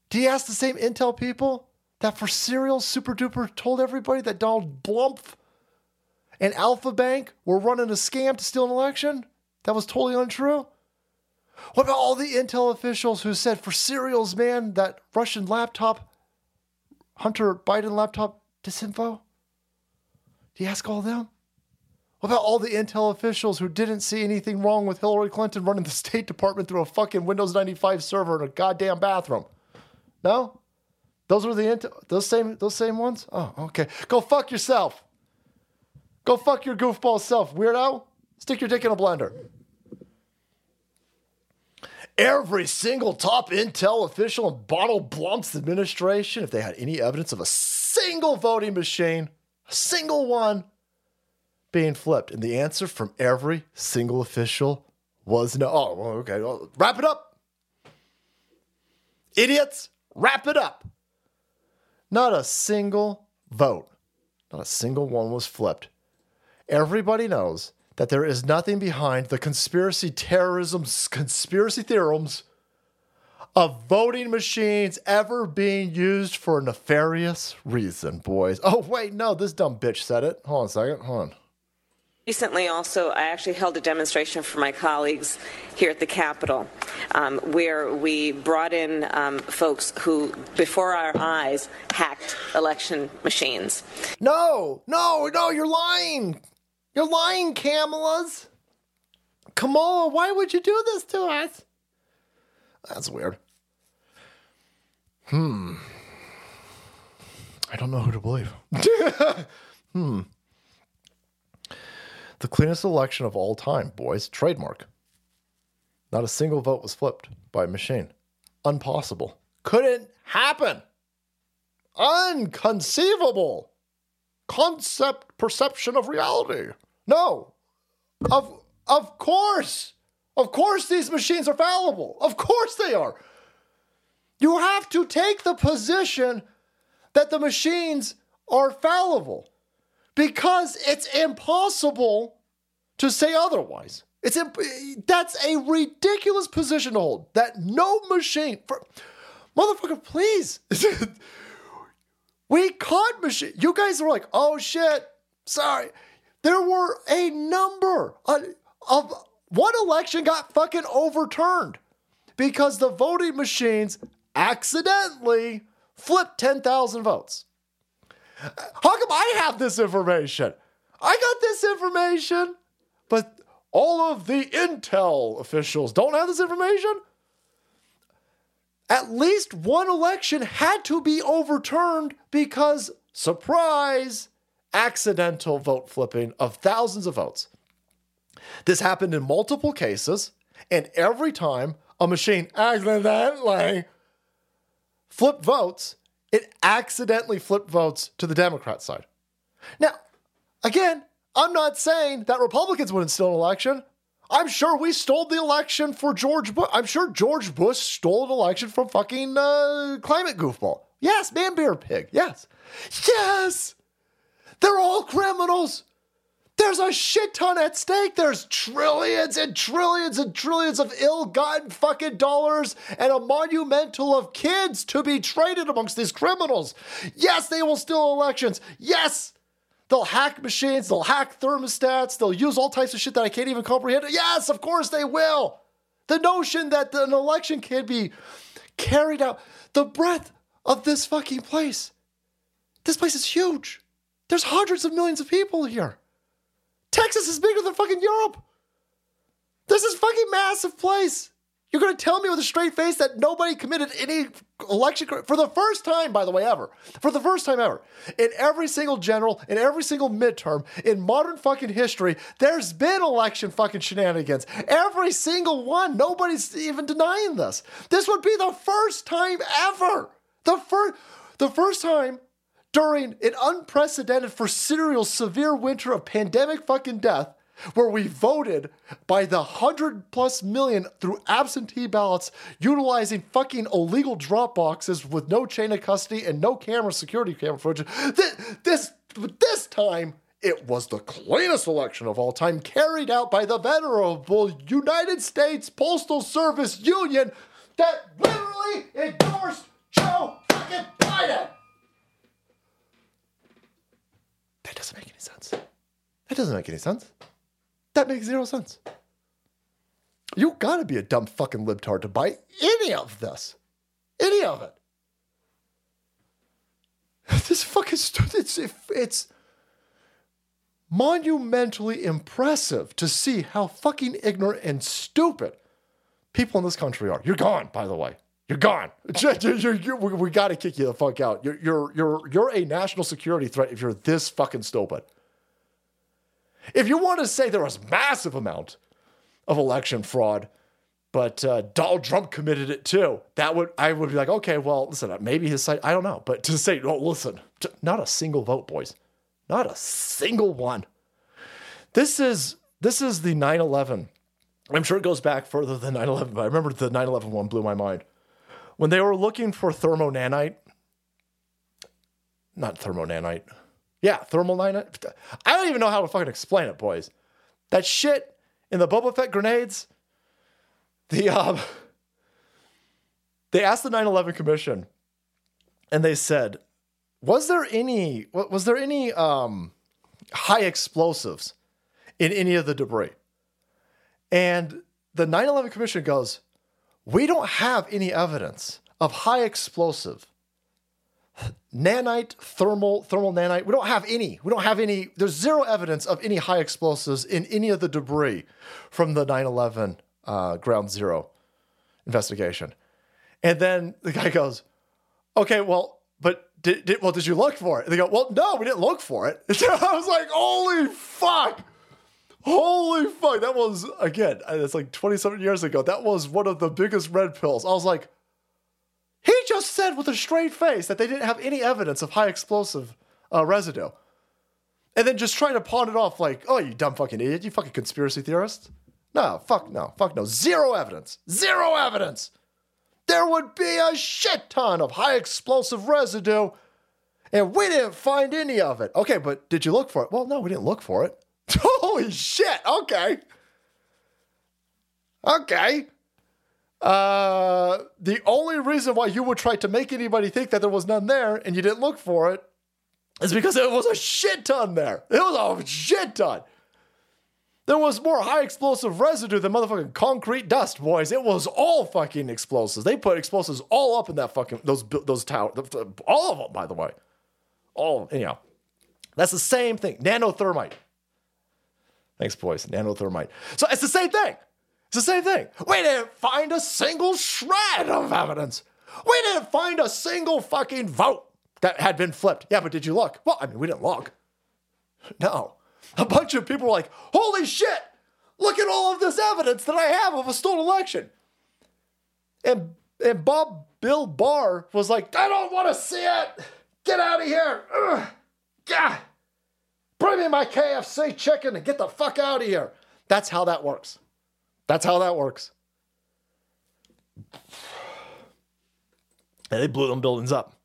Did he ask the same intel people that for Serial Super Duper told everybody that Donald Blump and Alfa Bank were running a scam to steal an election? That was totally untrue. What about all the intel officials who said for Serial's man that Russian laptop, Hunter Biden laptop disinfo? Do you ask all of them? What about all the intel officials who didn't see anything wrong with Hillary Clinton running the State Department through a fucking Windows 95 server in a goddamn bathroom? No? Those were the intel, those same those same ones? Oh, okay. Go fuck yourself. Go fuck your goofball self, weirdo. Stick your dick in a blender. Every single top intel official in Donald Blump's administration, if they had any evidence of a single voting machine, a single one being flipped. And the answer from every single official was no. Oh, okay. Well, wrap it up. Idiots, wrap it up. Not a single vote, not a single one was flipped. Everybody knows that there is nothing behind the conspiracy terrorism, conspiracy theorems of voting machines ever being used for a nefarious reason, boys. Oh, wait, no, this dumb bitch said it. Hold on a second. Hold on. Recently, also, I actually held a demonstration for my colleagues here at the Capitol um, where we brought in um, folks who, before our eyes, hacked election machines. No, no, no, you're lying. You're lying, Kamalas. Kamala, why would you do this to us? That's weird. Hmm. I don't know who to believe. hmm. The cleanest election of all time, boys. Trademark. Not a single vote was flipped by a machine. Unpossible. Couldn't happen. Unconceivable. Concept perception of reality. No. Of of course. Of course these machines are fallible. Of course they are. You have to take the position that the machines are fallible because it's impossible to say otherwise. It's imp- that's a ridiculous position to hold. That no machine for motherfucker, please. we caught machine. You guys were like, oh shit, sorry. There were a number of, one election got fucking overturned because the voting machines accidentally flipped 10,000 votes. How come I have this information? I got this information, but all of the intel officials don't have this information? At least one election had to be overturned because, surprise, accidental vote flipping of thousands of votes. This happened in multiple cases, and every time a machine accidentally flipped votes, it accidentally flipped votes to the Democrat side. Now, again, I'm not saying that Republicans wouldn't steal an election. I'm sure we stole the election for George Bush. I'm sure George Bush stole an election from fucking uh, climate goofball. Yes, man, bear pig. Yes. Yes. They're all criminals. There's a shit ton at stake. There's trillions and trillions and trillions of ill gotten fucking dollars and a monumental of kids to be traded amongst these criminals. Yes, they will steal elections. Yes, they'll hack machines, they'll hack thermostats, they'll use all types of shit that I can't even comprehend. Yes, of course they will. The notion that an election can be carried out, the breadth of this fucking place. This place is huge. There's hundreds of millions of people here. Texas is bigger than fucking Europe. This is fucking massive place. You're going to tell me with a straight face that nobody committed any election for the first time, by the way, ever. For the first time ever. In every single general, in every single midterm, in modern fucking history, there's been election fucking shenanigans. Every single one. Nobody's even denying this. This would be the first time ever. The first the first time during an unprecedented for serial severe winter of pandemic fucking death where we voted by the hundred plus million through absentee ballots utilizing fucking illegal drop boxes with no chain of custody and no camera security camera footage this this, this time it was the cleanest election of all time carried out by the venerable united states postal service union that literally endorsed joe fucking biden that doesn't make any sense. That doesn't make any sense. That makes zero sense. You gotta be a dumb fucking libtard to buy any of this. Any of it. This fucking st- it's it's monumentally impressive to see how fucking ignorant and stupid people in this country are. You're gone, by the way. You're gone. You're, you're, we, got to kick you the fuck out. You're, you're, you're, you're a national security threat if you're this fucking stupid. If you want to say there was massive amount of election fraud, but uh, Donald Trump committed it too, that would I would be like, okay, well, listen, maybe his site, I don't know, but to say, oh, listen, not a single vote, boys, not a single one. This is this is the 9/11. I'm sure it goes back further than 9/11, but I remember the 9/11 one blew my mind when they were looking for thermonanite, not thermonanite, yeah, thermal nanite. I don't even know how to fucking explain it, boys. That shit in the Boba Fett grenades. The um, they asked the 9/11 Commission, and they said, "Was there any? Was there any um, high explosives in any of the debris?" And the 9/11 Commission goes, we don't have any evidence of high explosive nanite thermal thermal nanite. We don't have any. We don't have any there's zero evidence of any high explosives in any of the debris from the 9-11 uh, ground zero investigation. And then the guy goes okay well but did, did well did you look for it? And they go well no we didn't look for it. I was like holy fuck Holy fuck, that was again, it's like 27 years ago. That was one of the biggest red pills. I was like, he just said with a straight face that they didn't have any evidence of high explosive uh, residue. And then just trying to pawn it off like, oh, you dumb fucking idiot, you fucking conspiracy theorist. No, fuck no, fuck no. Zero evidence. Zero evidence. There would be a shit ton of high explosive residue, and we didn't find any of it. Okay, but did you look for it? Well, no, we didn't look for it. Holy shit. Okay. Okay. Uh, the only reason why you would try to make anybody think that there was none there and you didn't look for it is because it was a shit ton there. It was a shit ton. There was more high explosive residue than motherfucking concrete dust, boys. It was all fucking explosives. They put explosives all up in that fucking those those towers. All of them, by the way. All anyhow. That's the same thing. Nanothermite. Thanks, boys. Nanothermite. So it's the same thing. It's the same thing. We didn't find a single shred of evidence. We didn't find a single fucking vote that had been flipped. Yeah, but did you look? Well, I mean, we didn't look. No. A bunch of people were like, holy shit, look at all of this evidence that I have of a stolen election. And, and Bob Bill Barr was like, I don't want to see it. Get out of here. Ugh. God. Bring me my KFC chicken and get the fuck out of here. That's how that works. That's how that works. And they blew them buildings up.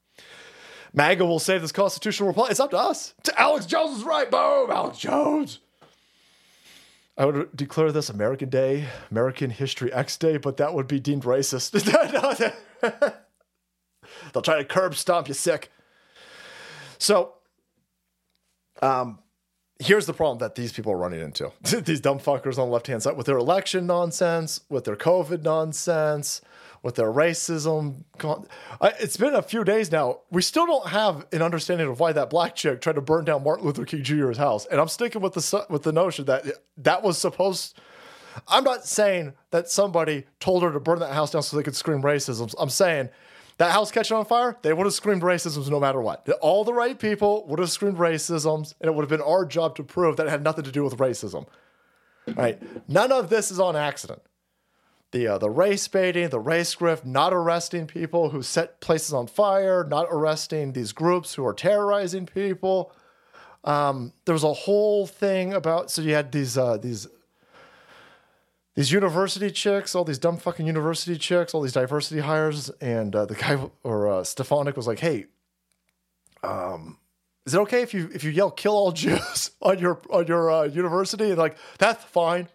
MAGA will save this constitutional republic. It's up to us. To Alex Jones is right. Boom, Alex Jones. I would declare this American Day, American History X Day, but that would be deemed racist. They'll try to curb stomp you sick. So, um, here's the problem that these people are running into these dumb fuckers on the left hand side with their election nonsense, with their COVID nonsense, with their racism. It's been a few days now. We still don't have an understanding of why that black chick tried to burn down Martin Luther King Jr.'s house. And I'm sticking with the with the notion that that was supposed. I'm not saying that somebody told her to burn that house down so they could scream racism. I'm saying that house catching on fire, they would have screamed racisms no matter what. All the right people would have screamed racisms, and it would have been our job to prove that it had nothing to do with racism. Right? None of this is on accident the uh, the race baiting, the race grift, not arresting people who set places on fire, not arresting these groups who are terrorizing people. Um, there was a whole thing about so you had these uh, these these university chicks, all these dumb fucking university chicks, all these diversity hires, and uh, the guy or uh, Stefanik was like, "Hey, um, is it okay if you if you yell kill all Jews on your on your uh, university?" And like, that's fine.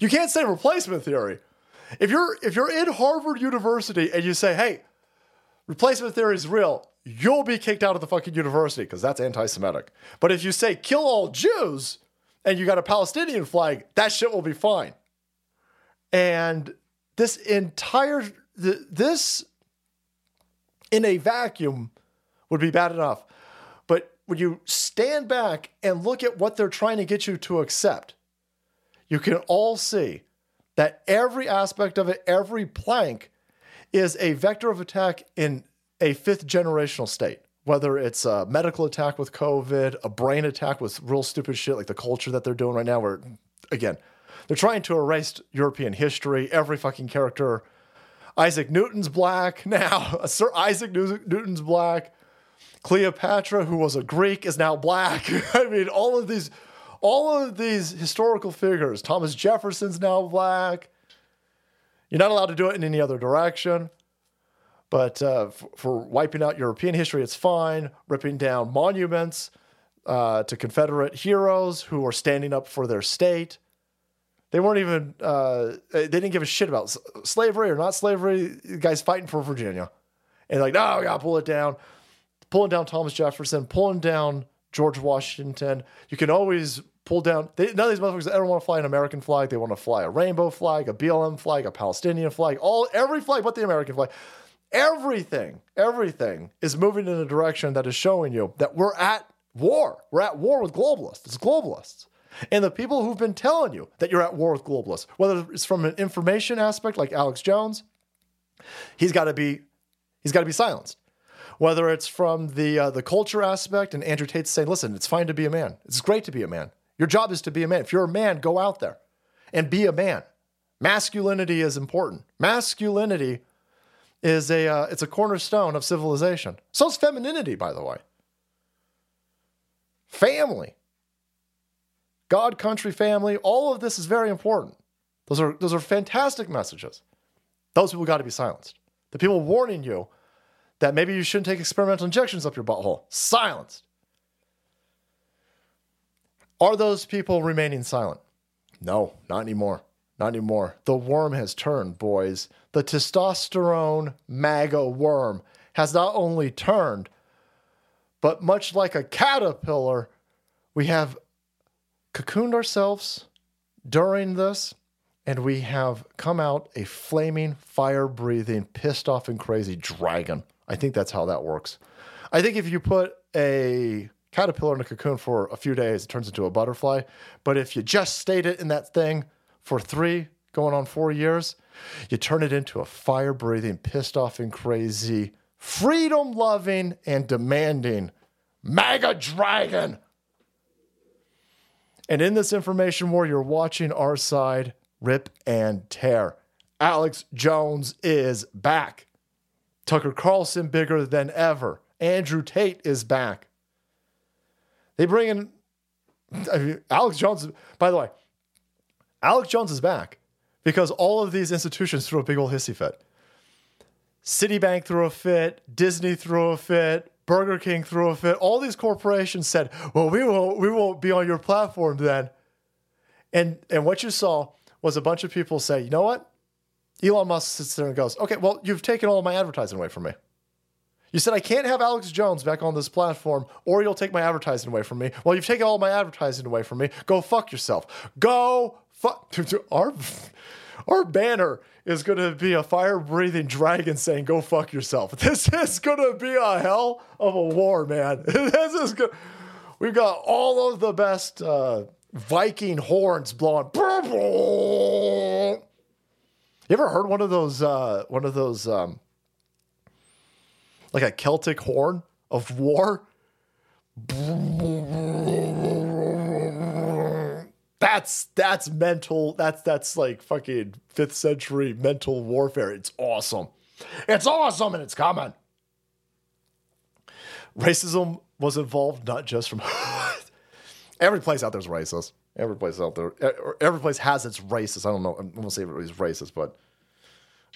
You can't say replacement theory. If you're if you're in Harvard University and you say, "Hey, replacement theory is real," you'll be kicked out of the fucking university because that's anti-Semitic. But if you say "kill all Jews" and you got a Palestinian flag, that shit will be fine. And this entire this in a vacuum would be bad enough. But when you stand back and look at what they're trying to get you to accept, you can all see that every aspect of it, every plank is a vector of attack in a fifth generational state. Whether it's a medical attack with COVID, a brain attack with real stupid shit like the culture that they're doing right now, where, again, they're trying to erase European history. Every fucking character. Isaac Newton's black now. Sir Isaac Newton's black. Cleopatra, who was a Greek, is now black. I mean, all of these all of these historical figures, Thomas Jefferson's now black. You're not allowed to do it in any other direction. But uh, for, for, wiping out European history, it's fine. Ripping down monuments uh, to Confederate heroes who are standing up for their state. They weren't even, uh, they didn't give a shit about slavery or not slavery. The guy's fighting for Virginia. And like, no, we got to pull it down. Pulling down Thomas Jefferson, pulling down George Washington. You can always pull down. They, none of these motherfuckers ever want to fly an American flag. They want to fly a rainbow flag, a BLM flag, a Palestinian flag, all every flag but the American flag. Everything, everything is moving in a direction that is showing you that we're at war. We're at war with globalists. It's globalists. And the people who've been telling you that you're at war with globalists, whether it's from an information aspect like Alex Jones, he's got to be he's got to be silenced. Whether it's from the uh, the culture aspect and Andrew Tate's saying, "Listen, it's fine to be a man. It's great to be a man. Your job is to be a man. If you're a man, go out there and be a man. Masculinity is important. Masculinity is a uh, it's a cornerstone of civilization. So is femininity, by the way. Family. God, country, family, all of this is very important. Those are those are fantastic messages. Those people got to be silenced. The people warning you that maybe you shouldn't take experimental injections up your butthole, silenced. Are those people remaining silent? No, not anymore. Not anymore. The worm has turned, boys. The testosterone MAGA worm has not only turned, but much like a caterpillar, we have cocooned ourselves during this, and we have come out a flaming, fire breathing, pissed off, and crazy dragon. I think that's how that works. I think if you put a caterpillar in a cocoon for a few days, it turns into a butterfly. But if you just stayed it in that thing for three, going on four years, you turn it into a fire breathing, pissed off and crazy, freedom loving and demanding MAGA dragon. And in this information war, you're watching our side rip and tear. Alex Jones is back. Tucker Carlson bigger than ever. Andrew Tate is back. They bring in I mean, Alex Jones. By the way, Alex Jones is back because all of these institutions threw a big old hissy fit. Citibank threw a fit, Disney threw a fit, Burger King threw a fit. All these corporations said, "Well, we won't, we won't be on your platform then." And and what you saw was a bunch of people say, you know what? Elon Musk sits there and goes, okay, well, you've taken all my advertising away from me. You said I can't have Alex Jones back on this platform, or you'll take my advertising away from me. Well, you've taken all my advertising away from me. Go fuck yourself. Go fuck. Our our banner is going to be a fire breathing dragon saying, "Go fuck yourself." This is going to be a hell of a war, man. this is good. We've got all of the best uh, Viking horns blowing. You ever heard one of those? Uh, one of those. Um, like a Celtic horn of war. That's that's mental. That's that's like fucking fifth century mental warfare. It's awesome. It's awesome and it's coming. Racism was involved not just from every place out there is racist. Every place out there, every place has its racist. I don't know. I'm gonna say everybody's racist, but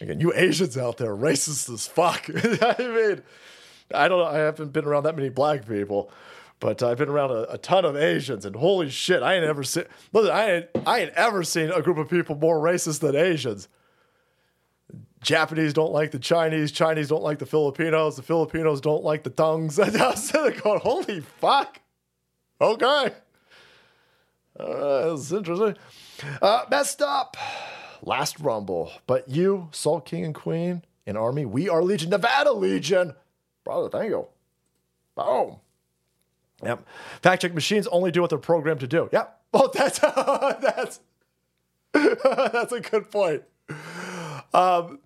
Again, you Asians out there, racist as fuck. I mean, I don't know. I haven't been around that many black people, but I've been around a, a ton of Asians, and holy shit, I ain't ever seen. Listen, I ain't, I ain't ever seen a group of people more racist than Asians. Japanese don't like the Chinese. Chinese don't like the Filipinos. The Filipinos don't like the tongues. I was going, holy fuck. Okay. Uh, this is interesting. Uh, messed up last Rumble. But you, Salt King and Queen, and Army, we are Legion, Nevada Legion. Brother, thank you. Boom. Yep. Fact check machines only do what they're programmed to do. Yep. Well, that's that's that's a good point. Um,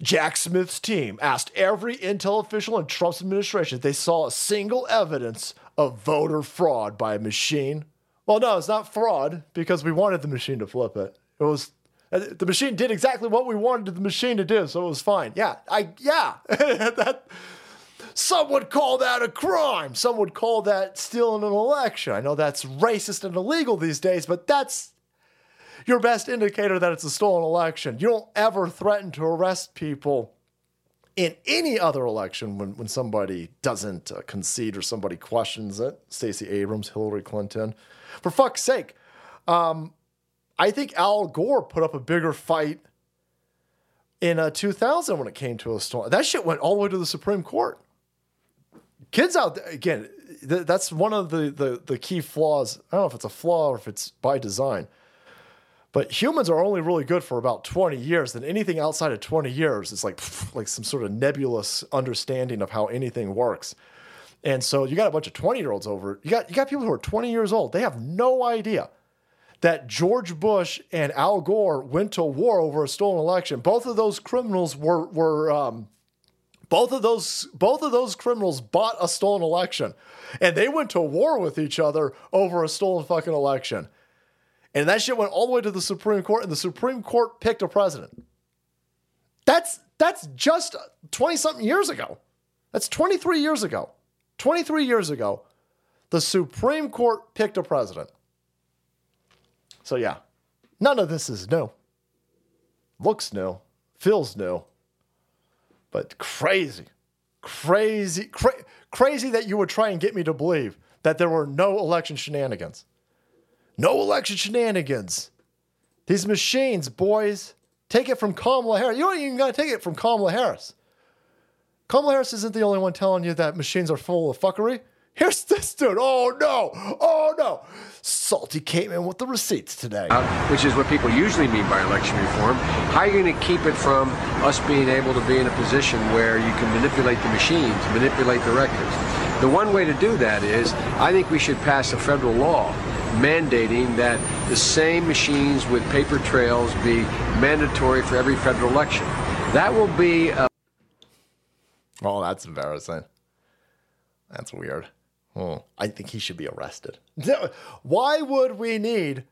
Jack Smith's team asked every Intel official in Trump's administration if they saw a single evidence of voter fraud by a machine. Well, no, it's not fraud because we wanted the machine to flip it. It was the machine did exactly what we wanted the machine to do, so it was fine. Yeah, I yeah. that some would call that a crime. Some would call that stealing an election. I know that's racist and illegal these days, but that's your best indicator that it's a stolen election. You don't ever threaten to arrest people in any other election when, when somebody doesn't uh, concede or somebody questions it. Stacey Abrams, Hillary Clinton. For fuck's sake. Um, I think Al Gore put up a bigger fight in uh, 2000 when it came to a storm. That shit went all the way to the Supreme Court. Kids out there, again, th- that's one of the, the, the key flaws. I don't know if it's a flaw or if it's by design. But humans are only really good for about 20 years. And anything outside of 20 years is like, like some sort of nebulous understanding of how anything works. And so you got a bunch of 20 year olds over. You got you got people who are 20 years old. They have no idea that George Bush and Al Gore went to war over a stolen election. Both of those criminals were were um, both of those both of those criminals bought a stolen election, and they went to war with each other over a stolen fucking election. And that shit went all the way to the Supreme Court, and the Supreme Court picked a president. That's that's just 20 something years ago. That's 23 years ago. 23 years ago, the Supreme Court picked a president. So yeah, none of this is new. Looks new, feels new, but crazy, crazy, cra- crazy that you would try and get me to believe that there were no election shenanigans. No election shenanigans. These machines, boys, take it from Kamala Harris. You don't even got to take it from Kamala Harris. Kamala Harris isn't the only one telling you that machines are full of fuckery. Here's this dude. Oh no. Oh no. Salty came in with the receipts today. Uh, which is what people usually mean by election reform. How are you going to keep it from us being able to be in a position where you can manipulate the machines, manipulate the records? The one way to do that is I think we should pass a federal law mandating that the same machines with paper trails be mandatory for every federal election. That will be a Oh, that's embarrassing. That's weird. Oh, I think he should be arrested. Why would we need,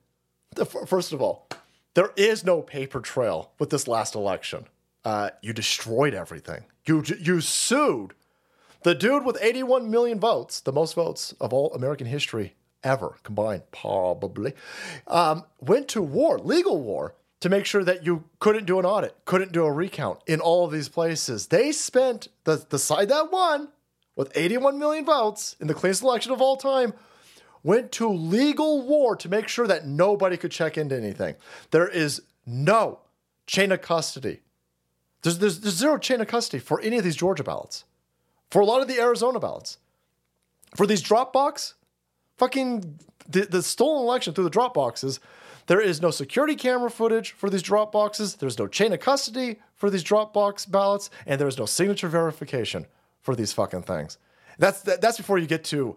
the, first of all, there is no paper trail with this last election. Uh, you destroyed everything. You, you sued the dude with 81 million votes, the most votes of all American history ever combined, probably, um, went to war, legal war, to make sure that you couldn't do an audit, couldn't do a recount in all of these places. They spent the, the side that won with 81 million votes in the cleanest election of all time went to legal war to make sure that nobody could check into anything. There is no chain of custody. There's, there's, there's zero chain of custody for any of these Georgia ballots, for a lot of the Arizona ballots. For these Dropbox, fucking the, the stolen election through the Dropboxes, there is no security camera footage for these Dropboxes. There's no chain of custody for these Dropbox ballots, and there's no signature verification for these fucking things. That's that, that's before you get to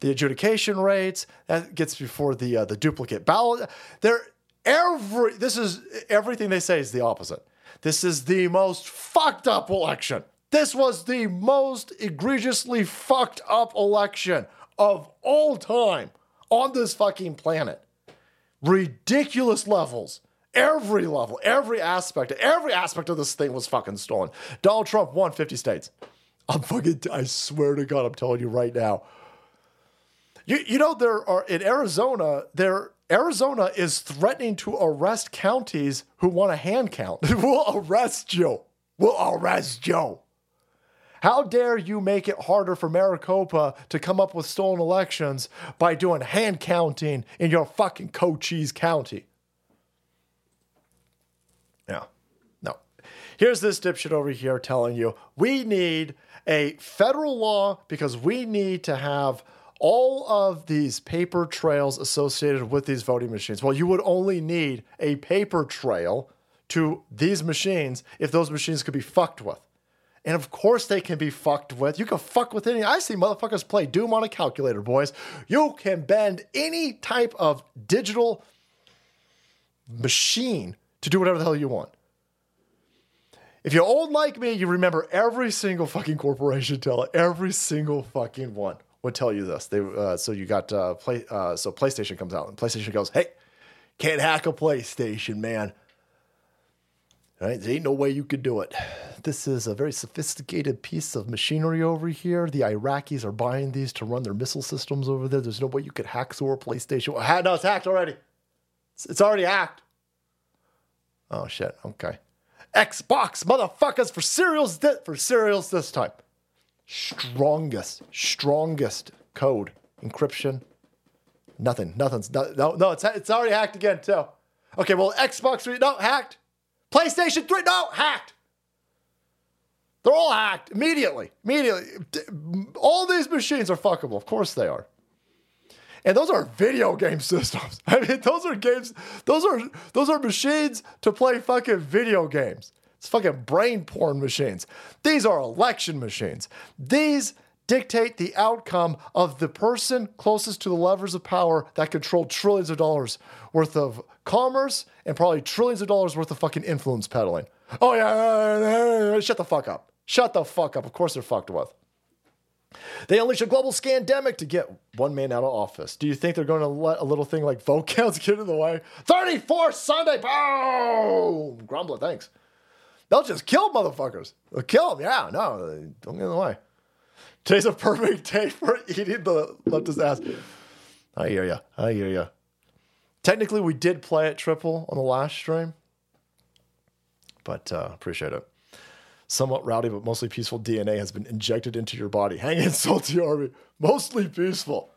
the adjudication rates. That gets before the uh, the duplicate ballot. There, every this is everything they say is the opposite. This is the most fucked up election. This was the most egregiously fucked up election of all time on this fucking planet. Ridiculous levels. Every level, every aspect, every aspect of this thing was fucking stolen. Donald Trump won 50 states. I'm fucking, I swear to God, I'm telling you right now. You, you know, there are in Arizona, there Arizona is threatening to arrest counties who want a hand count. we'll arrest you. We'll arrest you. How dare you make it harder for Maricopa to come up with stolen elections by doing hand counting in your fucking Cochise County? Yeah. No. Here's this dipshit over here telling you we need a federal law because we need to have all of these paper trails associated with these voting machines. Well, you would only need a paper trail to these machines if those machines could be fucked with. And of course they can be fucked with. You can fuck with any. I see motherfuckers play Doom on a calculator, boys. You can bend any type of digital machine to do whatever the hell you want. If you're old like me, you remember every single fucking corporation tell. Every single fucking one would tell you this. They uh, so you got uh, play uh, so PlayStation comes out and PlayStation goes, "Hey, can't hack a PlayStation, man. Right? There ain't no way you could do it. This is a very sophisticated piece of machinery over here. The Iraqis are buying these to run their missile systems over there. There's no way you could hack through a PlayStation. No, it's hacked already. It's, it's already hacked. Oh shit. Okay. Xbox motherfuckers for cereals di- for cereals this time. Strongest, strongest code encryption. Nothing. Nothing's no no. no it's it's already hacked again too. Okay. Well, Xbox three no hacked. PlayStation 3, no, hacked. They're all hacked immediately. Immediately. All these machines are fuckable. Of course they are. And those are video game systems. I mean, those are games, those are those are machines to play fucking video games. It's fucking brain porn machines. These are election machines. These dictate the outcome of the person closest to the levers of power that control trillions of dollars worth of commerce and probably trillions of dollars worth of fucking influence peddling. Oh, yeah, shut the fuck up. Shut the fuck up. Of course they're fucked with. They unleash a global scandemic to get one man out of office. Do you think they're going to let a little thing like vote counts get in the way? 34 Sunday, boom! Grumbler, thanks. They'll just kill motherfuckers. They'll kill them. Yeah, no, don't get in the way. Today's a perfect day for eating the leftist ass. I hear you. I hear you. Technically, we did play it triple on the last stream, but uh, appreciate it. Somewhat rowdy, but mostly peaceful DNA has been injected into your body. Hang in, salty army. Mostly peaceful.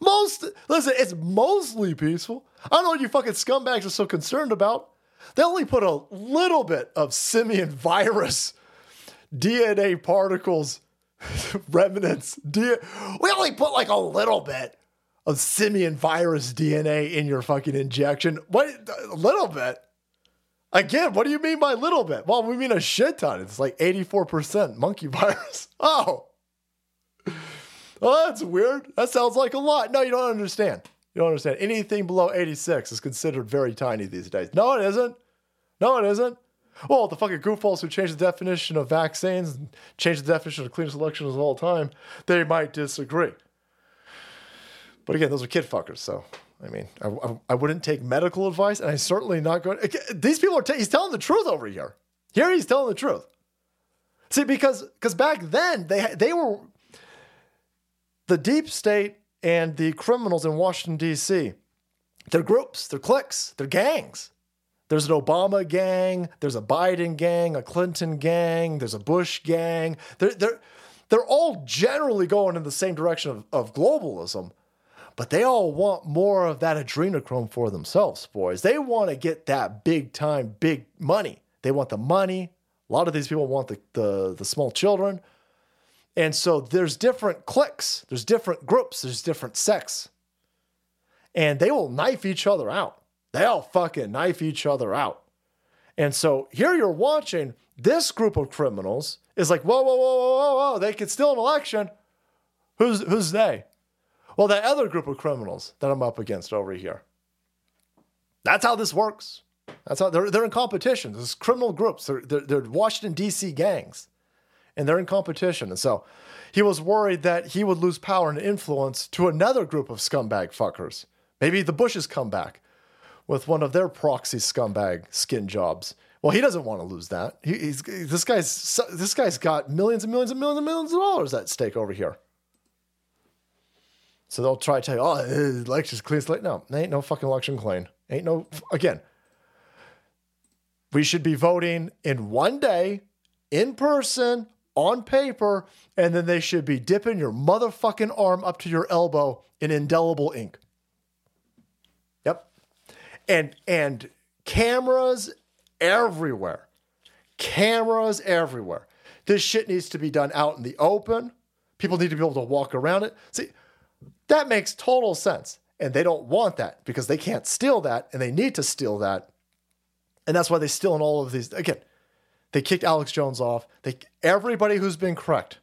Most listen, it's mostly peaceful. I don't know what you fucking scumbags are so concerned about. They only put a little bit of simian virus DNA particles remnants. We only put like a little bit of simian virus DNA in your fucking injection. What? A little bit. Again, what do you mean by little bit? Well, we mean a shit ton. It's like 84% monkey virus. Oh. Oh, that's weird. That sounds like a lot. No, you don't understand. You don't understand. Anything below 86 is considered very tiny these days. No, it isn't. No, it isn't. Well, the fucking goofballs who changed the definition of vaccines and changed the definition of cleanest elections of all time, they might disagree. But again, those are kid fuckers. So, I mean, I, I, I wouldn't take medical advice, and I certainly not going. These people are. T- he's telling the truth over here. Here, he's telling the truth. See, because because back then they they were the deep state and the criminals in Washington D.C. They're groups, they're cliques, they're gangs. There's an Obama gang, there's a Biden gang, a Clinton gang, there's a Bush gang. They're, they're, they're all generally going in the same direction of, of globalism, But they all want more of that adrenochrome for themselves, boys. They want to get that big time, big money. They want the money. A lot of these people want the, the, the small children. And so there's different cliques, there's different groups, there's different sects. And they will knife each other out. They'll fucking knife each other out. And so here you're watching this group of criminals is like, whoa, whoa, whoa, whoa, whoa, whoa, they could steal an election. Who's who's they? Well, that other group of criminals that I'm up against over here. That's how this works. That's how they're, they're in competition. There's criminal groups. They're, they're, they're Washington, D.C. gangs, and they're in competition. And so he was worried that he would lose power and influence to another group of scumbag fuckers. Maybe the Bushes come back with one of their proxy scumbag skin jobs. Well, he doesn't want to lose that. He, he's this guy's this guy's got millions and millions and millions and millions of dollars at stake over here. So they'll try to tell you, oh, election's clean slate. No, ain't no fucking election clean. Ain't no, again, we should be voting in one day, in person, on paper, and then they should be dipping your motherfucking arm up to your elbow in indelible ink. Yep. And, and cameras everywhere. Cameras everywhere. This shit needs to be done out in the open. People need to be able to walk around it. See, that makes total sense. And they don't want that because they can't steal that and they need to steal that. And that's why they steal in all of these. Again, they kicked Alex Jones off. They everybody who's been correct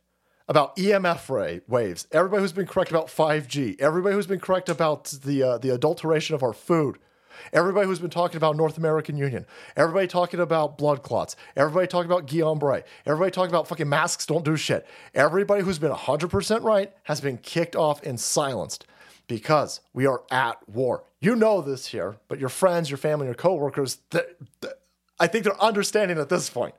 about EMF ray, waves, everybody who's been correct about 5G, everybody who's been correct about the uh, the adulteration of our food, everybody who's been talking about North American Union, everybody talking about blood clots, everybody talking about Guillain Barré, everybody talking about fucking masks don't do shit. Everybody who's been 100% right has been kicked off and silenced because we are at war. You know this here, but your friends, your family, your coworkers, th- th- I think they're understanding at this point.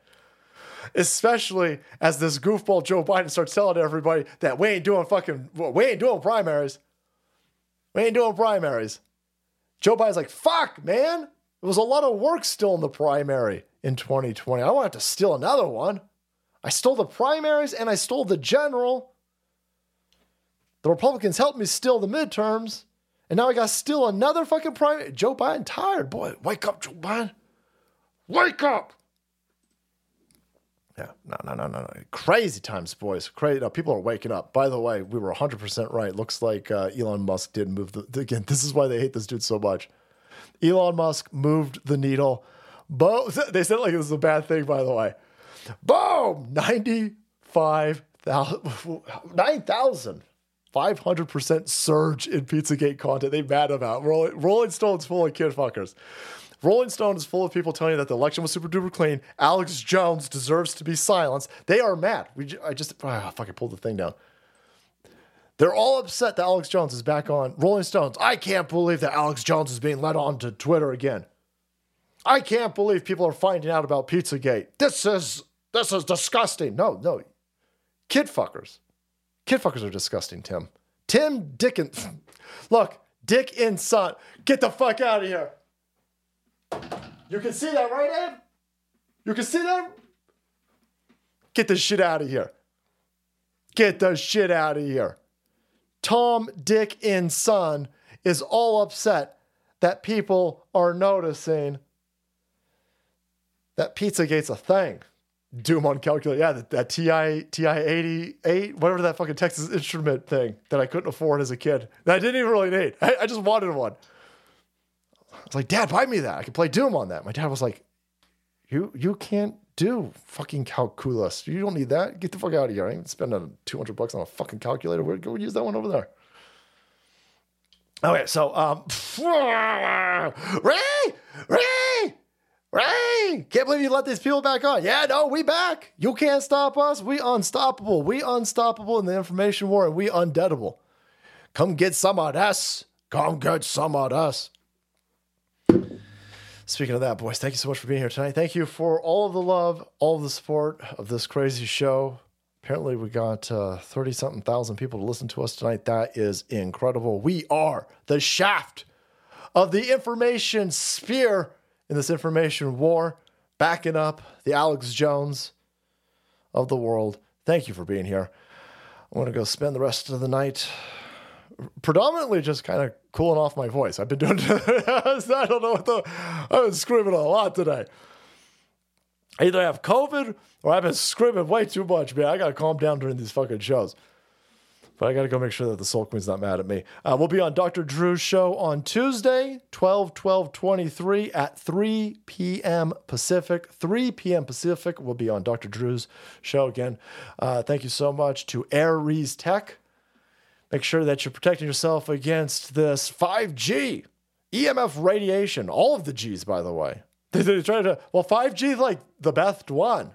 Especially as this goofball Joe Biden starts telling everybody that we ain't doing fucking, we ain't doing primaries. We ain't doing primaries. Joe Biden's like, fuck, man. There was a lot of work still in the primary in 2020. I don't want to steal another one. I stole the primaries and I stole the general. The Republicans helped me steal the midterms. And now I got to steal another fucking primary. Joe Biden tired. Boy, wake up, Joe Biden. Wake up. Yeah, no, no, no, no, no. Crazy times, boys. Crazy. No, people are waking up. By the way, we were 100% right. Looks like uh, Elon Musk did move the. Again, this is why they hate this dude so much. Elon Musk moved the needle. Bo- they said like it was a bad thing, by the way. Boom! 95,000. 9,000. 500% surge in Pizzagate content. They mad about. Rolling, Rolling Stone's full of kid fuckers. Rolling Stone is full of people telling you that the election was super duper clean. Alex Jones deserves to be silenced. They are mad. We, I just, oh, fuck, I pulled the thing down. They're all upset that Alex Jones is back on Rolling Stones. I can't believe that Alex Jones is being let on to Twitter again. I can't believe people are finding out about Pizzagate. This is this is disgusting. No, no. Kid fuckers. Kid fuckers are disgusting, Tim. Tim Dickinson. Look, Dick and son. Get the fuck out of here. You can see that, right, Ed? You can see that? Get the shit out of here. Get the shit out of here. Tom, Dick, and Son is all upset that people are noticing that Pizzagate's a thing. Doom on calculator. Yeah, that, that TI TI 88, whatever that fucking Texas instrument thing that I couldn't afford as a kid. That I didn't even really need. I, I just wanted one. I was like, Dad, buy me that. I can play Doom on that. My dad was like, You you can't do fucking calculus. You don't need that. Get the fuck out of here. I ain't spending 200 bucks on a fucking calculator. We're go use that one over there. Okay, so um Ray! Ray! Ray! Can't believe you let these people back on. Yeah, no, we back. You can't stop us. We unstoppable. We unstoppable in the information war and we undeadable. Come get some of us. Come get some of us. Speaking of that, boys, thank you so much for being here tonight. Thank you for all of the love, all of the support of this crazy show. Apparently, we got 30 uh, something thousand people to listen to us tonight. That is incredible. We are the shaft of the information sphere in this information war, backing up the Alex Jones of the world. Thank you for being here. I'm going to go spend the rest of the night predominantly just kind of cooling off my voice. I've been doing. I don't know what the. I've been screaming a lot today. Either I have COVID or I've been screaming way too much, man. I gotta calm down during these fucking shows. But I gotta go make sure that the Soul Queen's not mad at me. Uh, we'll be on Dr. Drew's show on Tuesday, 12 12 23 at 3 p.m. Pacific. 3 p.m. Pacific. We'll be on Dr. Drew's show again. Uh, thank you so much to Aires Tech. Make sure that you're protecting yourself against this 5G EMF radiation. All of the G's, by the way. They try to well, 5G is like the best one.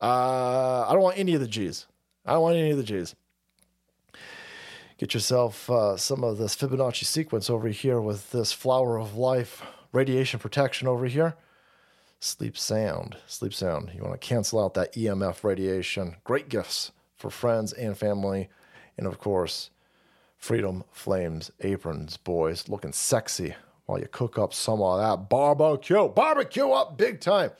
Uh, I don't want any of the G's. I don't want any of the G's. Get yourself uh, some of this Fibonacci sequence over here with this flower of life radiation protection over here. Sleep sound, sleep sound. You want to cancel out that EMF radiation. Great gifts for friends and family, and of course, Freedom Flames aprons, boys, looking sexy while you cook up some of that barbecue. Barbecue up big time.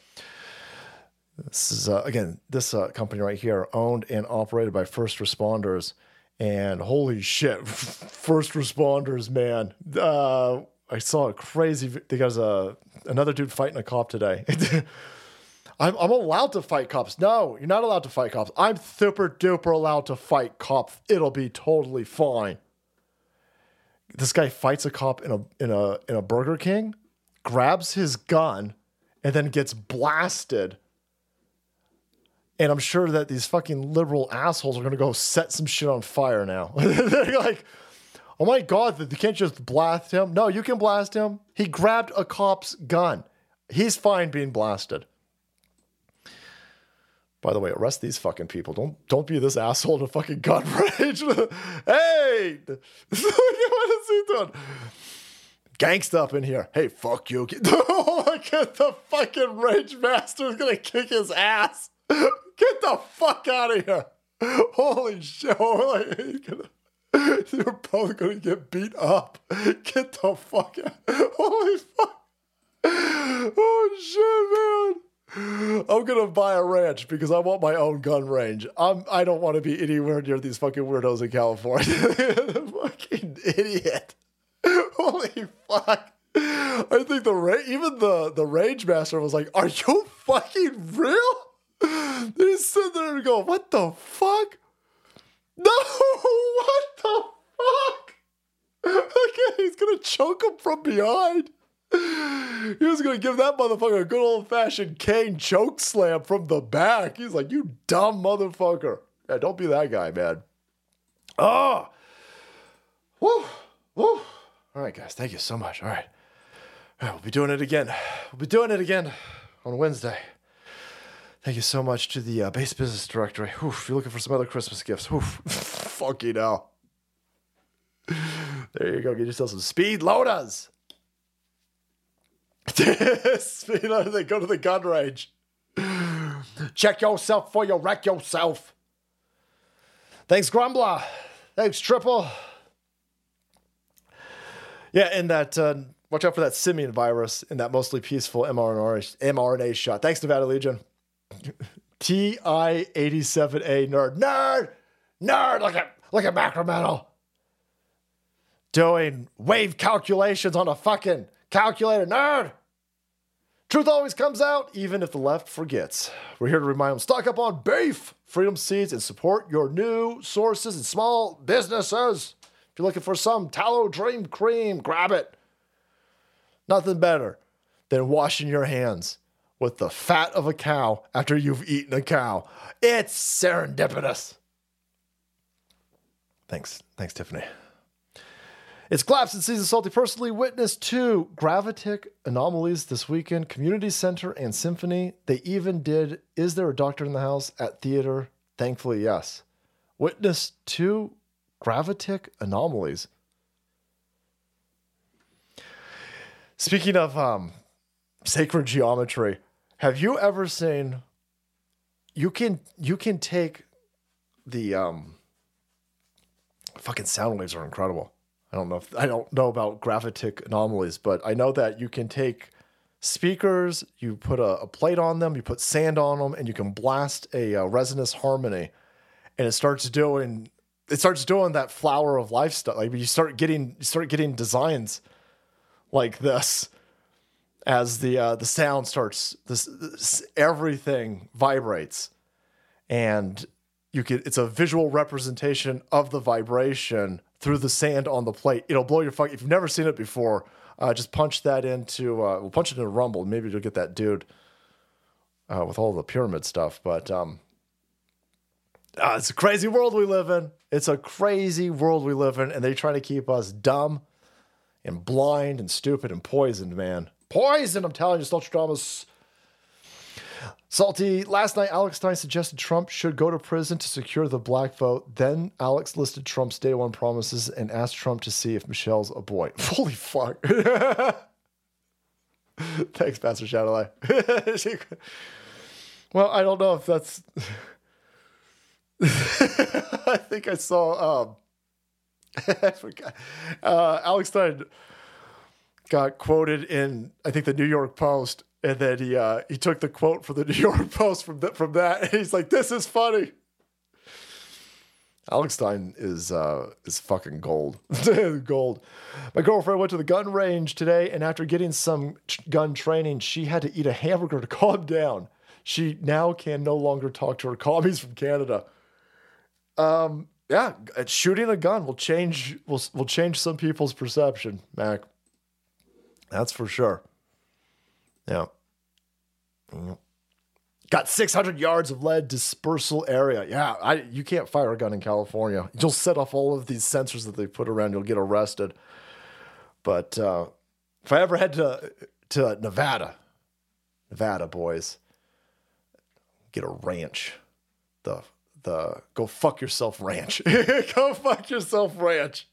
This is, uh, again, this uh, company right here, owned and operated by first responders. And holy shit, first responders, man. Uh, I saw a crazy, because uh, another dude fighting a cop today. I'm, I'm allowed to fight cops. No, you're not allowed to fight cops. I'm super duper allowed to fight cops. It'll be totally fine this guy fights a cop in a in a in a Burger King, grabs his gun, and then gets blasted. And I'm sure that these fucking liberal assholes are gonna go set some shit on fire now. They're like, oh my god, you can't just blast him. No, you can blast him. He grabbed a cop's gun. He's fine being blasted. By the way, arrest these fucking people. Don't don't be this asshole to fucking gun rage. hey, what is he doing? Gangsta up in here. Hey, fuck you. Get, get the fucking rage master is gonna kick his ass. Get the fuck out of here. Holy shit. You're both gonna get beat up. Get the fuck out. Holy fuck. Oh shit, man. I'm gonna buy a ranch because I want my own gun range. I'm I don't want to be anywhere near these fucking weirdos in California. fucking idiot. Holy fuck. I think the ra- even the the range master was like, "Are you fucking real?" He's sit there and go, "What the fuck? No, what the fuck?" Okay, he's gonna choke him from behind. He was gonna give that motherfucker a good old fashioned cane choke slam from the back. He's like, "You dumb motherfucker!" Yeah, don't be that guy, man. Oh, woo, woo. All right, guys, thank you so much. All right, all right, we'll be doing it again. We'll be doing it again on Wednesday. Thank you so much to the uh, base business directory. Oof, if you're looking for some other Christmas gifts, oof, you hell. There you go. Get yourself some speed loaders. you know, they go to the gun range. Check yourself before you wreck yourself. Thanks, Grumbler. Thanks, Triple. Yeah, and that, uh, watch out for that simian virus in that mostly peaceful mRNA, mRNA shot. Thanks, Nevada Legion. TI87A nerd. Nerd! Nerd! Look at, look at Macrometal. Doing wave calculations on a fucking calculator. Nerd! Truth always comes out, even if the left forgets. We're here to remind them stock up on beef, freedom seeds, and support your new sources and small businesses. If you're looking for some tallow dream cream, grab it. Nothing better than washing your hands with the fat of a cow after you've eaten a cow. It's serendipitous. Thanks. Thanks, Tiffany. It's Claps and Season Salty personally witnessed two Gravitic anomalies this weekend. Community Center and Symphony. They even did Is There a Doctor in the House at theater? Thankfully, yes. Witness two Gravitic anomalies. Speaking of um, sacred geometry, have you ever seen? You can you can take the um, fucking sound waves are incredible. I don't know if I don't know about gravitic anomalies, but I know that you can take speakers, you put a, a plate on them, you put sand on them, and you can blast a, a resonance harmony, and it starts doing it starts doing that flower of life stuff. Like you start getting you start getting designs like this as the uh, the sound starts. This, this everything vibrates, and you can. It's a visual representation of the vibration through the sand on the plate. It'll blow your fuck. If you've never seen it before, uh, just punch that into. Uh, we'll punch it into Rumble. Maybe you'll get that dude uh, with all the pyramid stuff. But um, uh, it's a crazy world we live in. It's a crazy world we live in, and they try to keep us dumb and blind and stupid and poisoned, man. Poison, I'm telling you, Staltramus. Salty, last night Alex Stein suggested Trump should go to prison to secure the black vote. Then Alex listed Trump's day one promises and asked Trump to see if Michelle's a boy. Holy fuck. Thanks, Pastor Shadowlight. well, I don't know if that's. I think I saw. Um, I forgot. Uh, Alex Stein got quoted in, I think, the New York Post, and then he uh, he took the quote from the New York Post from from that, and he's like, "This is funny." Alex Stein is uh, is fucking gold, gold. My girlfriend went to the gun range today, and after getting some gun training, she had to eat a hamburger to calm down. She now can no longer talk to her commies from Canada. Um, yeah, shooting a gun will change will will change some people's perception, Mac. That's for sure. Yeah. Got 600 yards of lead dispersal area. Yeah, I, you can't fire a gun in California. You'll set off all of these sensors that they put around. You'll get arrested. But uh, if I ever head to to Nevada, Nevada boys, get a ranch. The the go fuck yourself ranch. go fuck yourself ranch.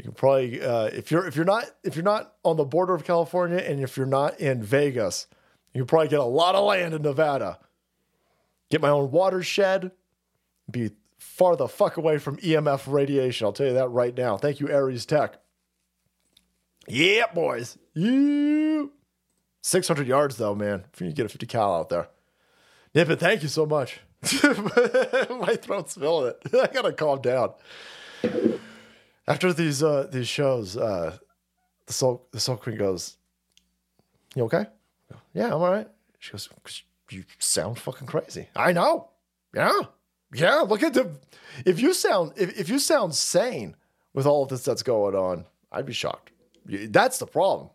You can probably uh, if you're if you're not if you're not on the border of California and if you're not in Vegas, you can probably get a lot of land in Nevada. Get my own watershed. Be far the fuck away from EMF radiation. I'll tell you that right now. Thank you, Aires Tech. Yeah, boys. You. 600 yards though, man. If you get a 50 cal out there. Nippet, thank you so much. my throat's feeling it. I gotta calm down after these uh, these shows, uh, the soul the soul queen goes, "You okay?" Yeah, I'm all right. She goes, "You sound fucking crazy." I know. Yeah, yeah. Look at the. If you sound if, if you sound sane with all of this that's going on, I'd be shocked. That's the problem.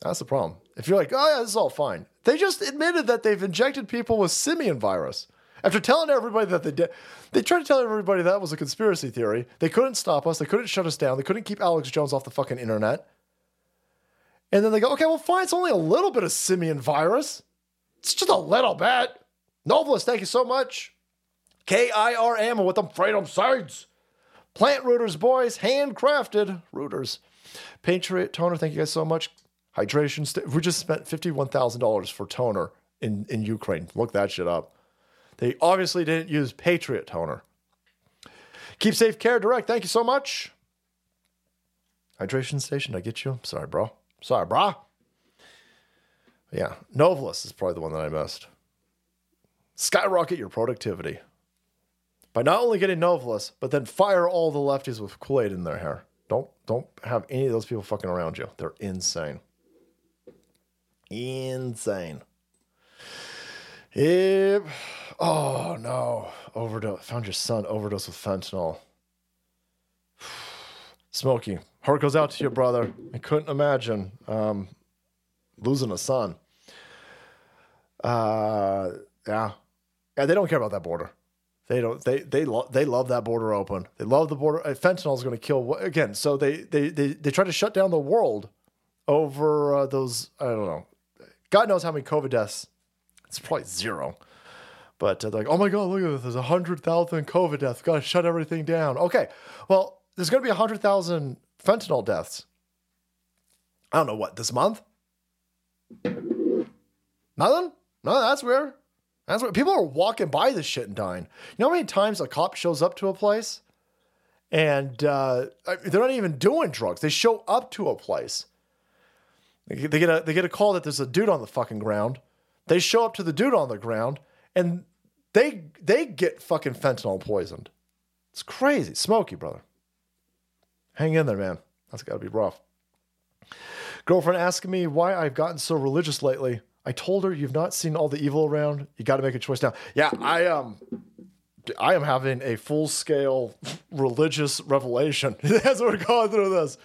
That's the problem. If you're like, oh yeah, this is all fine. They just admitted that they've injected people with simian virus. After telling everybody that they did, they tried to tell everybody that was a conspiracy theory. They couldn't stop us. They couldn't shut us down. They couldn't keep Alex Jones off the fucking internet. And then they go, okay, well, fine. It's only a little bit of simian virus. It's just a little bit. Novelist, thank you so much. K I R M with them Freedom Seeds. Plant rooters, boys. Handcrafted rooters. Patriot toner, thank you guys so much. Hydration. St- we just spent $51,000 for toner in, in Ukraine. Look that shit up. They obviously didn't use Patriot toner. Keep safe care direct. Thank you so much. Hydration station, I get you. Sorry, bro. Sorry, brah. Yeah, Novelist is probably the one that I missed. Skyrocket your productivity by not only getting Novelist, but then fire all the lefties with Kool Aid in their hair. Don't don't have any of those people fucking around you. They're insane. Insane. Oh no. Overdose. Found your son overdose with fentanyl. Smokey. Heart goes out to your brother. I couldn't imagine um, losing a son. Uh, yeah. Yeah, they don't care about that border. They don't. They they lo- they love that border open. They love the border. Uh, fentanyl is going to kill again. So they they they they try to shut down the world over uh, those. I don't know. God knows how many COVID deaths. It's probably zero. But uh, they're like, oh my God, look at this. There's 100,000 COVID deaths. Got to shut everything down. Okay. Well, there's going to be 100,000 fentanyl deaths. I don't know what, this month? Nothing? No, that's weird. That's weird. People are walking by this shit and dying. You know how many times a cop shows up to a place and uh, they're not even doing drugs? They show up to a place. They get a they get a call that there's a dude on the fucking ground. They show up to the dude on the ground and they they get fucking fentanyl poisoned. It's crazy. Smoky, brother. Hang in there, man. That's got to be rough. Girlfriend asking me why I've gotten so religious lately. I told her you've not seen all the evil around. You got to make a choice now. Yeah, I um, I am having a full scale religious revelation as we're going through this.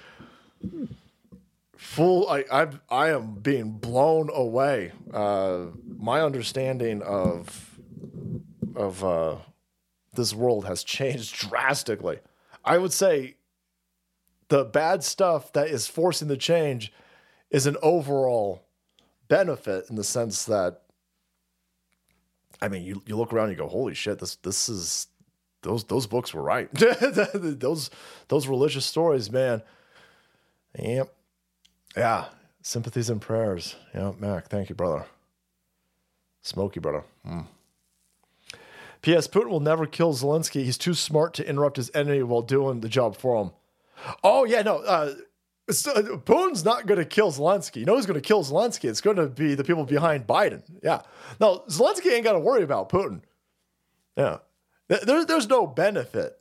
Full, I I I am being blown away. Uh, my understanding of of uh, this world has changed drastically. I would say the bad stuff that is forcing the change is an overall benefit in the sense that I mean you, you look around and you go, holy shit, this this is those those books were right. those those religious stories, man. Yep. Yeah. Sympathies and prayers. Yeah, Mac. Thank you, brother. Smoky, brother. Mm. P.S. Putin will never kill Zelensky. He's too smart to interrupt his enemy while doing the job for him. Oh yeah, no. Uh, uh Putin's not going to kill Zelensky. You know who's going to kill Zelensky? It's going to be the people behind Biden. Yeah. No, Zelensky ain't got to worry about Putin. Yeah. There, there's no benefit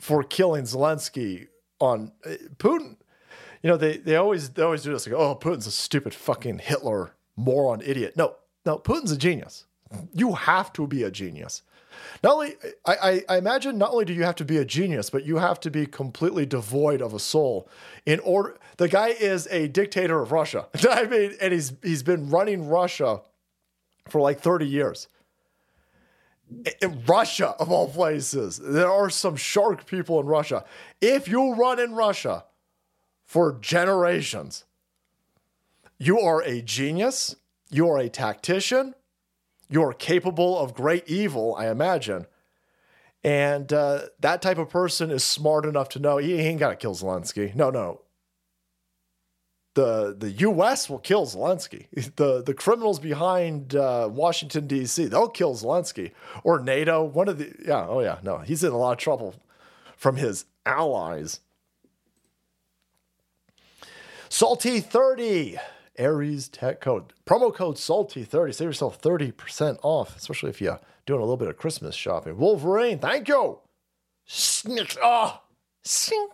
for killing Zelensky on uh, Putin. You know, they, they always they always do this. Like, oh, Putin's a stupid fucking Hitler moron idiot. No, no, Putin's a genius. You have to be a genius. Not only, I, I, imagine, not only do you have to be a genius, but you have to be completely devoid of a soul. In order, the guy is a dictator of Russia. I mean, and he's he's been running Russia for like thirty years. In Russia, of all places, there are some shark people in Russia. If you run in Russia for generations, you are a genius. You are a tactician you're capable of great evil, I imagine. And uh, that type of person is smart enough to know he ain't got to kill Zelensky. No, no. The, the U.S. will kill Zelensky. The, the criminals behind uh, Washington, D.C., they'll kill Zelensky. Or NATO, one of the, yeah, oh yeah, no, he's in a lot of trouble from his allies. Salty 30 Aires Tech Code. Promo code SALTY30. Save yourself 30% off, especially if you're doing a little bit of Christmas shopping. Wolverine, thank you. Snick. Oh, ah, sink.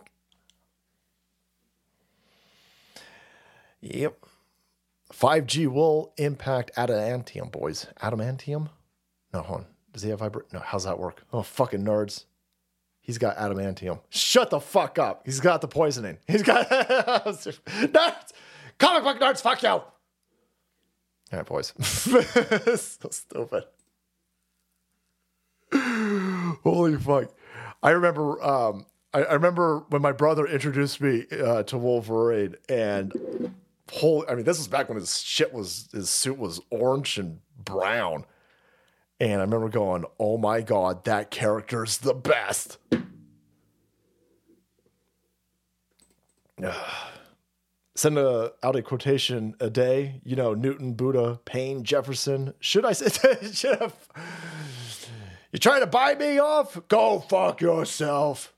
Yep. 5G will impact adamantium, boys. Adamantium? No, hold on. Does he have vibra? No, how's that work? Oh, fucking nerds. He's got adamantium. Shut the fuck up. He's got the poisoning. He's got nerds. Comic book nerds, fuck you. All right, boys. so stupid. Holy fuck. I remember um, I, I, remember when my brother introduced me uh, to Wolverine and holy. I mean this was back when his shit was his suit was orange and brown. And I remember going, "Oh my god, that character's the best." send a, out a quotation a day. You know, Newton, Buddha, Paine, Jefferson. Should I say? should have? You trying to buy me off? Go fuck yourself.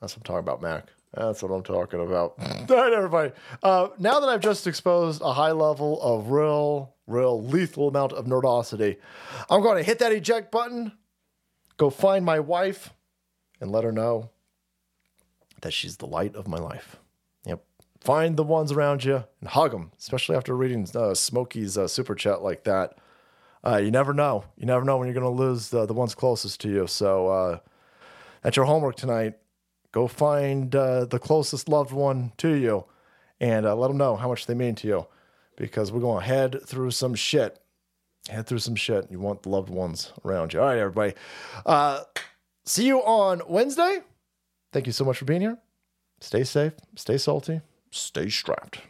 That's what I'm talking about, Mac. That's what I'm talking about. All right, everybody. Uh, now that I've just exposed a high level of real, real lethal amount of nerdosity, I'm going to hit that eject button, go find my wife, and let her know that she's the light of my life Yep. find the ones around you and hug them, especially after reading uh, Smokey's uh, super chat like that. Uh, you never know. You never know when you're going to lose the, the ones closest to you. So uh, that's your homework tonight. Go find uh, the closest loved one to you and uh, let them know how much they mean to you because we're going to head through some shit. Head through some shit. You want loved ones around you. All right, everybody. Uh, see you on Wednesday. Thank you so much for being here. Stay safe, stay salty, stay strapped.